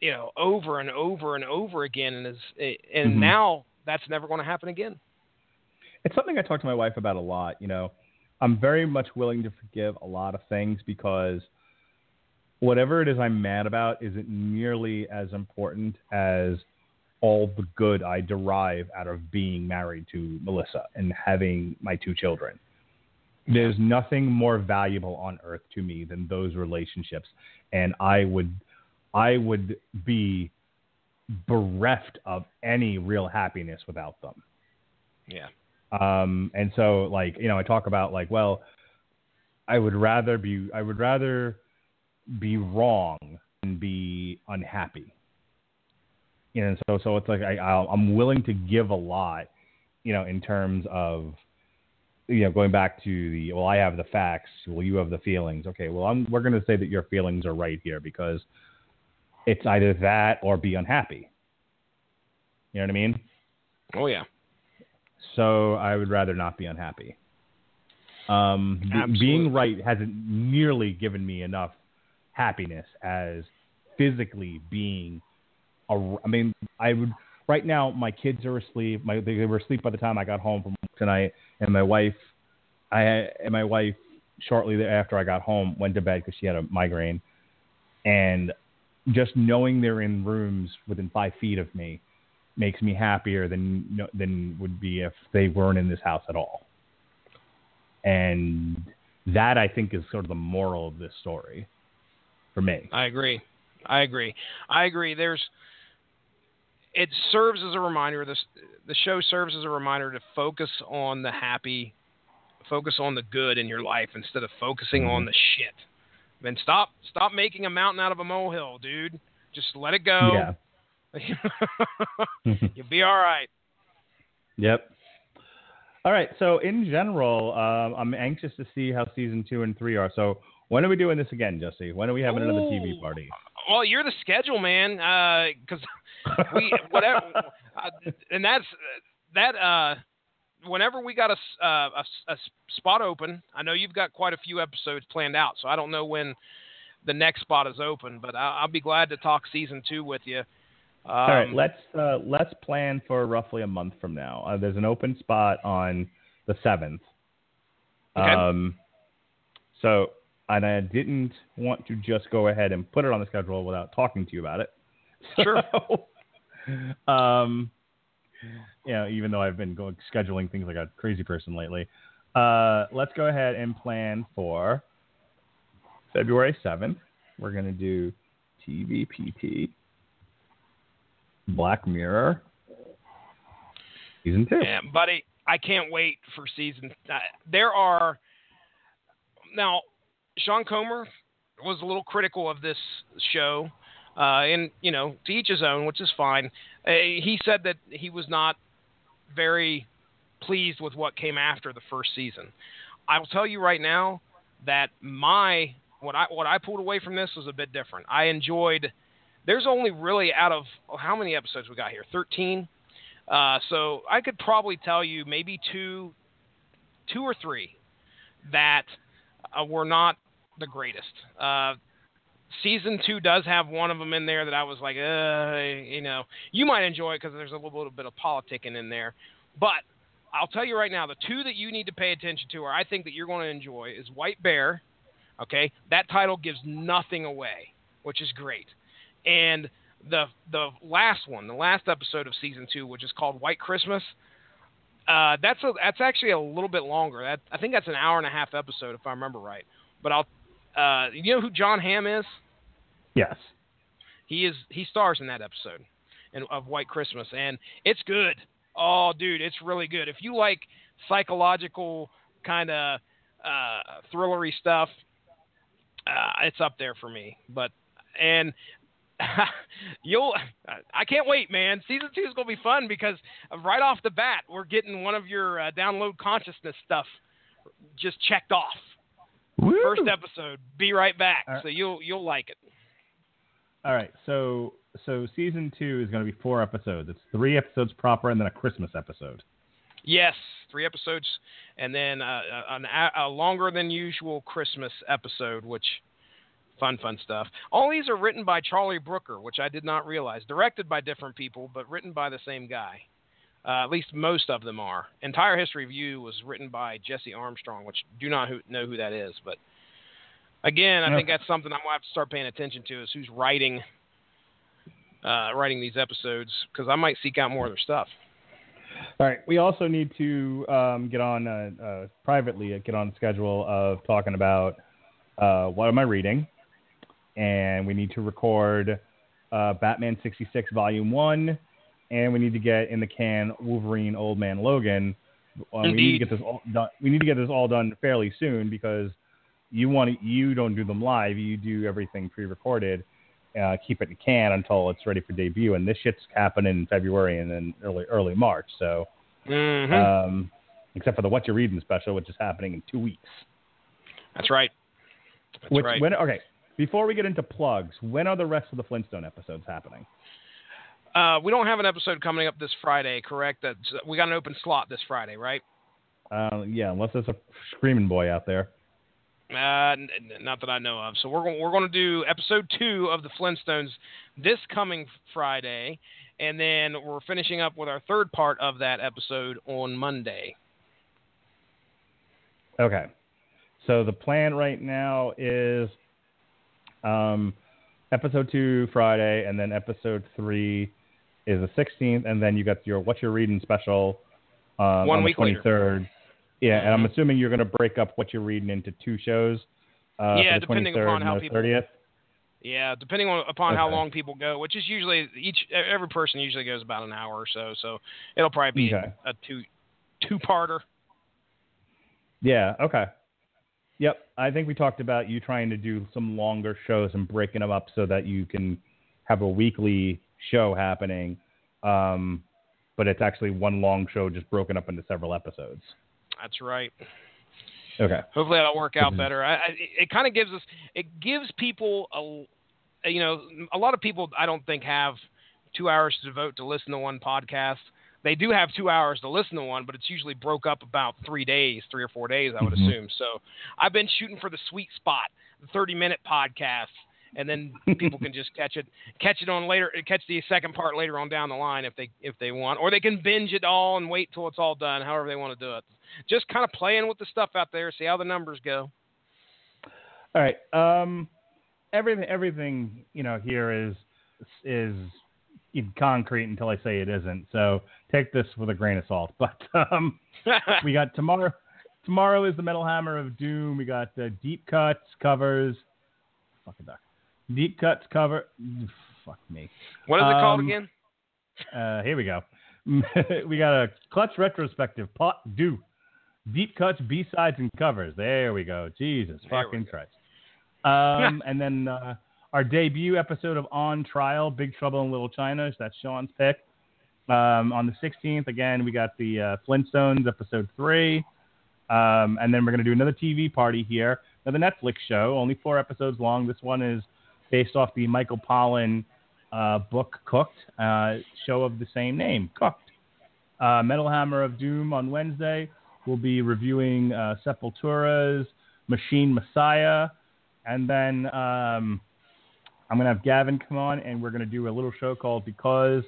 you know over and over and over again and is and Mhm. now that's never going to happen again It's something I talk to my wife about a lot. You know, I'm very much willing to forgive a lot of things because whatever it is I'm mad about isn't nearly as important as all the good I derive out of being married to Melissa and having my two children. There's nothing more valuable on earth to me than those relationships, and I would, I would be bereft of any real happiness without them. yeah Um, and so like, you know, I talk about like, well, I would rather be, I would rather be wrong than be unhappy. You know, so, so it's like, I, I'll, I'm willing to give a lot, you know, in terms of, you know, going back to the, well, I have the facts. Well, you have the feelings. Okay. Well, I'm, we're going to say that your feelings are right here because it's either that or be unhappy. You know what I mean? oh yeah So I would rather not be unhappy. Um, being right hasn't nearly given me enough happiness as physically being. A, I mean, I would right now. My kids are asleep. My they were asleep by the time I got home from tonight, and my wife, I and my wife shortly after I got home went to bed because she had a migraine, and just knowing they're in rooms within five feet of me makes me happier than than would be if they weren't in this house at all. And that I think is sort of the moral of this story for me. I agree. I agree. I agree. There's. It serves as a reminder. This the show serves as a reminder to focus on the happy, focus on the good in your life instead of focusing on mm-hmm. the shit. Then stop stop making a mountain out of a molehill, dude. Just let it go. Yeah. You'll be all right. Yep. All right. So in general, um, I'm anxious to see how season two and three are. So when are we doing this again, Jesse? When are we having another TV party? Well, you're the schedule man, because we whatever, uh, and that's that. Uh, whenever we got a, uh, a a spot open, I know you've got quite a few episodes planned out, so I don't know when the next spot is open, but I, I'll be glad to talk season two with you. Um, All right. Let's uh, let's plan for roughly a month from now. Uh, there's an open spot on the seventh. Okay. Um, so, and I didn't want to just go ahead and put it on the schedule without talking to you about it. Sure. So, um, you know, even though I've been going scheduling things like a crazy person lately, uh, let's go ahead and plan for February seventh. We're gonna do TVPT, Black Mirror, season two. Yeah, buddy, I can't wait for season. Uh, there are now. Sean Comer was a little critical of this show, uh, and you know, to each his own, which is fine. Uh, he said that he was not very pleased with what came after the first season. I will tell you right now that my what I what I pulled away from this was a bit different. I enjoyed. There's only really out of how many episodes we got here? Thirteen. Uh, so I could probably tell you maybe two, two or three that uh, were not the greatest. Uh, season two does have one of them in there that I was like, uh, you know, you might enjoy it because there's a little, little bit of politicking in there. But I'll tell you right now, the two that you need to pay attention to, or I think that you're going to enjoy, is White Bear. Okay, that title gives nothing away, which is great. And the the last one, the last episode of season two, which is called White Christmas. Uh, that's a that's actually a little bit longer. That I think that's an hour and a half episode if I remember right. But I'll, uh, you know who Jon Hamm is? Yes. He is he stars in that episode, and of White Christmas, and it's good. Oh, dude, it's really good. If you like psychological kind of uh, thrillery stuff, uh, it's up there for me. But and you'll I can't wait, man. Season two is gonna be fun because right off the bat we're getting one of your uh, download consciousness stuff just checked off. Woo! First episode. Be right back. Right. So you'll you'll like it. All right, so so season two is going to be four episodes. It's three episodes proper, and then a Christmas episode. Yes, three episodes, and then uh, an, a longer than usual Christmas episode, which fun, fun stuff. All these are written by Charlie Brooker, which I did not realize. Directed by different people, but written by the same guy. Uh, at least most of them are. Entire History of You was written by Jesse Armstrong, which do not who, know who that is, but again, I think that's something I'm gonna have to start paying attention to is who's writing uh, writing these episodes because I might seek out more of their stuff. All right. We also need to um, get on uh, uh, privately uh, get on the schedule of talking about uh, what am I reading, and we need to record uh, Batman sixty six Volume One, and we need to get in the can Wolverine Old Man Logan. Uh, we need to get this all done. We need to get this all done fairly soon because you want to, you don't do them live. You do everything pre-recorded. Uh, keep it in can until it's ready for debut, and this shit's happening in February and then early early March. So, hmm um, except for the What You're Reading special, which is happening in two weeks. that's right. That's which right. when okay, before we get into plugs, when are the rest of the Flintstone episodes happening? Uh, we don't have an episode coming up this Friday, correct? That's, we got an open slot this Friday, right? Uh, yeah, unless there's a screaming boy out there. Uh, n- not that I know of. So we're going we're going to do episode two of the Flintstones this coming Friday, and then we're finishing up with our third part of that episode on Monday. Okay. So the plan right now is um, episode two Friday, and then episode three is the 16th, and then you got your What You're Reading special um, One on week the later. 23rd. Yeah, and I'm Mhm. assuming you're going to break up What You're Reading into two shows. Uh, Yeah, the depending upon how people- 30th. Yeah, depending on upon how long people go, which is usually each every person usually goes about an hour or so. So it'll probably be Okay. a two two parter. Yeah. Okay. Yep. I think we talked about you trying to do some longer shows and breaking them up so that you can have a weekly show happening, um, but it's actually one long show just broken up into several episodes. That's right. Okay. Hopefully that'll work out Mhm. better. I, I, it it kind of gives us, it gives people a, you know, a lot of people I don't think have two hours to devote to listen to one podcast. They do have two hours to listen to one, but it's usually broke up about three days, three or four days, I would Mhm. assume. So I've been shooting for the sweet spot, the 30 minute podcast, and then people can just catch it, catch it on later, catch the second part later on down the line if they if they want, or they can binge it all and wait till it's all done, however they want to do it. Just kind of playing with the stuff out there, see how the numbers go. All right. Um, everything, everything, you know, here is is in concrete until I say it isn't. So take this with a grain of salt. But um, we got tomorrow. Tomorrow is the Metal Hammer of Doom. We got uh, deep cuts covers. Fucking duck. Deep cuts cover. Fuck me. what is it called Um, again? Uh, here we go. we got a clutch retrospective. Pot do. Deep cuts, B sides, and covers. There we go. Jesus There fucking go. Christ. Um, and then uh, our debut episode of On Trial, Big Trouble in Little China. That's Sean's pick. Um, on the 16th, again, we got the uh, Flintstones episode three. Um, and then we're going to do another TV party here, another Netflix show, only four episodes long. This one is based off the Michael Pollan uh, book Cooked, uh, show of the same name, Cooked. Uh, Metal Hammer of Doom on Wednesday. We'll be reviewing uh, Sepultura's Machine Messiah. And then um, I'm going to have Gavin come on, and we're going to do a little show called Because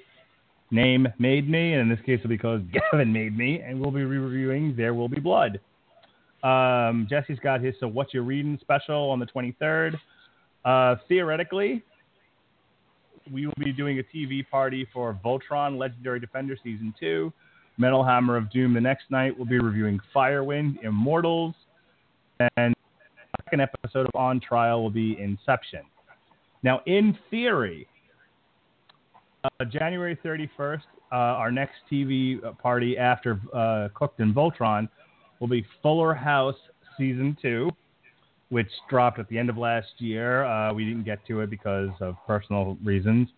Name Made Me. And in this case, it'll be because Gavin made me. And we'll be reviewing There Will Be Blood. Um, Jesse's got his So What You Reading special on the 23rd. Uh, theoretically, we will be doing a TV party for Voltron Legendary Defender Season 2. Metal Hammer of Doom the next night. We'll be reviewing Firewind, Immortals, and second episode of On Trial will be Inception. Now, in theory, January 31st, uh, our next TV party after uh, Cooked and Voltron will be Fuller House Season 2, which dropped at the end of last year. Uh, we didn't get to it because of personal reasons.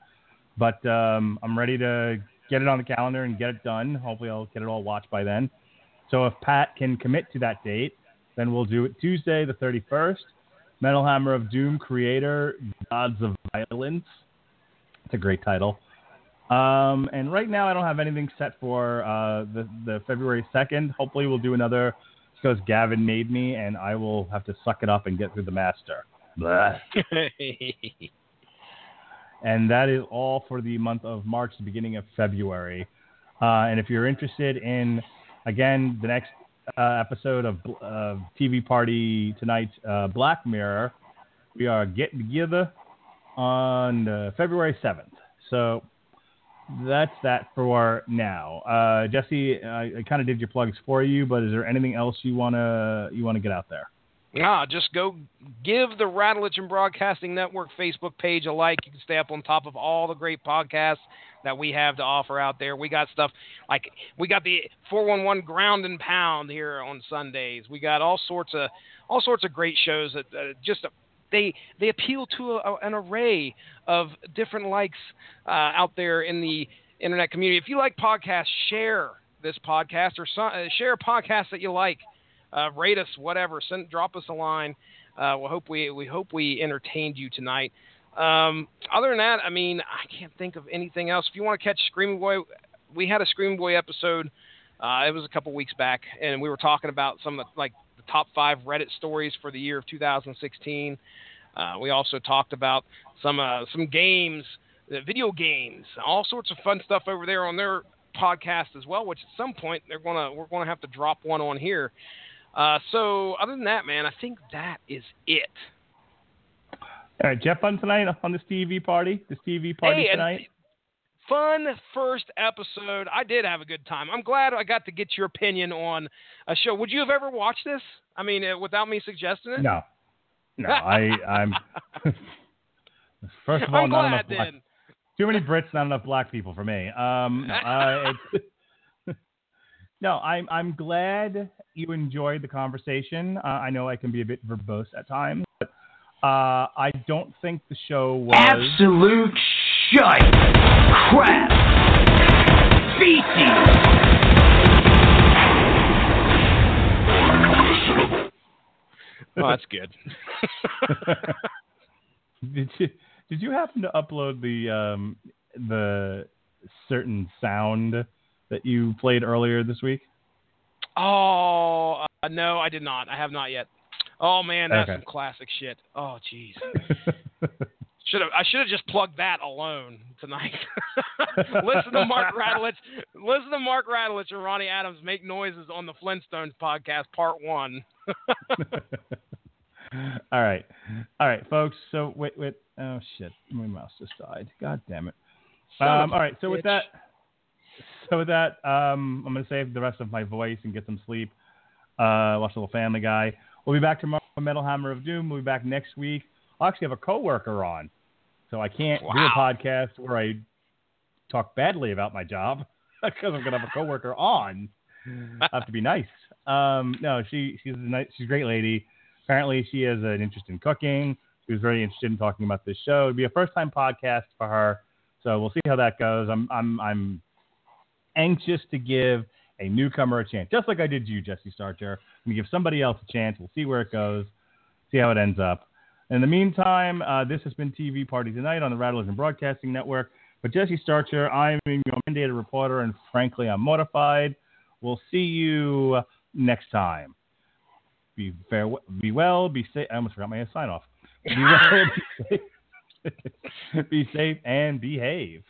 But um, I'm ready to get it on the calendar and get it done. Hopefully, I'll get it all watched by then. So if Pat can commit to that date, then we'll do it Tuesday, the 31st. Metal Hammer of Doom Kreator, Gods of Violence. It's a great title. Um, and right now, I don't have anything set for uh, the, the February 2nd. Hopefully, we'll do another because Gavin made me, and I will have to suck it up and get through the master. And that is all for the month of March, the beginning of February. Uh, and if you're interested in, again, the next uh, episode of TV Party tonight, uh, Black Mirror, we are getting together on uh, February 7th. So that's that for now. Uh, Jesse, I, I kind of did your plugs for you, but is there anything else you wanna you wanna get out there? Ah, just go give the Radulich and Broadcasting Network Facebook page a like. You can stay up on top of all the great podcasts that we have to offer out there. We got stuff like we got the 411 Ground and Pound here on Sundays. We got all sorts of all sorts of great shows that uh, just they they appeal to a, an array of different likes uh, out there in the internet community. If you like podcasts, share this podcast or so, uh, share a podcast that you like uh, rate us, whatever. Send, drop us a line. Uh, we hope we we hope we entertained you tonight. Um, other than that, I mean, I can't think of anything else. If you want to catch Screaming Boy, we had a Screaming Boy episode. Uh, it was a couple weeks back, and we were talking about some of the, like the top five Reddit stories for the year of 2016. Uh, we also talked about some uh, some games, uh, video games, all sorts of fun stuff over there on their podcast as well. Which at some point they're gonna we're gonna have to drop one on here. Uh, so other than that, man, I think that is it. All right, Jeff, fun tonight on this TV party. This TV party hey, tonight. Fun first episode. I did have a good time. I'm glad I got to get your opinion on a show. Would you have ever watched this? I mean, uh, without me suggesting it. No, no. I, I'm. First of all, I'm not enough. Black, then. too many Brits, not enough black people for me. Um, uh, no, I'm I'm glad you enjoyed the conversation. Uh, I know I can be a bit verbose at times, uh, I don't think the show was Absolute shite. Crap. Feces. Oh, that's good. did you did you happen to upload the um, the certain sound that you played earlier this week? oh uh, no, I did not. I have not yet. Oh man, that's Okay. some classic shit. Oh jeez. Should have I should have just plugged that alone tonight. listen to Mark Radulich. Listen to Mark Radulich and Ronnie Adams make noises on the Flintstones podcast, part one. all right, all right, folks. So wait, wait. Oh shit, my mouse just died. God damn it. Um, all right, so with that, so with that, um, I'm gonna save the rest of my voice and get some sleep. Uh, watch a little Family Guy. We'll be back tomorrow. on Metal Hammer of Doom. We'll be back next week. I'll actually have a coworker on, so I can't do a podcast where I talk badly about my job because I'm gonna have a coworker on. I have to be nice. Um, no, she she's a nice, she's a great lady. Apparently, she has an interest in cooking. She was very interested in talking about this show. It'd be a first time podcast for her, so we'll see how that goes. I'm I'm I'm anxious to give a newcomer a chance, just like I did you, Jesse Starcher. I'm gonna give somebody else a chance. We'll see where it goes, see how it ends up. In the meantime, uh, this has been TV Party Tonight on the Radulich and Broadcasting Network. But Jesse Starcher, I'm your mandated reporter, and frankly, I'm mortified. We'll see you next time. Be fair, be well, be safe. I almost forgot my sign off. Be well, be safe, be safe, and behave.